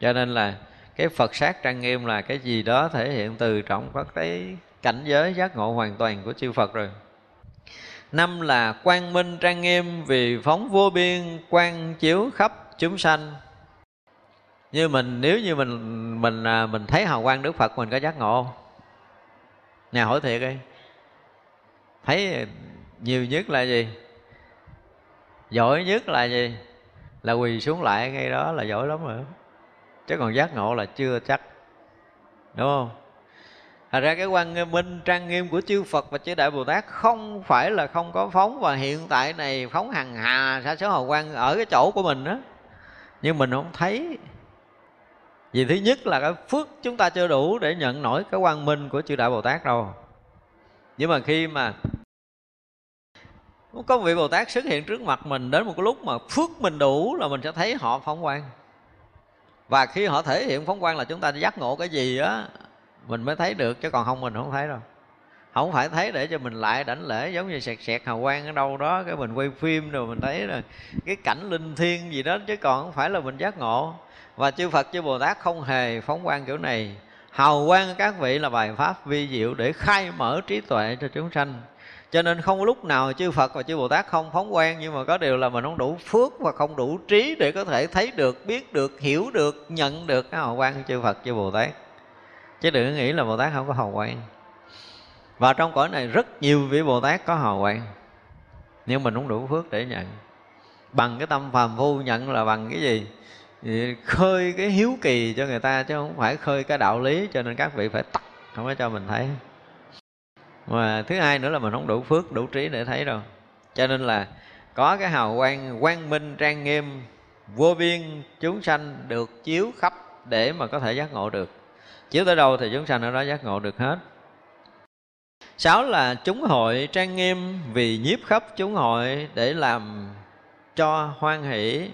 Cho nên là cái phật sát trang nghiêm là cái gì đó thể hiện từ trong các cái cảnh giới giác ngộ hoàn toàn của chư phật rồi. Năm là quang minh trang nghiêm vì phóng vô biên, quang chiếu khắp chúng sanh. Như mình, nếu như mình mình à, mình thấy hào quang đức phật, mình có giác ngộ nhà hỏi thiệt đi. Thấy nhiều nhất là gì? Giỏi nhất là gì? Là quỳ xuống lại ngay đó là giỏi lắm rồi. Chứ còn giác ngộ là chưa chắc. Đúng không? Thật ra cái quan minh trang nghiêm của chư Phật và chư Đại Bồ Tát không phải là không có phóng. Và hiện tại này phóng hằng hà, sa số hào quang ở cái chỗ của mình đó. Nhưng mình không thấy. Vì thứ nhất là cái phước chúng ta chưa đủ để nhận nổi cái quang minh của chư Đại Bồ Tát đâu. Nhưng mà khi mà có vị Bồ Tát xuất hiện trước mặt mình đến một cái lúc mà phước mình đủ là mình sẽ thấy họ phóng quang. Và khi họ thể hiện phóng quang là chúng ta giác ngộ cái gì á, mình mới thấy được, chứ còn không mình không thấy đâu không phải thấy để cho mình lại đảnh lễ giống như sẹt sẹt hào quang ở đâu đó, cái mình quay phim rồi mình thấy là cái cảnh linh thiêng gì đó, chứ còn không phải là mình giác ngộ. Và chư Phật, chư Bồ Tát không hề phóng quang kiểu này. Hào quang các vị là bài pháp vi diệu để khai mở trí tuệ cho chúng sanh. Cho nên không lúc nào chư Phật và chư Bồ Tát không phóng quang, nhưng mà có điều là mình không đủ phước và không đủ trí để có thể thấy được, biết được, hiểu được, nhận được cái hào quang của chư Phật, chư Bồ Tát. Chứ đừng nghĩ là bồ tát không có hào quang và trong cõi này rất nhiều vị bồ tát có hào quang. Nhưng mình không đủ phước để nhận, bằng cái tâm phàm phu nhận là bằng cái gì? Khơi cái hiếu kỳ cho người ta chứ không phải khơi cái đạo lý, cho nên các vị phải tắt không có cho mình thấy. Mà thứ hai nữa là mình không đủ phước, đủ trí để thấy đâu cho nên là có cái hào quang quang minh, trang nghiêm, vô biên, chúng sanh được chiếu khắp để mà có thể giác ngộ được. Chiếu tới đâu thì chúng sanh ở đó giác ngộ được hết sáu là chúng hội trang nghiêm vì nhiếp khắp chúng hội để làm cho hoan hỷ.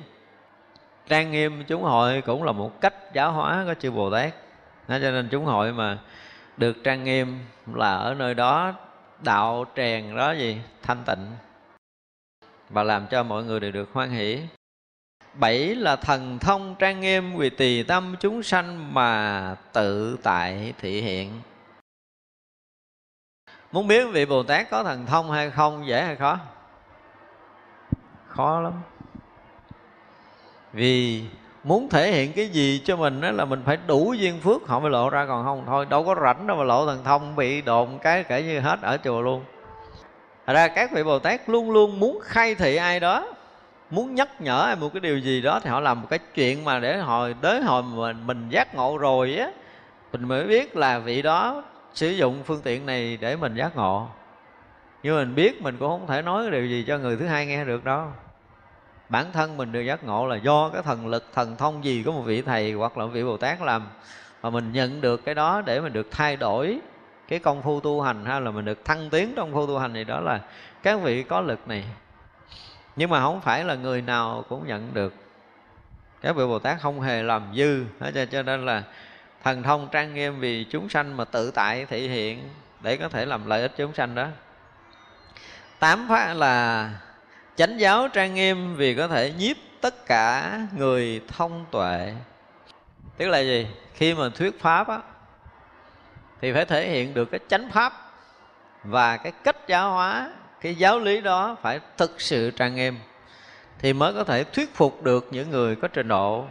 Trang nghiêm chúng hội cũng là một cách giáo hóa của chư bồ tát. Cho nên chúng hội mà được trang nghiêm là ở nơi đó đạo tràng đó gì, thanh tịnh và làm cho mọi người đều được hoan hỷ. Bảy là thần thông trang nghiêm vì tỳ tâm chúng sanh mà tự tại thị hiện muốn biết vị bồ tát có thần thông hay không dễ hay khó? Khó lắm. Vì muốn thể hiện cái gì cho mình đó là mình phải đủ duyên phước họ mới lộ ra còn không thôi đâu có rảnh đâu mà lộ thần thông bị đồn cái kể như hết ở chùa luôn. Thật ra các vị Bồ Tát luôn luôn muốn khai thị ai đó muốn nhắc nhở hay một cái điều gì đó thì họ làm một cái chuyện mà để hồi tới hồi mình mình giác ngộ rồi á mình mới biết là vị đó sử dụng phương tiện này để mình giác ngộ. Nhưng mình biết mình cũng không thể nói điều gì cho người thứ hai nghe được đâu. Bản thân mình được giác ngộ là do cái thần lực, thần thông gì của một vị thầy hoặc là một vị bồ tát làm mà mình nhận được cái đó để mình được thay đổi cái công phu tu hành hay là mình được thăng tiến trong phu tu hành thì đó là các vị có lực này. Nhưng mà không phải là người nào cũng nhận được. Các vị bồ tát không hề làm dư cho nên là thần thông trang nghiêm vì chúng sanh mà tự tại thể hiện để có thể làm lợi ích chúng sanh đó. Tám pháp là chánh giáo trang nghiêm vì có thể nhiếp tất cả người thông tuệ. Tức là gì? Khi mà thuyết pháp á, thì phải thể hiện được cái chánh pháp và cái cách giáo hóa, cái giáo lý đó phải thực sự trang nghiêm thì mới có thể thuyết phục được những người có trình độ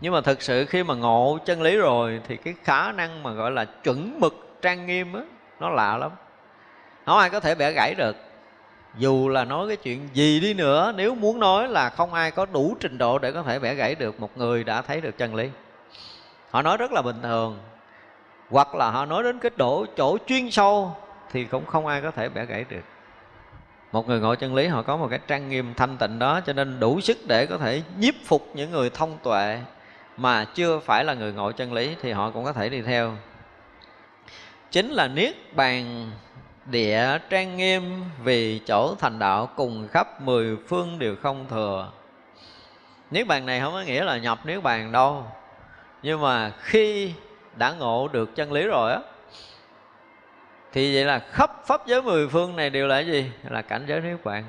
nhưng mà thực sự khi mà ngộ chân lý rồi thì cái khả năng mà gọi là chuẩn mực trang nghiêm á, nó lạ lắm. Không ai có thể bẻ gãy được. Dù là nói cái chuyện gì đi nữa, nếu muốn nói là không ai có đủ trình độ để có thể bẻ gãy được một người đã thấy được chân lý. Họ nói rất là bình thường. Hoặc là họ nói đến cái độ chỗ chuyên sâu thì cũng không ai có thể bẻ gãy được. Một người ngộ chân lý, họ có một cái trang nghiêm thanh tịnh đó, cho nên đủ sức để có thể nhiếp phục những người thông tuệ mà chưa phải là người ngộ chân lý thì họ cũng có thể đi theo. Chính là niết bàn địa trang nghiêm vì chỗ thành đạo cùng khắp mười phương đều không thừa. Niết bàn này không có nghĩa là nhập niết bàn đâu, nhưng mà khi đã ngộ được chân lý rồi á, thì vậy là khắp pháp giới mười phương này đều là gì? Là cảnh giới niết bàn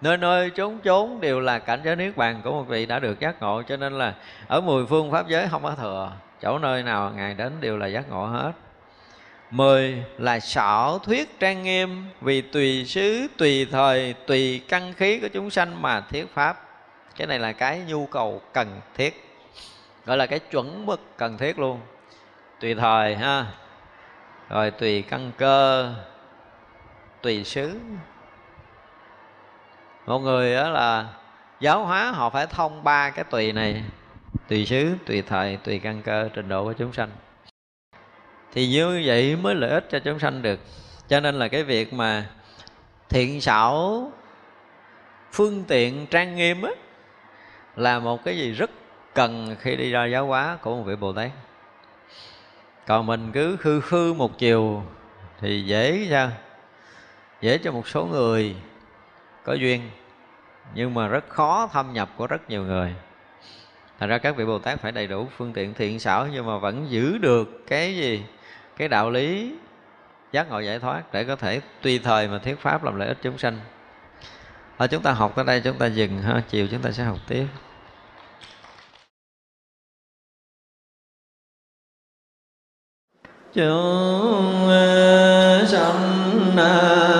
nơi nơi chốn chốn đều là cảnh giới niết bàn của một vị đã được giác ngộ, cho nên là ở mười phương pháp giới không có thừa. Chỗ nơi nào ngài đến đều là giác ngộ hết. Mười là sở thuyết trang nghiêm, vì tùy xứ, tùy thời, tùy căn khí của chúng sanh mà thiết pháp. Cái này là cái nhu cầu cần thiết, gọi là cái chuẩn mực cần thiết luôn. Tùy thời ha, rồi tùy căn cơ, tùy xứ một người đó là giáo hóa họ phải thông ba cái tùy này, tùy xứ, tùy thời, tùy căn cơ, trình độ của chúng sanh. Thì như vậy mới lợi ích cho chúng sanh được. Cho nên là cái việc mà thiện xảo, phương tiện, trang nghiêm á, là một cái gì rất cần khi đi ra giáo hóa của một vị bồ tát. Còn mình cứ khư khư một chiều thì dễ sao? Dễ cho một số người có duyên nhưng mà rất khó thâm nhập của rất nhiều người. Thành ra các vị bồ tát phải đầy đủ phương tiện thiện xảo nhưng mà vẫn giữ được cái gì? Cái đạo lý giác ngộ giải thoát để có thể tùy thời mà thuyết pháp làm lợi ích chúng sanh. Thôi, chúng ta học tới đây, chúng ta dừng ha. Chiều chúng ta sẽ học tiếp. Chúng ờ, sanh ờ,